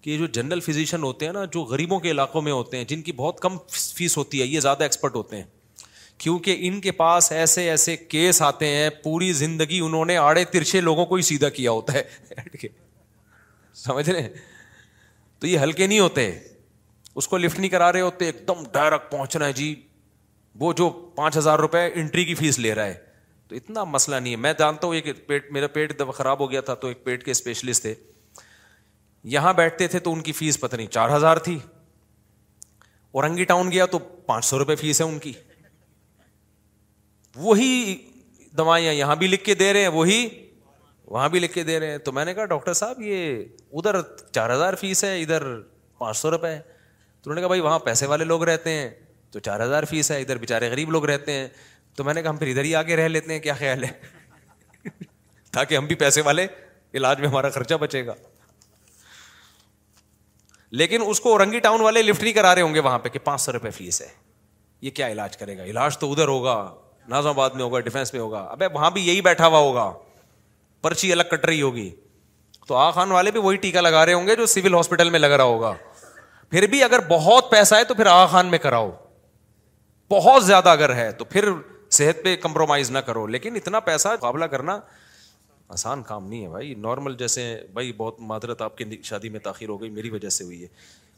کہ یہ جو جنرل فزیشین ہوتے ہیں نا جو غریبوں کے علاقوں میں ہوتے ہیں جن کی بہت کم فیس ہوتی ہے یہ زیادہ ایکسپرٹ ہوتے ہیں کیونکہ ان کے پاس ایسے ایسے کیس آتے ہیں پوری زندگی انہوں نے آڑے ترچھے لوگوں کو ہی سیدھا کیا ہوتا ہے سمجھ رہے تو یہ ہلکے نہیں ہوتے اس کو لفٹ نہیں کرا رہے ہوتے ایک دم ڈائریکٹ پہنچنا ہے جی وہ جو پانچ ہزار روپے انٹری کی فیس لے رہا ہے تو اتنا مسئلہ نہیں ہے میں جانتا ہوں ایک پیٹ پیٹ میرا خراب ہو گیا تھا تو ایک پیٹ کے اسپیشلسٹ تھے یہاں بیٹھتے تھے تو ان کی فیس پتہ نہیں چار ہزار تھی اورنگی ٹاؤن گیا تو پانچ سو روپئے فیس ہے ان کی وہی دوائیاں یہاں بھی لکھ کے دے رہے ہیں وہی وہاں بھی لکھ کے دے رہے ہیں تو میں نے کہا ڈاکٹر صاحب یہ ادھر چار ہزار فیس ہے ادھر پانچ سو روپئے ہے تو انہوں نے کہا بھائی وہاں پیسے والے لوگ رہتے ہیں تو چار ہزار فیس ہے ادھر بےچارے غریب لوگ رہتے ہیں تو میں نے کہا ہم پھر ادھر ہی آگے رہ لیتے ہیں کیا خیال ہے تاکہ ہم بھی پیسے والے علاج میں ہمارا خرچہ بچے گا لیکن اس کو اورنگی ٹاؤن والے لفٹ نہیں کرا رہے ہوں گے وہاں پہ کہ پانچ سو روپئے فیس ہے یہ کیا علاج کرے گا علاج تو ادھر ہوگا نازم آباد میں ہوگا ڈیفینس میں ہوگا اب وہاں بھی یہی بیٹھا ہوا ہوگا پرچی الگ کٹ رہی ہوگی تو آ خان والے بھی وہی ٹیکا لگا رہے ہوں گے جو سول ہاسپٹل میں لگ رہا ہوگا پھر بھی اگر بہت پیسہ ہے تو پھر آ خان میں کراؤ بہت زیادہ اگر ہے تو پھر صحت پہ کمپرومائز نہ کرو لیکن اتنا پیسہ مقابلہ کرنا آسان کام نہیں ہے بھائی نارمل جیسے بھائی بہت معذرت آپ کی شادی میں تاخیر ہو گئی میری وجہ سے ہوئی ہے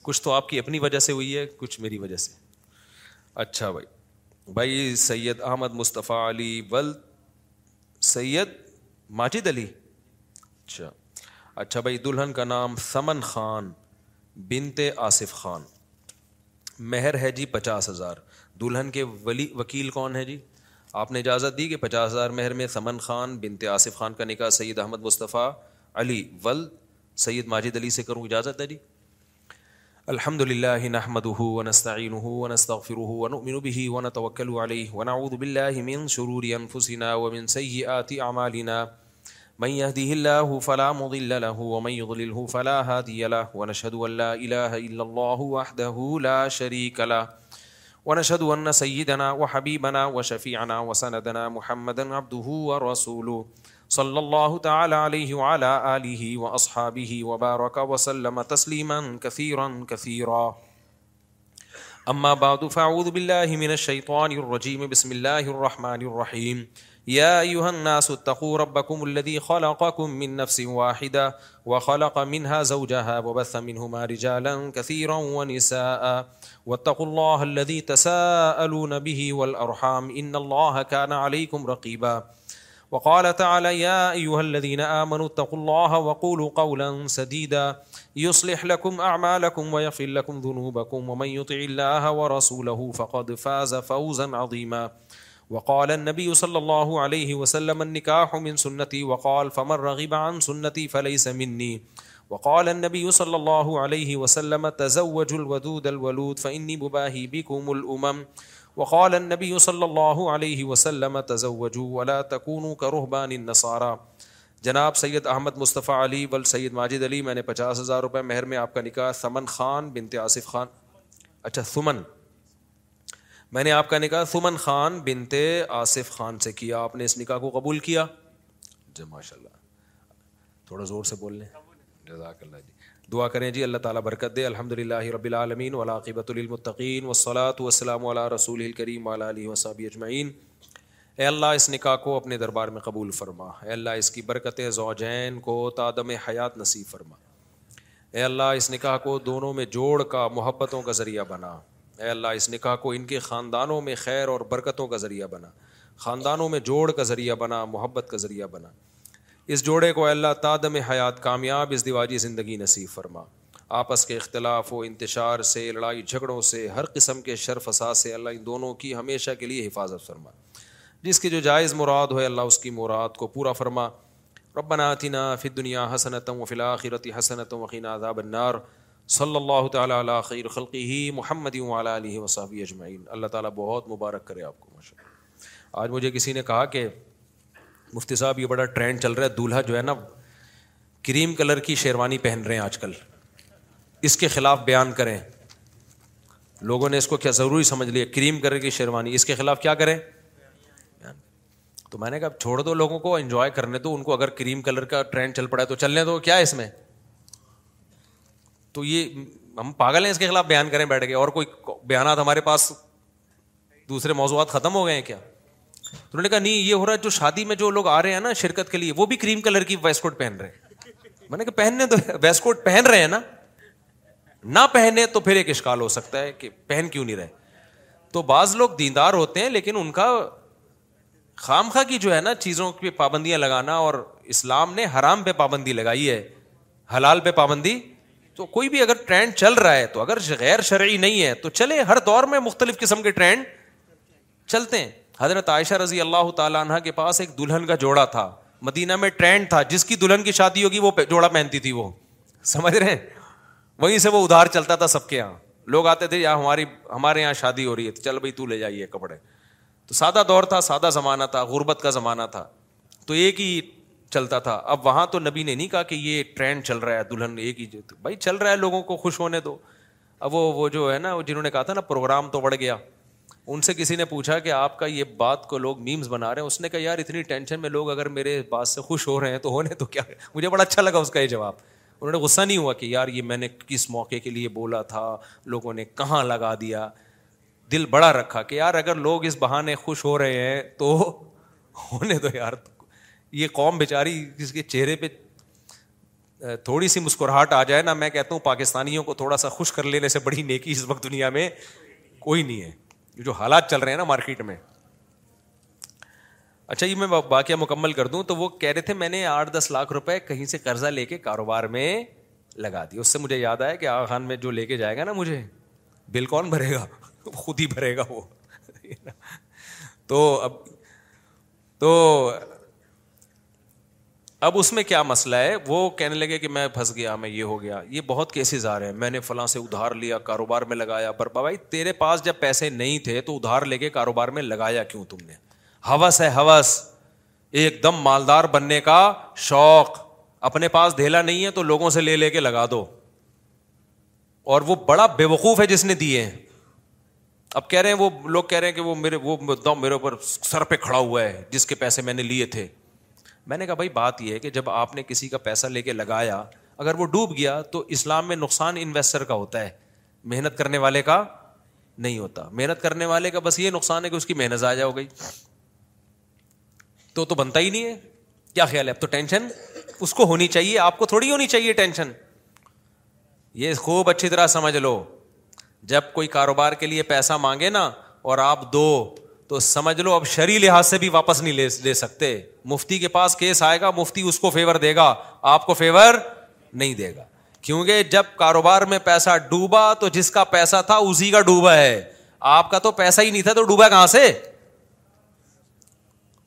کچھ تو آپ کی اپنی وجہ سے ہوئی ہے کچھ میری وجہ سے اچھا بھائی بھائی سید احمد مصطفیٰ علی ول سید ماجد علی اچھا اچھا بھائی دلہن کا نام سمن خان بنتے آصف خان مہر ہے جی پچاس ہزار دلہن کے ولی وکیل کون ہے جی آپ نے اجازت دی کہ پچاس ہزار مہر میں سمن خان بنتے آصف خان کا نکاح سید احمد مصطفیٰ علی ول سید ماجد علی سے کروں اجازت ہے جی الحمد للہ ہن احمدینا من يهده الله فلا مضل له ومن يضلله فلا هادي له ونشهد أن لا إله إلا الله وحده لا شريك له ونشهد أن سيدنا وحبيبنا وشفيعنا وسندنا محمدا عبده ورسوله صلى الله تعالى عليه وعلى آله وأصحابه وبارك وسلم تسليما كثيرا كثيرا أما بعد فأعوذ بالله من الشيطان الرجيم بسم الله الرحمن الرحيم يا أيها الناس اتقوا ربكم الذي خلقكم من نفس واحدة وخلق منها زوجها وبث منهما رجالا كثيرا ونساء واتقوا الله الذي تساءلون به والأرحام إن الله كان عليكم رقيبا وقال تعالى يا أيها الذين آمنوا اتقوا الله وقولوا قولا سديدا يصلح لكم أعمالكم ويغفر لكم ذنوبكم ومن يطع الله ورسوله فقد فاز فوزا عظيما وقال النبي صلى الله عليه وسلم النكاح من سنتي وقال فمن رغب عن سنتي فليس مني وقال النبي صلى الله عليه وسلم تزوج الودود الولود فإني مباهي بكم الأمم وقال النبي صلى الله عليه وسلم تزوجوا ولا تكونوا كرهبان النصارى جناب سید احمد مصطفیٰ علی بل سید ماجد علی میں نے پچاس ہزار روپے مہر میں آپ کا نکاح سمن خان بنت آصف خان اچھا سمن میں نے آپ کا نکاح سمن خان بنتے آصف خان سے کیا آپ نے اس نکاح کو قبول کیا جی ماشاء اللہ تھوڑا زور سے بول لیں جزاک اللہ جی دعا کریں جی اللہ تعالیٰ برکت دے الحمد للہ رب العالمین العالمینقین و سلاۃ وسلم علیہ رسول الکریم علیہ وصاب اجمعین اے اللہ اس نکاح کو اپنے دربار میں قبول فرما اے اللہ اس کی برکت زوجین کو تادم حیات نصیب فرما اے اللہ اس نکاح کو دونوں میں جوڑ کا محبتوں کا ذریعہ بنا اے اللہ اس نکاح کو ان کے خاندانوں میں خیر اور برکتوں کا ذریعہ بنا خاندانوں میں جوڑ کا ذریعہ بنا محبت کا ذریعہ بنا اس جوڑے کو اللہ تعدم حیات کامیاب اس دیواجی زندگی نصیب فرما آپس کے اختلاف و انتشار سے لڑائی جھگڑوں سے ہر قسم کے شرف اساس سے اللہ ان دونوں کی ہمیشہ کے لیے حفاظت فرما جس کی جو جائز مراد ہوئے اللہ اس کی مراد کو پورا فرما رب آتنا فی الدنیا حسنتم و فی حسنتم وقین عذاب النار صلی اللہ تعالیٰ علیہ خلقی ہی محمد علیہ وصحبی اجمعین اللہ تعالیٰ بہت مبارک کرے آپ کو ماشاء اللہ آج مجھے کسی نے کہا کہ مفتی صاحب یہ بڑا ٹرینڈ چل رہا ہے دولہا جو ہے نا کریم کلر کی شیروانی پہن رہے ہیں آج کل اس کے خلاف بیان کریں لوگوں نے اس کو کیا ضروری سمجھ لیا کریم کلر کی شیروانی اس کے خلاف کیا کریں تو میں نے کہا چھوڑ دو لوگوں کو انجوائے کرنے دو ان کو اگر کریم کلر کا ٹرینڈ چل پڑا ہے تو چلنے دو کیا ہے اس میں تو یہ ہم پاگل ہیں اس کے خلاف بیان کریں بیٹھ کے اور کوئی بیانات ہمارے پاس دوسرے موضوعات ختم ہو گئے ہیں کیا تو انہوں نے کہا نہیں یہ ہو رہا جو شادی میں جو لوگ آ رہے ہیں نا شرکت کے لیے وہ بھی کریم کلر کی ویسٹ کوٹ پہن رہے ہیں کہ پہننے تو ویسٹ کوٹ پہن رہے ہیں نا نہ پہنے تو پھر ایک اشکال ہو سکتا ہے کہ پہن کیوں نہیں رہے تو بعض لوگ دیندار ہوتے ہیں لیکن ان کا خام خواہ کی جو ہے نا چیزوں پہ پابندیاں لگانا اور اسلام نے حرام پہ پابندی لگائی ہے حلال پہ پابندی تو کوئی بھی اگر ٹرینڈ چل رہا ہے تو اگر غیر شرعی نہیں ہے تو چلے ہر دور میں مختلف قسم کے ٹرینڈ چلتے ہیں حضرت عائشہ رضی اللہ تعالیٰ عنہ کے پاس ایک دلہن کا جوڑا تھا مدینہ میں ٹرینڈ تھا جس کی دلہن کی شادی ہوگی وہ جوڑا پہنتی تھی وہ سمجھ رہے ہیں وہیں سے وہ ادھار چلتا تھا سب کے یہاں لوگ آتے تھے یار ہماری ہمارے یہاں شادی ہو رہی ہے چل بھائی تو لے جائیے کپڑے تو سادہ دور تھا سادہ زمانہ تھا غربت کا زمانہ تھا تو ایک ہی چلتا تھا اب وہاں تو نبی نے نہیں کہا کہ یہ ٹرینڈ چل رہا ہے دلہن ایک ہی بھائی چل رہا ہے لوگوں کو خوش ہونے دو اب وہ وہ جو ہے نا جنہوں نے کہا تھا نا پروگرام تو بڑھ گیا ان سے کسی نے پوچھا کہ آپ کا یہ بات کو لوگ میمز بنا رہے ہیں اس نے کہا یار اتنی ٹینشن میں لوگ اگر میرے بات سے خوش ہو رہے ہیں تو ہونے تو کیا مجھے بڑا اچھا لگا اس کا یہ جواب انہوں نے غصہ نہیں ہوا کہ یار یہ میں نے کس موقع کے لیے بولا تھا لوگوں نے کہاں لگا دیا دل بڑا رکھا کہ یار اگر لوگ اس بہانے خوش ہو رہے ہیں تو ہونے تو یار تو یہ قوم بیچاری جس کے چہرے پہ تھوڑی سی مسکراہٹ آ جائے نا میں کہتا ہوں پاکستانیوں کو تھوڑا سا خوش کر لینے سے بڑی نیکی اس وقت دنیا میں کوئی نہیں ہے جو حالات چل رہے ہیں نا مارکیٹ میں اچھا یہ میں واقعہ مکمل کر دوں تو وہ کہہ رہے تھے میں نے آٹھ دس لاکھ روپے کہیں سے قرضہ لے کے کاروبار میں لگا دی اس سے مجھے یاد آیا کہ خان میں جو لے کے جائے گا نا مجھے بل کون بھرے گا خود ہی بھرے گا وہ تو اب تو اب اس میں کیا مسئلہ ہے وہ کہنے لگے کہ میں پھنس گیا میں یہ ہو گیا یہ بہت کیسز آ رہے ہیں میں نے فلاں سے ادھار لیا کاروبار میں لگایا پر بابا تیرے پاس جب پیسے نہیں تھے تو ادھار لے کے کاروبار میں لگایا کیوں تم نے ہوس ہے ہوس ایک دم مالدار بننے کا شوق اپنے پاس دھیلا نہیں ہے تو لوگوں سے لے لے کے لگا دو اور وہ بڑا بے وقوف ہے جس نے دیے ہیں اب کہہ رہے ہیں وہ لوگ کہہ رہے ہیں کہ وہ میرے وہ دم میرے اوپر سر پہ کھڑا ہوا ہے جس کے پیسے میں نے لیے تھے میں نے کہا بھائی بات یہ ہے کہ جب آپ نے کسی کا پیسہ لے کے لگایا اگر وہ ڈوب گیا تو اسلام میں نقصان انویسٹر کا ہوتا ہے محنت کرنے والے کا نہیں ہوتا محنت کرنے والے کا بس یہ نقصان ہے کہ اس کی محنت ضائع ہو گئی تو تو بنتا ہی نہیں ہے کیا خیال ہے اب تو ٹینشن اس کو ہونی چاہیے آپ کو تھوڑی ہونی چاہیے ٹینشن یہ خوب اچھی طرح سمجھ لو جب کوئی کاروبار کے لیے پیسہ مانگے نا اور آپ دو تو سمجھ لو اب شری لحاظ سے بھی واپس نہیں لے لے سکتے مفتی کے پاس کیس آئے گا مفتی اس کو فیور دے گا آپ کو فیور نہیں دے گا کیونکہ جب کاروبار میں پیسہ ڈوبا تو جس کا پیسہ تھا اسی کا ڈوبا ہے آپ کا تو پیسہ ہی نہیں تھا تو ڈوبا کہاں سے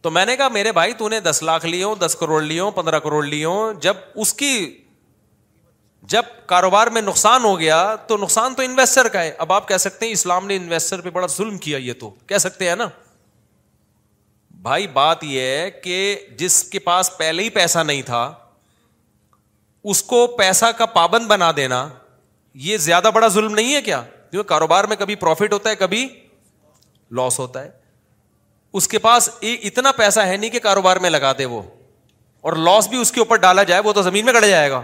تو میں نے کہا میرے بھائی تو نے دس لاکھ لیوں دس کروڑ لیوں پندرہ کروڑ لیوں جب اس کی جب کاروبار میں نقصان ہو گیا تو نقصان تو انویسٹر کا ہے اب آپ کہہ سکتے ہیں اسلام نے انویسٹر پہ بڑا ظلم کیا یہ تو کہہ سکتے ہیں نا بھائی بات یہ ہے کہ جس کے پاس پہلے ہی پیسہ نہیں تھا اس کو پیسہ کا پابند بنا دینا یہ زیادہ بڑا ظلم نہیں ہے کیا کیونکہ کاروبار میں کبھی پروفٹ ہوتا ہے کبھی لاس ہوتا ہے اس کے پاس اتنا پیسہ ہے نہیں کہ کاروبار میں لگا دے وہ اور لاس بھی اس کے اوپر ڈالا جائے وہ تو زمین میں گڑ جائے گا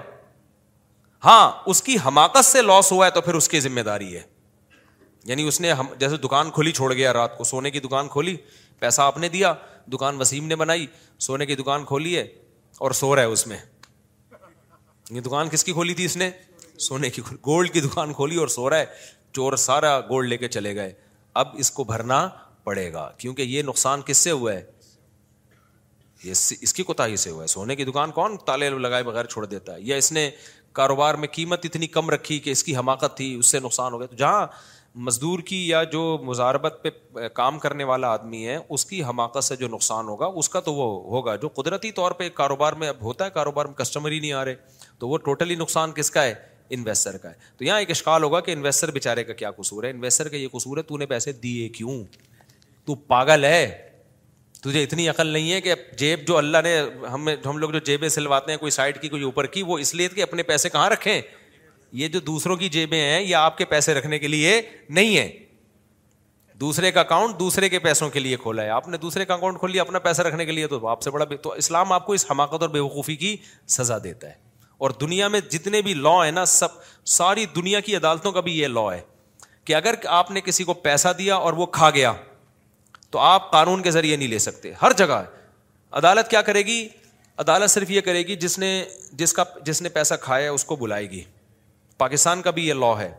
ہاں اس کی حماقت سے لاس ہوا ہے تو پھر اس کی ذمہ داری ہے یعنی اس نے جیسے دکان کھولی چھوڑ گیا رات کو سونے کی دکان کھولی پیسہ آپ نے دیا دکان وسیم نے بنائی سونے کی دکان کھولی ہے اور سو رہا ہے اس میں یہ دکان کس کی کھولی تھی اس نے سونے کی گولڈ کی دکان کھولی اور سو رہا ہے چور سارا گولڈ لے کے چلے گئے اب اس کو بھرنا پڑے گا کیونکہ یہ نقصان کس سے ہوا ہے اس کی کوتا ہی سے ہوا ہے سونے کی دکان کون تالے لگائے بغیر چھوڑ دیتا ہے یا اس نے کاروبار میں قیمت اتنی کم رکھی کہ اس کی حماقت تھی اس سے نقصان ہو گیا تو جہاں مزدور کی یا جو مزاربت پہ کام کرنے والا آدمی ہے اس کی حماقت سے جو نقصان ہوگا اس کا تو وہ ہوگا جو قدرتی طور پہ کاروبار میں اب ہوتا ہے کاروبار میں کسٹمر ہی نہیں آ رہے تو وہ ٹوٹلی نقصان کس کا ہے انویسٹر کا ہے تو یہاں ایک اشکال ہوگا کہ انویسٹر بےچارے کا کیا قصور ہے انویسٹر کا یہ قصور ہے تو نے پیسے دیے کیوں تو پاگل ہے تجھے اتنی عقل نہیں ہے کہ جیب جو اللہ نے ہم ہم لوگ جو جیبیں سلواتے ہیں کوئی سائڈ کی کوئی اوپر کی وہ اس لیے کہ اپنے پیسے کہاں رکھیں یہ جو دوسروں کی جیبیں ہیں یہ آپ کے پیسے رکھنے کے لیے نہیں ہیں دوسرے کا اکاؤنٹ دوسرے کے پیسوں کے لیے کھولا ہے آپ نے دوسرے کا اکاؤنٹ کھول لیا اپنا پیسہ رکھنے کے لیے تو آپ سے بڑا تو اسلام آپ کو اس حماقت اور بیوقوفی کی سزا دیتا ہے اور دنیا میں جتنے بھی لا ہیں نا سب ساری دنیا کی عدالتوں کا بھی یہ لا ہے کہ اگر آپ نے کسی کو پیسہ دیا اور وہ کھا گیا تو آپ قانون کے ذریعے نہیں لے سکتے ہر جگہ عدالت کیا کرے گی عدالت صرف یہ کرے گی جس نے جس کا جس نے پیسہ کھایا اس کو بلائے گی پاکستان کا بھی یہ لا ہے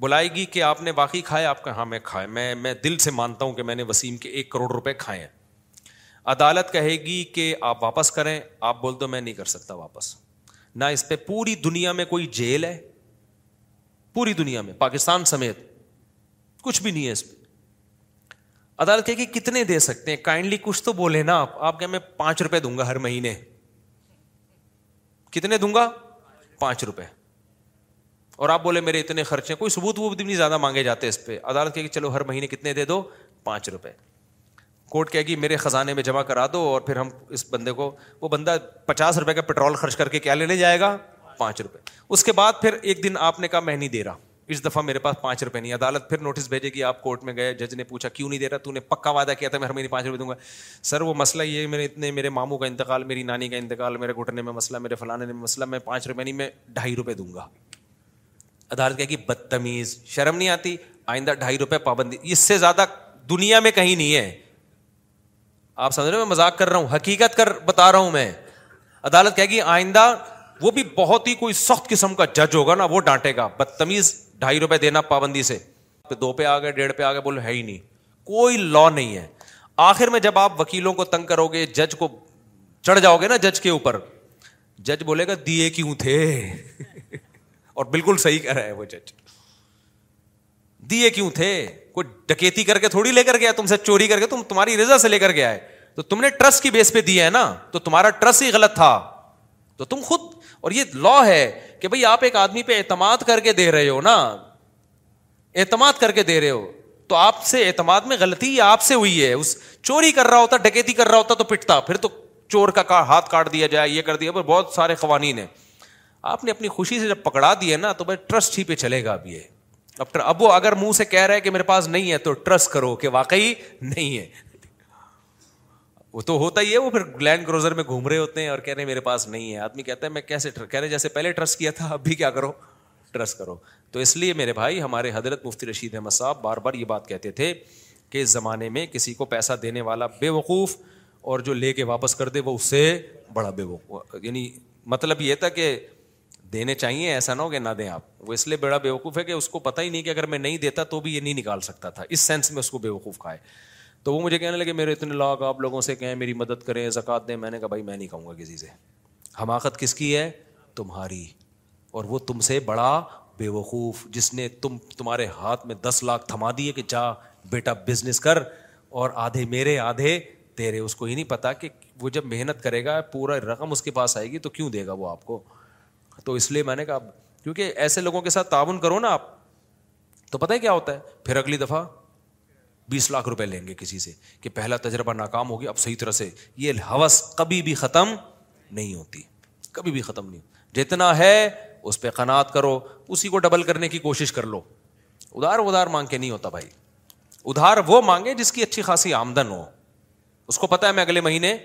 بلائے گی کہ آپ نے واقعی کھایا آپ کا ہاں میں کھایا میں میں دل سے مانتا ہوں کہ میں نے وسیم کے ایک کروڑ روپے کھائے ہیں عدالت کہے گی کہ آپ واپس کریں آپ بول دو میں نہیں کر سکتا واپس نہ اس پہ پوری دنیا میں کوئی جیل ہے پوری دنیا میں پاکستان سمیت کچھ بھی نہیں ہے اس پہ عدالت کہے کہ کتنے دے سکتے ہیں کائنڈلی کچھ تو بولے نا آپ آپ کہ میں پانچ روپے دوں گا ہر مہینے کتنے دوں گا پانچ روپے اور آپ بولے میرے اتنے خرچے کوئی ثبوت وہ بھی نہیں زیادہ مانگے جاتے اس پہ عدالت کہ چلو ہر مہینے کتنے دے دو پانچ روپے کورٹ کہے گی میرے خزانے میں جمع کرا دو اور پھر ہم اس بندے کو وہ بندہ پچاس روپے کا پیٹرول خرچ کر کے کیا لینے جائے گا پانچ روپے اس کے بعد پھر ایک دن آپ نے کہا میں نہیں دے رہا اس دفعہ میرے پاس پانچ روپے نہیں عدالت پھر نوٹس بھیجے گی آپ کورٹ میں گئے جج نے پوچھا کیوں نہیں دے رہا تو نے پکا وعدہ کیا تھا میں ہر مہینے پانچ روپے دوں گا سر وہ مسئلہ یہ میرے اتنے میرے ماموں کا انتقال میری نانی کا انتقال میرے گھٹنے میں مسئلہ میرے فلانے میں مسئلہ میں پانچ روپے نہیں میں ڈھائی روپے دوں گا عدالت کہے گی بدتمیز شرم نہیں آتی آئندہ ڈھائی روپے پابندی اس سے زیادہ دنیا میں کہیں نہیں ہے آپ سمجھ رہے میں مذاق کر رہا ہوں حقیقت کر بتا رہا ہوں میں عدالت کہے گی آئندہ وہ بھی بہت ہی کوئی سخت قسم کا جج ہوگا نا وہ ڈانٹے گا بدتمیز ڈھائی روپے دینا پابندی سے دو پہ آ گئے ڈیڑھ پہ آ گئے ہے ہی نہیں کوئی لا نہیں ہے آخر میں جب آپ وکیلوں کو تنگ کرو گے جج کو چڑھ جاؤ گے نا جج کے اوپر جج بولے گا دیے کیوں تھے اور بالکل صحیح کہہ رہا ہے وہ جج دیے کیوں تھے کوئی ڈکیتی کر کے تھوڑی لے کر گیا تم سے چوری کر کے تم تمہاری رضا سے لے کر گیا ہے تو تم نے ٹرسٹ کی بیس پہ دیا ہے نا تو تمہارا ٹرسٹ ہی غلط تھا تو تم خود اور یہ لا ہے کہ بھائی آپ ایک آدمی پہ اعتماد کر کے دے رہے ہو نا اعتماد کر کے دے رہے ہو تو آپ سے اعتماد میں غلطی آپ سے ہوئی ہے اس چوری کر رہا ہوتا ڈکیتی کر رہا ہوتا تو پٹتا پھر تو چور کا ہاتھ کاٹ دیا جائے یہ کر دیا پر بہت سارے قوانین ہیں آپ نے اپنی خوشی سے جب پکڑا دیا نا تو بھائی ٹرسٹ ہی پہ چلے گا اب اب یہ وہ اگر منہ سے کہہ رہا ہے کہ میرے پاس نہیں ہے تو ٹرسٹ کرو کہ واقعی نہیں ہے وہ تو ہوتا ہی ہے وہ پھر لینڈ کروزر میں گھوم رہے ہوتے ہیں اور کہہ رہے ہیں میرے پاس نہیں ہے آدمی کہتا ہے میں کیسے کہہ رہے ہیں جیسے پہلے ٹرسٹ کیا تھا اب بھی کیا کرو ٹرسٹ کرو تو اس لیے میرے بھائی ہمارے حضرت مفتی رشید احمد صاحب بار بار یہ بات کہتے تھے کہ اس زمانے میں کسی کو پیسہ دینے والا بے وقوف اور جو لے کے واپس کر دے وہ اس سے بڑا بے وقوف یعنی مطلب یہ تھا کہ دینے چاہیے ایسا نہ ہو کہ نہ دیں آپ وہ اس لیے بڑا بے وقوف ہے کہ اس کو پتہ ہی نہیں کہ اگر میں نہیں دیتا تو بھی یہ نہیں نکال سکتا تھا اس سینس میں اس کو بے وقوف کھائے تو وہ مجھے کہنے لگے میرے اتنے لاکھ آپ لوگوں سے کہیں میری مدد کریں زکوٰۃ دیں میں نے کہا بھائی میں نہیں کہوں گا کسی سے حماقت کس کی ہے تمہاری اور وہ تم سے بڑا بے وقوف جس نے تم تمہارے ہاتھ میں دس لاکھ تھما دیے کہ جا بیٹا بزنس کر اور آدھے میرے آدھے تیرے اس کو ہی نہیں پتا کہ وہ جب محنت کرے گا پورا رقم اس کے پاس آئے گی تو کیوں دے گا وہ آپ کو تو اس لیے میں نے کہا کیونکہ ایسے لوگوں کے ساتھ تعاون کرو نا آپ تو پتہ ہے کیا ہوتا ہے پھر اگلی دفعہ بیس لاکھ روپے لیں گے کسی سے کہ پہلا تجربہ ناکام ہوگی اب صحیح طرح سے یہ ہوس کبھی بھی ختم نہیں ہوتی کبھی بھی ختم نہیں جتنا ہے اس پہ قناط کرو اسی کو ڈبل کرنے کی کوشش کر لو ادھار ادھار مانگ کے نہیں ہوتا بھائی ادھار وہ مانگے جس کی اچھی خاصی آمدن ہو اس کو پتا ہے میں اگلے مہینے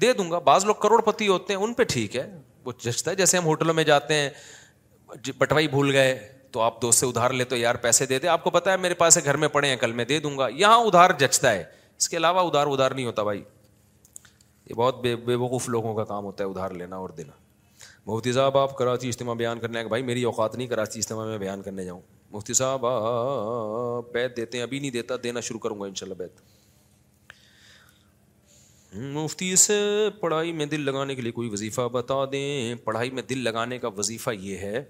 دے دوں گا بعض لوگ کروڑ پتی ہوتے ہیں ان پہ ٹھیک ہے وہ جچتا ہے جیسے ہم ہوٹلوں میں جاتے ہیں بٹوائی جی، بھول گئے تو آپ دوست سے ادھار لے تو یار پیسے دے دے آپ کو پتا ہے میرے پاس گھر میں پڑے ہیں کل میں دے دوں گا یہاں ادھار جچتا ہے اس کے علاوہ ادھار ادھار نہیں ہوتا بھائی یہ بہت بے بے وقوف لوگوں کا کام ہوتا ہے ادھار لینا اور دینا مفتی صاحب آپ کراچی اجتماع بیان کرنے بھائی میری اوقات نہیں کراچی اجتماع میں بیان کرنے جاؤں مفتی صاحب بیت دیتے ہیں ابھی نہیں دیتا دینا شروع کروں گا ان شاء اللہ بیت مفتی سے پڑھائی میں دل لگانے کے لیے کوئی وظیفہ بتا دیں پڑھائی میں دل لگانے کا وظیفہ یہ ہے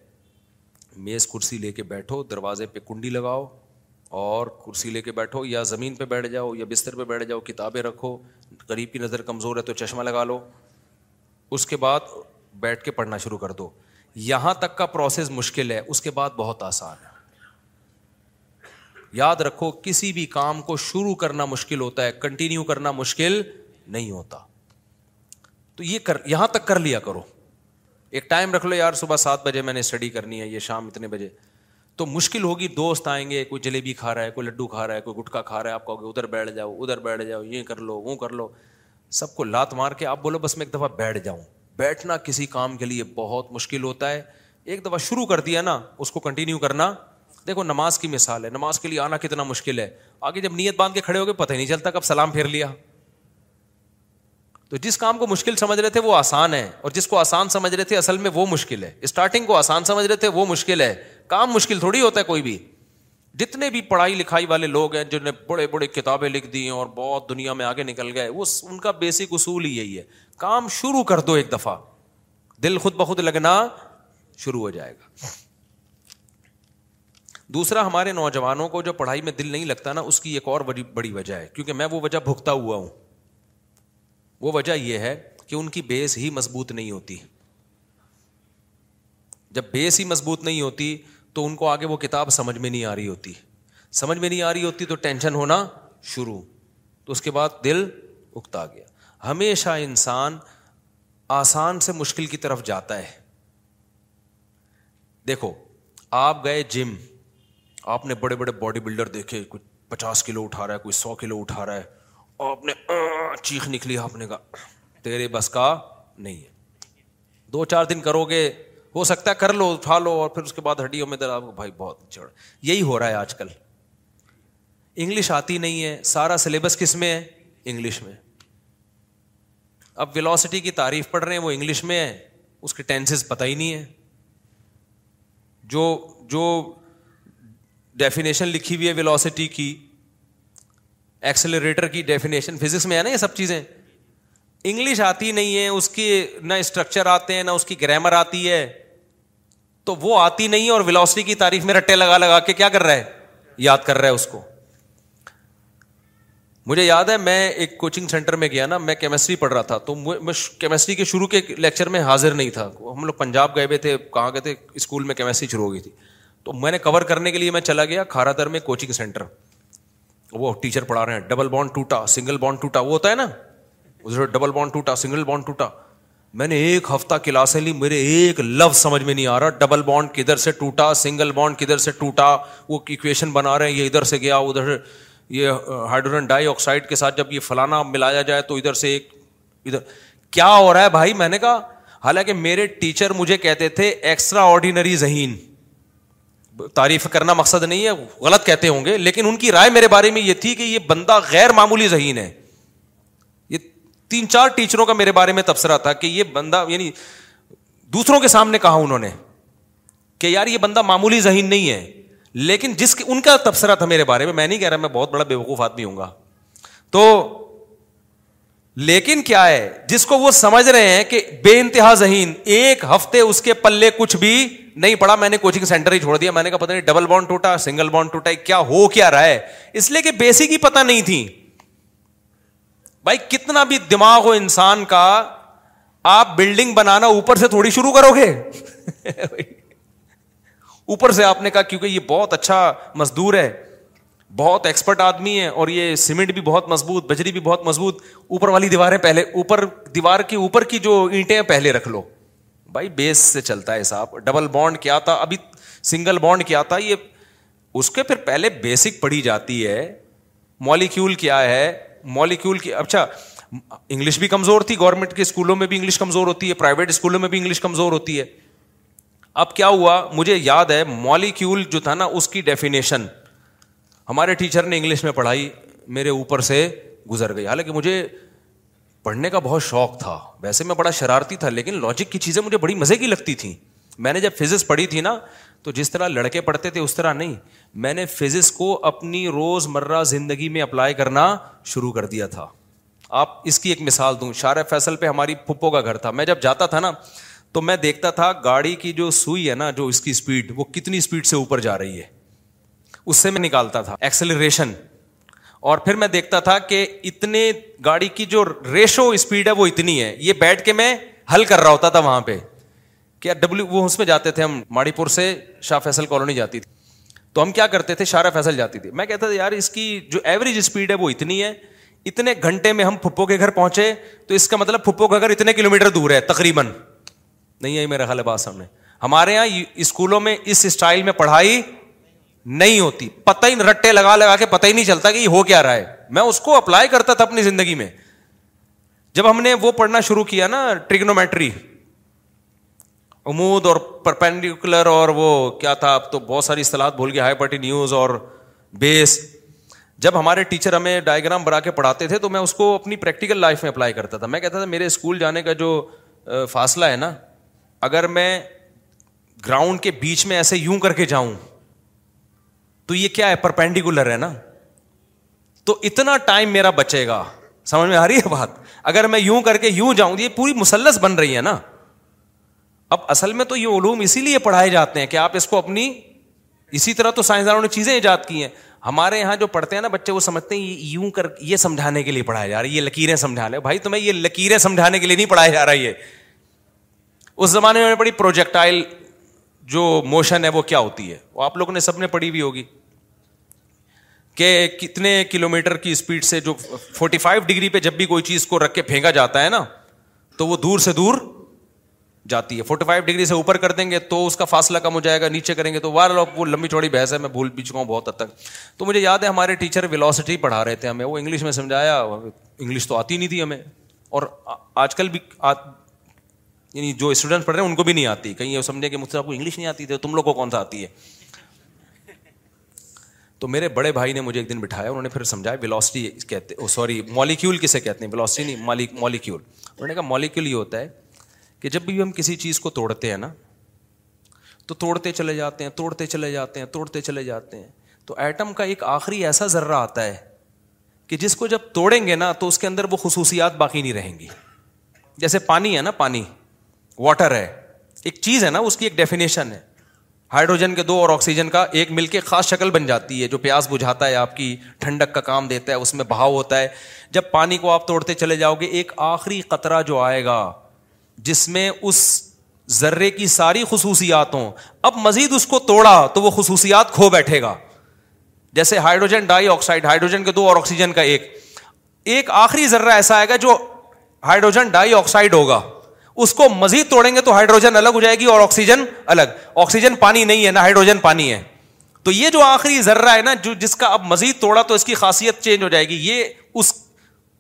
میز کرسی لے کے بیٹھو دروازے پہ کنڈی لگاؤ اور کرسی لے کے بیٹھو یا زمین پہ بیٹھ جاؤ یا بستر پہ بیٹھ جاؤ کتابیں رکھو غریب کی نظر کمزور ہے تو چشمہ لگا لو اس کے بعد بیٹھ کے پڑھنا شروع کر دو یہاں تک کا پروسیس مشکل ہے اس کے بعد بہت آسان ہے یاد رکھو کسی بھی کام کو شروع کرنا مشکل ہوتا ہے کنٹینیو کرنا مشکل نہیں ہوتا تو یہ کر یہاں تک کر لیا کرو ایک ٹائم رکھ لو یار صبح سات بجے میں نے اسٹڈی کرنی ہے یہ شام اتنے بجے تو مشکل ہوگی دوست آئیں گے کوئی جلیبی کھا رہا ہے کوئی لڈو کھا رہا ہے کوئی گٹکا کھا رہا ہے آپ کہو گے ادھر بیٹھ جاؤ ادھر بیٹھ جاؤ یہ کر لو وہ کر لو سب کو لات مار کے آپ بولو بس میں ایک دفعہ بیٹھ جاؤں بیٹھنا کسی کام کے لیے بہت مشکل ہوتا ہے ایک دفعہ شروع کر دیا نا اس کو کنٹینیو کرنا دیکھو نماز کی مثال ہے نماز کے لیے آنا کتنا مشکل ہے آگے جب نیت باندھ کے کھڑے ہو گئے پتہ ہی نہیں چلتا کب سلام پھیر لیا تو جس کام کو مشکل سمجھ رہے تھے وہ آسان ہے اور جس کو آسان سمجھ رہے تھے اصل میں وہ مشکل ہے اسٹارٹنگ کو آسان سمجھ رہے تھے وہ مشکل ہے کام مشکل تھوڑی ہوتا ہے کوئی بھی جتنے بھی پڑھائی لکھائی والے لوگ ہیں جنہوں نے بڑے بڑے کتابیں لکھ دی ہیں اور بہت دنیا میں آگے نکل گئے وہ ان کا بیسک اصول ہی یہی ہے کام شروع کر دو ایک دفعہ دل خود بخود لگنا شروع ہو جائے گا دوسرا ہمارے نوجوانوں کو جو پڑھائی میں دل نہیں لگتا نا اس کی ایک اور بڑی وجہ ہے کیونکہ میں وہ وجہ بھگتا ہوا ہوں وہ وجہ یہ ہے کہ ان کی بیس ہی مضبوط نہیں ہوتی جب بیس ہی مضبوط نہیں ہوتی تو ان کو آگے وہ کتاب سمجھ میں نہیں آ رہی ہوتی سمجھ میں نہیں آ رہی ہوتی تو ٹینشن ہونا شروع تو اس کے بعد دل اگتا گیا ہمیشہ انسان آسان سے مشکل کی طرف جاتا ہے دیکھو آپ گئے جم آپ نے بڑے بڑے باڈی بلڈر دیکھے کوئی پچاس کلو اٹھا رہا ہے کوئی سو کلو اٹھا رہا ہے آپ نے چیخ نکلی آپ نے کہا تیرے بس کا نہیں ہے دو چار دن کرو گے ہو سکتا ہے کر لو اٹھا لو اور پھر اس کے بعد ہڈیوں میں کو بھائی بہت چڑھ یہی ہو رہا ہے آج کل انگلش آتی نہیں ہے سارا سلیبس کس میں ہے انگلش میں اب ولاسٹی کی تعریف پڑھ رہے ہیں وہ انگلش میں ہے اس کے ٹینسز پتہ ہی نہیں ہے جو جو ڈیفینیشن لکھی ہوئی ہے ولاسٹی کی ایکسلریٹر کی ڈیفینیشن فزکس میں ہے نا یہ سب چیزیں انگلش آتی نہیں ہے اس کی نہ اسٹرکچر آتے ہیں نہ اس کی گرامر آتی ہے تو وہ آتی نہیں ہے اور ولاسٹی کی تاریخ میں رٹے لگا لگا کے کیا کر رہا ہے یاد کر رہا ہے اس کو مجھے یاد ہے میں ایک کوچنگ سینٹر میں گیا نا میں کیمسٹری پڑھ رہا تھا تو کیمسٹری کے شروع کے لیکچر میں حاضر نہیں تھا ہم لوگ پنجاب گئے ہوئے تھے کہاں گئے تھے اسکول میں کیمسٹری شروع ہو گئی تھی تو میں نے کور کرنے کے لیے میں چلا گیا کھارا در میں کوچنگ سینٹر وہ ٹیچر پڑھا رہے ہیں ڈبل بانڈ ٹوٹا سنگل بانڈ ٹوٹا وہ ہوتا ہے نا ڈبل بانڈ ٹوٹا سنگل بانڈ ٹوٹا میں نے ایک ہفتہ کلاسیں لی میرے ایک لفظ سمجھ میں نہیں آ رہا ڈبل بانڈ کدھر سے ٹوٹا سنگل بانڈ کدھر سے ٹوٹا وہ اکویشن بنا رہے ہیں یہ ادھر سے گیا ادھر یہ ہائیڈروجن ڈائی آکسائڈ کے ساتھ جب یہ فلانا ملایا جائے تو ادھر سے ایک ادھر کیا ہو رہا ہے بھائی میں نے کہا حالانکہ میرے ٹیچر مجھے کہتے تھے ایکسٹرا آرڈینری ذہین تعریف کرنا مقصد نہیں ہے غلط کہتے ہوں گے لیکن ان کی رائے میرے بارے میں یہ تھی کہ یہ بندہ غیر معمولی ذہین ہے یہ تین چار ٹیچروں کا میرے بارے میں تبصرہ تھا کہ یہ بندہ یعنی دوسروں کے سامنے کہا انہوں نے کہ یار یہ بندہ معمولی ذہین نہیں ہے لیکن جس کے ان کا تبصرہ تھا میرے بارے میں میں نہیں کہہ رہا میں بہت بڑا بے وقوف آدمی ہوں گا تو لیکن کیا ہے جس کو وہ سمجھ رہے ہیں کہ بے انتہا ذہین ایک ہفتے اس کے پلے کچھ بھی نہیں پڑا میں نے کوچنگ سینٹر ہی چھوڑ دیا میں نے کہا پتا نہیں ڈبل بانڈ ٹوٹا سنگل بانڈ ٹوٹا کیا ہو کیا رہا ہے اس لیے کہ بیسک ہی پتا نہیں تھی بھائی کتنا بھی دماغ ہو انسان کا آپ بلڈنگ بنانا اوپر سے تھوڑی شروع کرو گے اوپر سے آپ نے کہا کیونکہ یہ بہت اچھا مزدور ہے بہت ایکسپرٹ آدمی ہے اور یہ سیمنٹ بھی بہت مضبوط بجری بھی بہت مضبوط اوپر والی دیواریں پہلے اوپر دیوار کے اوپر کی جو اینٹیں ہیں پہلے رکھ لو بھائی بیس سے چلتا ہے صاحب ڈبل بانڈ کیا تھا ابھی سنگل بانڈ کیا تھا یہ اس کے پھر پہلے بیسک پڑھی جاتی ہے مالیکیول کیا ہے مالیکیول اچھا انگلش بھی کمزور تھی گورنمنٹ کے اسکولوں میں بھی انگلش کمزور ہوتی ہے پرائیویٹ اسکولوں میں بھی انگلش کمزور ہوتی ہے اب کیا ہوا مجھے یاد ہے مالیکیول جو تھا نا اس کی ڈیفینیشن ہمارے ٹیچر نے انگلش میں پڑھائی میرے اوپر سے گزر گئی حالانکہ مجھے پڑھنے کا بہت شوق تھا ویسے میں بڑا شرارتی تھا لیکن لاجک کی چیزیں مجھے بڑی مزے کی لگتی تھیں میں نے جب فزکس پڑھی تھی نا تو جس طرح لڑکے پڑھتے تھے اس طرح نہیں میں نے فزکس کو اپنی روز مرہ زندگی میں اپلائی کرنا شروع کر دیا تھا آپ اس کی ایک مثال دوں شار فیصل پہ ہماری پھپھو کا گھر تھا میں جب جاتا تھا نا تو میں دیکھتا تھا گاڑی کی جو سوئی ہے نا جو اس کی اسپیڈ وہ کتنی اسپیڈ سے اوپر جا رہی ہے اس سے میں نکالتا تھا ایکسلریشن اور پھر میں دیکھتا تھا کہ اتنے گاڑی کی جو ریشو اسپیڈ ہے وہ اتنی ہے یہ بیٹھ کے میں حل کر رہا ہوتا تھا وہاں پہ کہ ڈبلو وہ اس میں جاتے تھے ہم ماڑی پور سے شاہ فیصل کالونی جاتی تھی تو ہم کیا کرتے تھے شارہ فیصل جاتی تھی میں کہتا تھا یار اس کی جو ایوریج اسپیڈ ہے وہ اتنی ہے اتنے گھنٹے میں ہم پھپھو کے گھر پہنچے تو اس کا مطلب پھپھو کا گھر اتنے کلو میٹر دور ہے تقریباً نہیں خیال ہے خالبات سامنے ہمارے یہاں اسکولوں میں اس اسٹائل میں پڑھائی نہیں ہوتی پتہ ہی رٹے لگا لگا کے پتہ ہی نہیں چلتا کہ یہ ہو کیا رہا ہے میں اس کو اپلائی کرتا تھا اپنی زندگی میں جب ہم نے وہ پڑھنا شروع کیا نا ٹریگنومیٹری امود اور پرپینڈیکولر اور وہ کیا تھا اب تو بہت ساری اصطلاحات بھول گیا ہائی پارٹی نیوز اور بیس جب ہمارے ٹیچر ہمیں ڈائگرام بنا کے پڑھاتے تھے تو میں اس کو اپنی پریکٹیکل لائف میں اپلائی کرتا تھا میں کہتا تھا میرے اسکول جانے کا جو فاصلہ ہے نا اگر میں گراؤنڈ کے بیچ میں ایسے یوں کر کے جاؤں تو یہ کیا ہے پرپینڈیکولر ہے نا تو اتنا ٹائم میرا بچے گا سمجھ میں آ رہی ہے بات اگر میں یوں کر کے یوں جاؤں یہ پوری مسلس بن رہی ہے نا اب اصل میں تو یہ علوم اسی لیے پڑھائے جاتے ہیں کہ آپ اس کو اپنی اسی طرح تو سائنسدانوں نے چیزیں ایجاد کی ہیں ہمارے یہاں جو پڑھتے ہیں نا بچے وہ سمجھتے ہیں یہ سمجھانے کے لیے پڑھایا جا رہا ہے یہ لکیریں سمجھا لے بھائی تمہیں یہ لکیریں سمجھانے کے لیے نہیں پڑھایا جا رہا یہ اس زمانے میں پڑھی پروجیکٹائل جو موشن ہے وہ کیا ہوتی ہے وہ آپ لوگوں نے سب نے پڑھی بھی ہوگی کہ کتنے کلو میٹر کی اسپیڈ سے جو فورٹی فائیو ڈگری پہ جب بھی کوئی چیز کو رکھ کے پھینکا جاتا ہے نا تو وہ دور سے دور جاتی ہے فورٹی فائیو ڈگری سے اوپر کر دیں گے تو اس کا فاصلہ کم ہو جائے گا نیچے کریں گے تو وار وہ لمبی چوڑی بحث ہے میں بھول بھی چکا ہوں بہت حد تک تو مجھے یاد ہے ہمارے ٹیچر ولاسٹی پڑھا رہے تھے ہمیں وہ انگلش میں سمجھایا انگلش تو آتی نہیں تھی ہمیں اور آج کل بھی یعنی جو اسٹوڈنٹ پڑھ رہے ہیں ان کو بھی نہیں آتی کہیں یہ سمجھے کہ مجھ سے آپ کو انگلش نہیں آتی تھی تم لوگ کو کون سا آتی ہے تو میرے بڑے بھائی نے مجھے ایک دن بٹھایا انہوں نے پھر سمجھایا ولاسٹی کہتے سوری oh, مالیکیول کسے کہتے ہیں نہیں مالیکیول انہوں نے کہا مالیکیول یہ ہوتا ہے کہ جب بھی ہم کسی چیز کو توڑتے ہیں نا تو توڑتے چلے جاتے ہیں توڑتے چلے جاتے ہیں توڑتے چلے جاتے ہیں تو ایٹم کا ایک آخری ایسا ذرہ آتا ہے کہ جس کو جب توڑیں گے نا تو اس کے اندر وہ خصوصیات باقی نہیں رہیں گی جیسے پانی ہے نا پانی واٹر ہے ایک چیز ہے نا اس کی ایک ڈیفینیشن ہے ہائیڈروجن کے دو اور آکسیجن کا ایک مل کے خاص شکل بن جاتی ہے جو پیاس بجھاتا ہے آپ کی ٹھنڈک کا کام دیتا ہے اس میں بہاؤ ہوتا ہے جب پانی کو آپ توڑتے چلے جاؤ گے ایک آخری قطرہ جو آئے گا جس میں اس ذرے کی ساری خصوصیات ہوں اب مزید اس کو توڑا تو وہ خصوصیات کھو بیٹھے گا جیسے ہائیڈروجن ڈائی آکسائڈ ہائیڈروجن کے دو اور آکسیجن کا ایک ایک آخری ذرہ ایسا آئے گا جو ہائیڈروجن ڈائی آکسائڈ ہوگا اس کو مزید توڑیں گے تو ہائیڈروجن الگ ہو جائے گی اور آکسیجن الگ آکسیجن پانی نہیں ہے نہ ہائیڈروجن پانی ہے تو یہ جو آخری ذرا ہے نا جو جس کا اب مزید توڑا تو اس کی خاصیت چینج ہو جائے گی یہ اس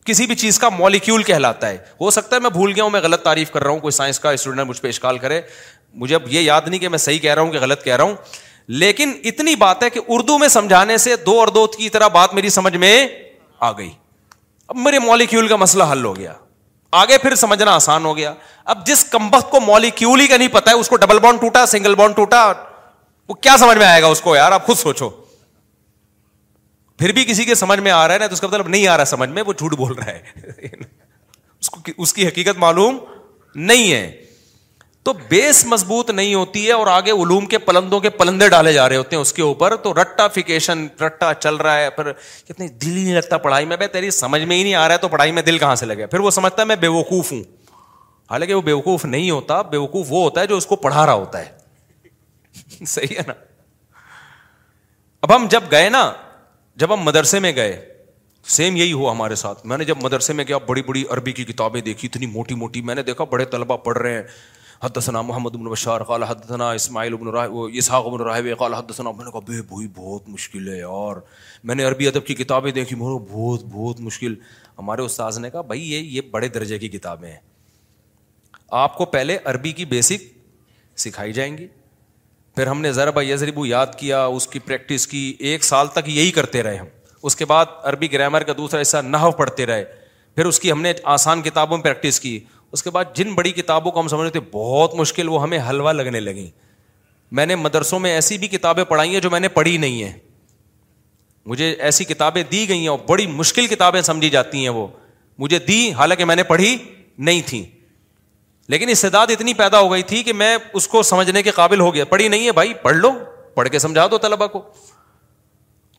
کسی بھی چیز کا مالیکیول کہلاتا ہے ہو سکتا ہے میں بھول گیا ہوں میں غلط تعریف کر رہا ہوں کوئی سائنس کا اسٹوڈنٹ مجھ پہ اشکال کرے مجھے اب یہ یاد نہیں کہ میں صحیح کہہ رہا ہوں کہ غلط کہہ رہا ہوں لیکن اتنی بات ہے کہ اردو میں سمجھانے سے دو اور دو کی طرح بات میری سمجھ میں آ گئی اب میرے مالیکیول کا مسئلہ حل ہو گیا آگے پھر سمجھنا آسان ہو گیا اب جس کمبخت کو مولیکیول ہی کا نہیں پتا ہے اس کو ڈبل بانڈ ٹوٹا سنگل بانڈ ٹوٹا وہ کیا سمجھ میں آئے گا اس کو یار آپ خود سوچو پھر بھی کسی کے سمجھ میں آ رہا ہے نا تو اس کا مطلب نہیں آ رہا سمجھ میں وہ جھوٹ بول رہا ہے اس کی حقیقت معلوم نہیں ہے تو بیس مضبوط نہیں ہوتی ہے اور آگے علوم کے پلندوں کے پلندے ڈالے جا رہے ہوتے ہیں اس کے اوپر تو رٹا فکیشن رٹا چل رہا ہے پھر دل ہی نہیں لگتا پڑھائی میں بھائی تیری سمجھ میں ہی نہیں آ رہا ہے تو پڑھائی میں دل کہاں سے لگے پھر وہ سمجھتا ہے میں بے وقوف ہوں حالانکہ وہ بے وقوف نہیں ہوتا بے وقوف وہ ہوتا ہے جو اس کو پڑھا رہا ہوتا ہے صحیح ہے نا اب ہم جب گئے نا جب ہم مدرسے میں گئے سیم یہی ہوا ہمارے ساتھ میں نے جب مدرسے میں گیا بڑی بڑی عربی کی کتابیں دیکھی اتنی موٹی موٹی میں نے دیکھا بڑے طلبا پڑھ رہے ہیں حد محمد بشار قال حدثنا اسماعیل ابن حدثنا ابن حد کہا بے بھائی بہت مشکل ہے یار میں نے عربی ادب کی کتابیں دیکھی مرو بہت بہت مشکل ہمارے استاذ نے کہا بھائی یہ یہ بڑے درجے کی کتابیں ہیں آپ کو پہلے عربی کی بیسک سکھائی جائیں گی پھر ہم نے ضرب یزربو یاد کیا اس کی پریکٹس کی ایک سال تک یہی کرتے رہے ہم اس کے بعد عربی گرامر کا دوسرا حصہ نحو پڑھتے رہے پھر اس کی ہم نے آسان کتابوں میں پریکٹس کی اس کے بعد جن بڑی کتابوں کو ہم سمجھ رہے تھے بہت مشکل وہ ہمیں حلوہ لگنے لگیں میں نے مدرسوں میں ایسی بھی کتابیں پڑھائی ہیں جو میں نے پڑھی نہیں ہیں مجھے ایسی کتابیں دی گئی ہیں اور بڑی مشکل کتابیں سمجھی جاتی ہیں وہ مجھے دی حالانکہ میں نے پڑھی نہیں تھی لیکن استداد اتنی پیدا ہو گئی تھی کہ میں اس کو سمجھنے کے قابل ہو گیا پڑھی نہیں ہے بھائی پڑھ لو پڑھ کے سمجھا دو طلبا کو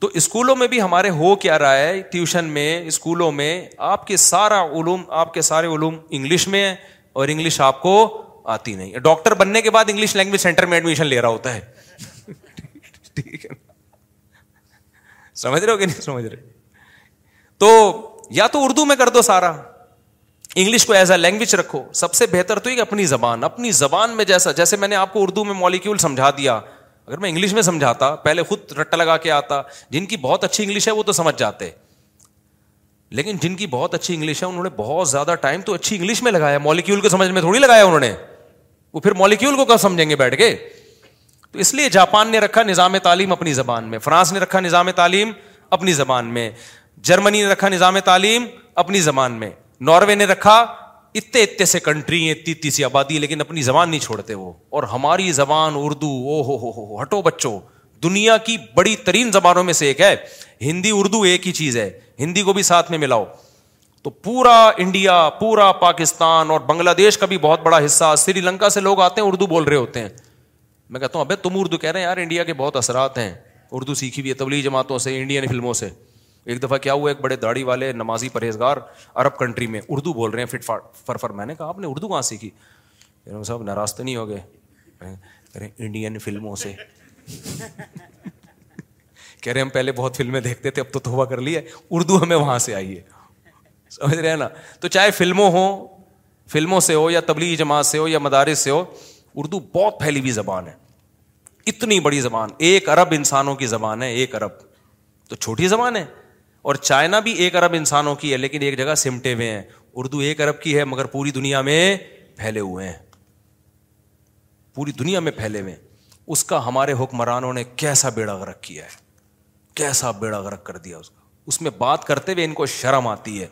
تو اسکولوں میں بھی ہمارے ہو کیا رہا ہے ٹیوشن میں اسکولوں میں آپ کے سارا علوم آپ کے سارے علوم انگلش میں ہیں اور انگلش آپ کو آتی نہیں ڈاکٹر بننے کے بعد انگلش لینگویج سینٹر میں ایڈمیشن لے رہا ہوتا ہے ٹھیک ہے سمجھ رہے ہو کہ نہیں سمجھ رہے تو یا تو اردو میں کر دو سارا انگلش کو ایز اے لینگویج رکھو سب سے بہتر تو یہ اپنی زبان اپنی زبان میں جیسا جیسے میں نے آپ کو اردو میں مالیکیول سمجھا دیا اگر میں انگلش میں سمجھاتا پہلے خود رٹا لگا کے آتا جن کی بہت اچھی انگلش ہے وہ تو سمجھ جاتے لیکن جن کی بہت اچھی انگلش ہے انہوں نے بہت زیادہ ٹائم تو اچھی انگلش میں لگایا مالیکیول کو سمجھ میں تھوڑی لگایا انہوں نے وہ پھر مالیکیول کو کب سمجھیں گے بیٹھ کے تو اس لیے جاپان نے رکھا نظام تعلیم اپنی زبان میں فرانس نے رکھا نظام تعلیم اپنی زبان میں جرمنی نے رکھا نظام تعلیم اپنی زبان میں ناروے نے رکھا اتنے اتنے سے کنٹری ہیں اتنی اتنی سی آبادی لیکن اپنی زبان نہیں چھوڑتے وہ اور ہماری زبان اردو او ہو ہو ہو ہٹو بچو دنیا کی بڑی ترین زبانوں میں سے ایک ہے ہندی اردو ایک ہی چیز ہے ہندی کو بھی ساتھ میں ملاؤ تو پورا انڈیا پورا پاکستان اور بنگلہ دیش کا بھی بہت بڑا حصہ سری لنکا سے لوگ آتے ہیں اردو بول رہے ہوتے ہیں میں کہتا ہوں ابھی تم اردو کہہ رہے ہیں یار انڈیا کے بہت اثرات ہیں اردو سیکھی ہوئی ہے تبلیغ جماعتوں سے انڈین فلموں سے ایک دفعہ کیا ہوا ایک بڑے داڑھی والے نمازی پرہیزگار عرب کنٹری میں اردو بول رہے ہیں فٹ فر فر میں نے کہا آپ نے اردو کہاں سیکھی ارم صاحب ناراض تو نہیں ہو گئے کہہ رہے انڈین فلموں سے کہہ رہے ہم پہلے بہت فلمیں دیکھتے تھے اب تو توبہ کر لیے اردو ہمیں وہاں سے آئیے سمجھ رہے ہیں نا تو چاہے فلموں ہوں فلموں سے ہو یا تبلیغی جماعت سے ہو یا مدارس سے ہو اردو بہت پھیلی ہوئی زبان ہے اتنی بڑی زبان ایک ارب انسانوں کی زبان ہے ایک ارب تو چھوٹی زبان ہے اور چائنا بھی ایک ارب انسانوں کی ہے لیکن ایک جگہ سمٹے ہوئے ہیں اردو ایک ارب کی ہے مگر پوری دنیا میں پھیلے ہوئے ہیں پوری دنیا میں پھیلے ہوئے ہیں اس کا ہمارے حکمرانوں نے کیسا بیڑا گرگ کیا ہے کیسا بیڑا غرق کر دیا اس میں بات کرتے ہوئے ان کو شرم آتی ہے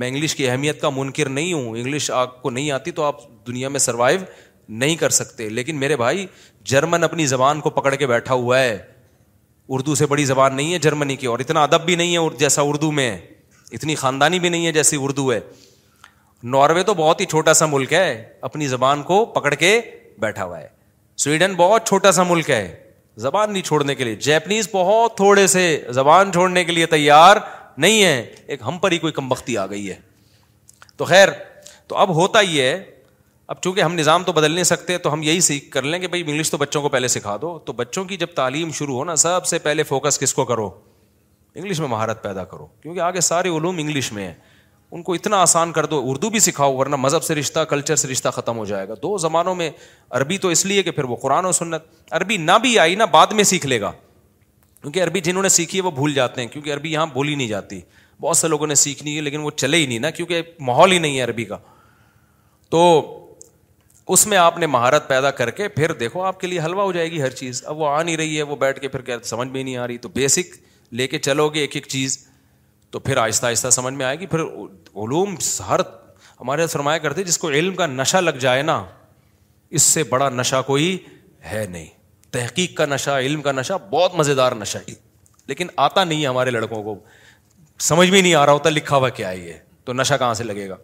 میں انگلش کی اہمیت کا منکر نہیں ہوں انگلش آپ کو نہیں آتی تو آپ دنیا میں سروائو نہیں کر سکتے لیکن میرے بھائی جرمن اپنی زبان کو پکڑ کے بیٹھا ہوا ہے اردو سے بڑی زبان نہیں ہے جرمنی کی اور اتنا ادب بھی نہیں ہے جیسا اردو میں ہے اتنی خاندانی بھی نہیں ہے جیسی اردو ہے ناروے تو بہت ہی چھوٹا سا ملک ہے اپنی زبان کو پکڑ کے بیٹھا ہوا ہے سویڈن بہت چھوٹا سا ملک ہے زبان نہیں چھوڑنے کے لیے جیپنیز بہت تھوڑے سے زبان چھوڑنے کے لیے تیار نہیں ہے ایک ہم پر ہی کوئی کم بختی آ گئی ہے تو خیر تو اب ہوتا ہی ہے اب چونکہ ہم نظام تو بدل نہیں سکتے تو ہم یہی سیکھ کر لیں کہ بھائی انگلش تو بچوں کو پہلے سکھا دو تو بچوں کی جب تعلیم شروع ہو نا سب سے پہلے فوکس کس کو کرو انگلش میں مہارت پیدا کرو کیونکہ آگے سارے علوم انگلش میں ہیں ان کو اتنا آسان کر دو اردو بھی سکھاؤ ورنہ مذہب سے رشتہ کلچر سے رشتہ ختم ہو جائے گا دو زمانوں میں عربی تو اس لیے کہ پھر وہ قرآن و سنت عربی نہ بھی آئی نہ بعد میں سیکھ لے گا کیونکہ عربی جنہوں نے سیکھی ہے وہ بھول جاتے ہیں کیونکہ عربی یہاں بولی نہیں جاتی بہت سے لوگوں نے سیکھنی ہے لیکن وہ چلے ہی نہیں نا کیونکہ ماحول ہی نہیں ہے عربی کا تو اس میں آپ نے مہارت پیدا کر کے پھر دیکھو آپ کے لیے حلوہ ہو جائے گی ہر چیز اب وہ آ نہیں رہی ہے وہ بیٹھ کے پھر کہتے سمجھ میں نہیں آ رہی تو بیسک لے کے چلو گے ایک ایک چیز تو پھر آہستہ آہستہ سمجھ میں آئے گی پھر علوم ہر ہمارے سرمایہ کرتے جس کو علم کا نشہ لگ جائے نا اس سے بڑا نشہ کوئی ہے نہیں تحقیق کا نشہ علم کا نشہ بہت مزے دار نشہ ہے لیکن آتا نہیں ہے ہمارے لڑکوں کو سمجھ میں نہیں آ رہا ہوتا لکھا ہوا کیا ہے یہ تو نشہ کہاں سے لگے گا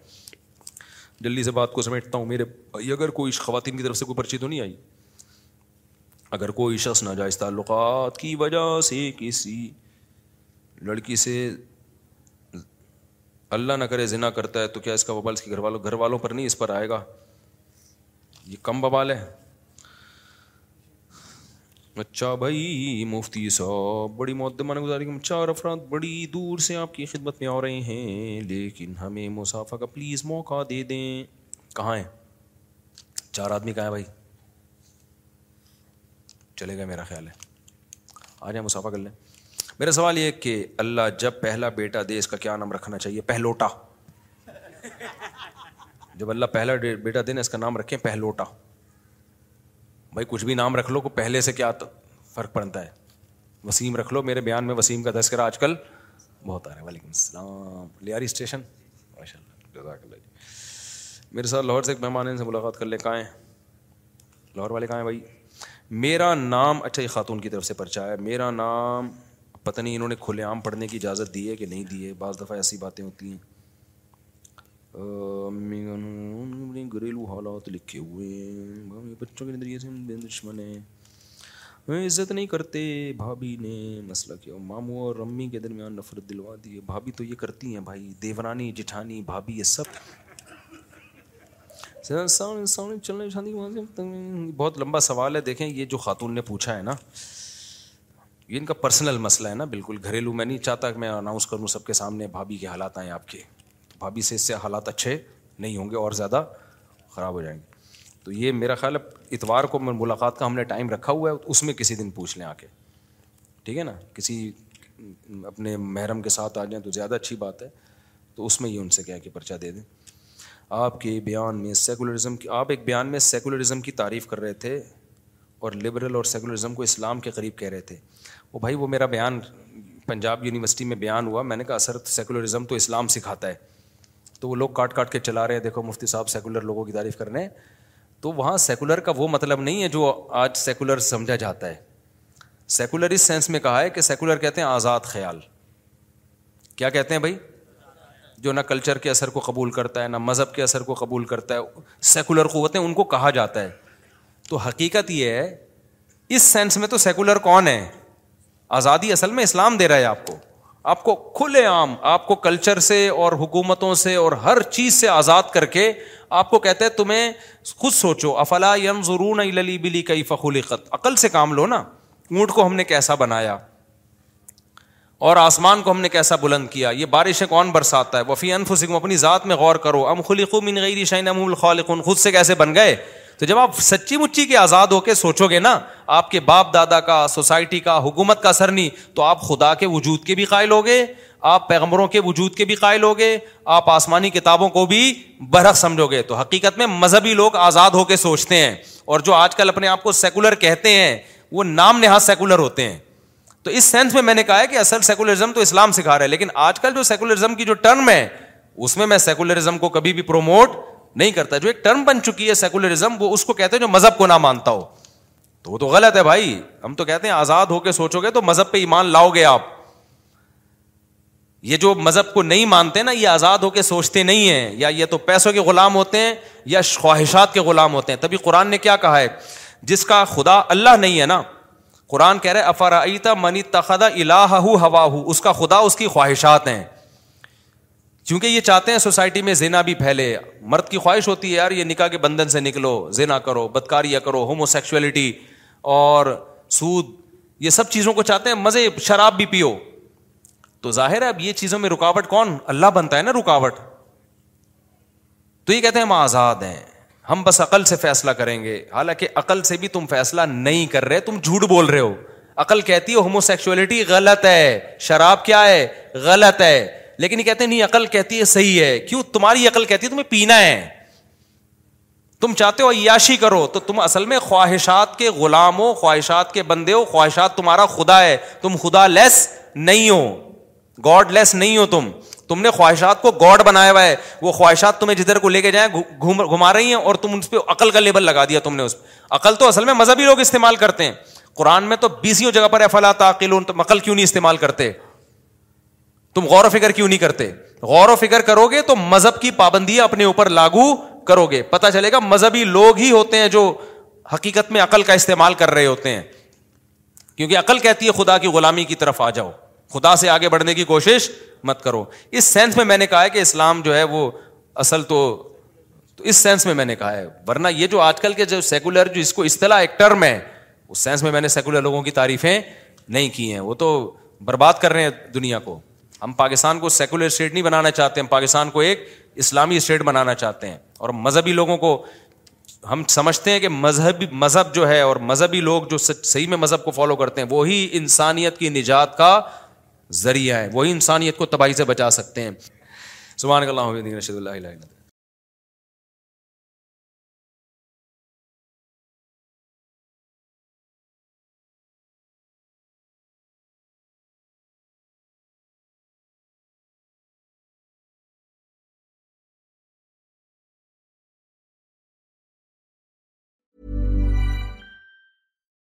جلدی سے بات کو سمیٹتا ہوں میرے اگر کوئی خواتین کی طرف سے کوئی پرچی تو نہیں آئی اگر کوئی شخص ناجائز تعلقات کی وجہ سے کسی لڑکی سے اللہ نہ کرے ذنا کرتا ہے تو کیا اس کا وبال گھر والوں پر نہیں اس پر آئے گا یہ کم وبال ہے اچھا بھائی مفتی صاحب بڑی گزاری چار افراد بڑی دور سے آپ کی خدمت میں آ رہے ہیں لیکن ہمیں مسافہ کا پلیز موقع دے دیں کہاں ہیں چار آدمی کہاں ہیں بھائی چلے گئے میرا خیال ہے آ جائیں مسافہ کر لیں میرا سوال یہ کہ اللہ جب پہلا بیٹا دے اس کا کیا نام رکھنا چاہیے پہلوٹا جب اللہ پہلا بیٹا نا اس کا نام رکھیں پہلوٹا بھائی کچھ بھی نام رکھ لو کو پہلے سے کیا فرق پڑتا ہے وسیم رکھ لو میرے بیان میں وسیم کا تذکرہ آج کل بہت آ رہا ہے وعلیکم السلام لیاری اسٹیشن ماشاء اللہ جزاک اللہ جی میرے ساتھ لاہور سے ایک مہمان سے ملاقات کر لے کہاں ہیں لاہور والے کہاں ہیں بھائی میرا نام اچھا یہ خاتون کی طرف سے پرچا ہے میرا نام پتہ نہیں انہوں نے کھلے عام پڑھنے کی اجازت دی ہے کہ نہیں دی ہے بعض دفعہ ایسی باتیں ہوتی ہیں اپنے گھریلو حالات لکھے ہوئے بچوں کے نظریے سے دشمن ہیں عزت نہیں کرتے بھابھی نے مسئلہ کیا مامو اور امی کے درمیان نفرت دلوا دی ہے بھابھی تو یہ کرتی ہیں بھائی دیورانی جٹھانی بھابھی یہ سب سامنے سامنے چلنے شادی بہت لمبا سوال ہے دیکھیں یہ جو خاتون نے پوچھا ہے نا یہ ان کا پرسنل مسئلہ ہے نا بالکل گھریلو میں نہیں چاہتا کہ میں اناؤنس کروں سب کے سامنے بھابھی کے حالات آئیں آپ کے بھابھی سے اس سے حالات اچھے نہیں ہوں گے اور زیادہ خراب ہو جائیں گے تو یہ میرا خیال ہے اتوار کو ملاقات کا ہم نے ٹائم رکھا ہوا ہے اس میں کسی دن پوچھ لیں آ کے ٹھیک ہے نا کسی اپنے محرم کے ساتھ آ جائیں تو زیادہ اچھی بات ہے تو اس میں یہ ان سے کہہ کے پرچہ دے دیں آپ کے بیان میں سیکولرزم کی آپ ایک بیان میں سیکولرزم کی تعریف کر رہے تھے اور لبرل اور سیکولرزم کو اسلام کے قریب کہہ رہے تھے وہ بھائی وہ میرا بیان پنجاب یونیورسٹی میں بیان ہوا میں نے کہا اثر سیکولرزم تو اسلام سکھاتا ہے تو وہ لوگ کاٹ کاٹ کے چلا رہے ہیں دیکھو مفتی صاحب سیکولر لوگوں کی تعریف کر رہے ہیں تو وہاں سیکولر کا وہ مطلب نہیں ہے جو آج سیکولر سمجھا جاتا ہے سیکولر اس سینس میں کہا ہے کہ سیکولر کہتے ہیں آزاد خیال کیا کہتے ہیں بھائی جو نہ کلچر کے اثر کو قبول کرتا ہے نہ مذہب کے اثر کو قبول کرتا ہے سیکولر قوتیں ان کو کہا جاتا ہے تو حقیقت یہ ہے اس سینس میں تو سیکولر کون ہے آزادی اصل میں اسلام دے رہا ہے آپ کو آپ کو کھلے عام آپ کو کلچر سے اور حکومتوں سے اور ہر چیز سے آزاد کر کے آپ کو کہتے ہیں تمہیں خود سوچو افلا یم ضرون بلی کئی فخولی قط عقل سے کام لو نا اونٹ کو ہم نے کیسا بنایا اور آسمان کو ہم نے کیسا بلند کیا یہ بارشیں کون برساتا ہے وفی انفسکم اپنی ذات میں غور کرو ام من غیر خلی ام الخالقون خود سے کیسے بن گئے تو جب آپ سچی مچی کے آزاد ہو کے سوچو گے نا آپ کے باپ دادا کا سوسائٹی کا حکومت کا اثر نہیں تو آپ خدا کے وجود کے بھی قائل ہو گے آپ پیغمبروں کے وجود کے بھی قائل ہو گے آپ آسمانی کتابوں کو بھی برق سمجھو گے تو حقیقت میں مذہبی لوگ آزاد ہو کے سوچتے ہیں اور جو آج کل اپنے آپ کو سیکولر کہتے ہیں وہ نام نہاد سیکولر ہوتے ہیں تو اس سینس میں میں نے کہا ہے کہ اصل سیکولرزم تو اسلام سکھا رہا ہے لیکن آج کل جو سیکولرزم کی جو ٹرم ہے اس میں میں سیکولرزم کو کبھی بھی پروموٹ نہیں کرتا جو ایک ٹرم بن چکی ہے سیکولرزم وہ اس کو کہتے ہیں جو مذہب کو نہ مانتا ہو تو وہ تو غلط ہے بھائی ہم تو کہتے ہیں آزاد ہو کے سوچو گے تو مذہب پہ ایمان لاؤ گے آپ یہ جو مذہب کو نہیں مانتے نا یہ آزاد ہو کے سوچتے نہیں ہیں یا یہ تو پیسوں کے غلام ہوتے ہیں یا خواہشات کے غلام ہوتے ہیں تبھی قرآن نے کیا کہا ہے جس کا خدا اللہ نہیں ہے نا قرآن کہہ رہے منی تخدا ہوا ہو اس کا خدا اس کی خواہشات ہیں چونکہ یہ چاہتے ہیں سوسائٹی میں زینا بھی پھیلے مرد کی خواہش ہوتی ہے یار یہ نکاح کے بندھن سے نکلو زینا کرو بدکاریاں کرو ہومو سیکچولیٹی اور سود یہ سب چیزوں کو چاہتے ہیں مزے شراب بھی پیو تو ظاہر ہے اب یہ چیزوں میں رکاوٹ کون اللہ بنتا ہے نا رکاوٹ تو یہ کہتے ہیں ہم آزاد ہیں ہم بس عقل سے فیصلہ کریں گے حالانکہ عقل سے بھی تم فیصلہ نہیں کر رہے تم جھوٹ بول رہے ہو عقل کہتی ہے ہومو سیکچولیٹی غلط ہے شراب کیا ہے غلط ہے لیکن یہ کہتے ہیں نہیں عقل کہتی ہے صحیح ہے کیوں تمہاری عقل کہتی ہے تمہیں پینا ہے تم چاہتے ہو عیاشی کرو تو تم اصل میں خواہشات کے غلام ہو خواہشات کے بندے ہو خواہشات تمہارا خدا ہے تم خدا لیس نہیں ہو گاڈ لیس نہیں ہو تم تم نے خواہشات کو گاڈ بنایا ہوا ہے وہ خواہشات تمہیں جدھر کو لے کے جائیں گھما رہی ہیں اور تم اس پہ عقل کا لیبل لگا دیا تم نے اس پہ عقل تو اصل میں مذہبی لوگ استعمال کرتے ہیں قرآن میں تو بیسوں جگہ پر افلا تاقل عقل کیوں نہیں استعمال کرتے تم غور و فکر کیوں نہیں کرتے غور و فکر کرو گے تو مذہب کی پابندیاں اپنے اوپر لاگو کرو گے پتا چلے گا مذہبی لوگ ہی ہوتے ہیں جو حقیقت میں عقل کا استعمال کر رہے ہوتے ہیں کیونکہ عقل کہتی ہے خدا کی غلامی کی طرف آ جاؤ خدا سے آگے بڑھنے کی کوشش مت کرو اس سینس میں میں نے کہا ہے کہ اسلام جو ہے وہ اصل تو تو اس سینس میں میں نے کہا ہے ورنہ یہ جو آج کل کے جو سیکولر جو اس کو اصطلاح ایک ٹرم ہے اس سینس میں میں نے سیکولر لوگوں کی تعریفیں نہیں کی ہیں وہ تو برباد کر رہے ہیں دنیا کو ہم پاکستان کو سیکولر اسٹیٹ نہیں بنانا چاہتے ہم پاکستان کو ایک اسلامی اسٹیٹ بنانا چاہتے ہیں اور مذہبی لوگوں کو ہم سمجھتے ہیں کہ مذہبی مذہب جو ہے اور مذہبی لوگ جو صحیح میں مذہب کو فالو کرتے ہیں وہی انسانیت کی نجات کا ذریعہ ہے وہی انسانیت کو تباہی سے بچا سکتے ہیں سبحان اللہ رشید اللہ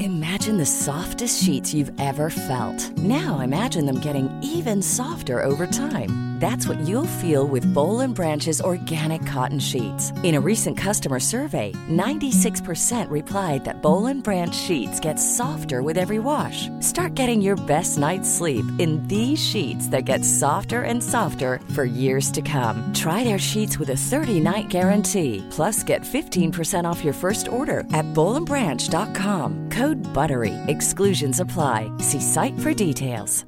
Imagine the softest sheets you've ever felt. Now imagine them getting even softer over time. That's what you'll feel with Bowl and Branch's organic cotton sheets. In a recent customer survey, 96% replied that Bowl and Branch sheets get softer with every wash. Start getting your best night's sleep in these sheets that get softer and softer for years to come. Try their sheets with a 30-night guarantee. Plus, get 15% off your first order at bowlandbranch.com. Good بروے exclusions apply see site for details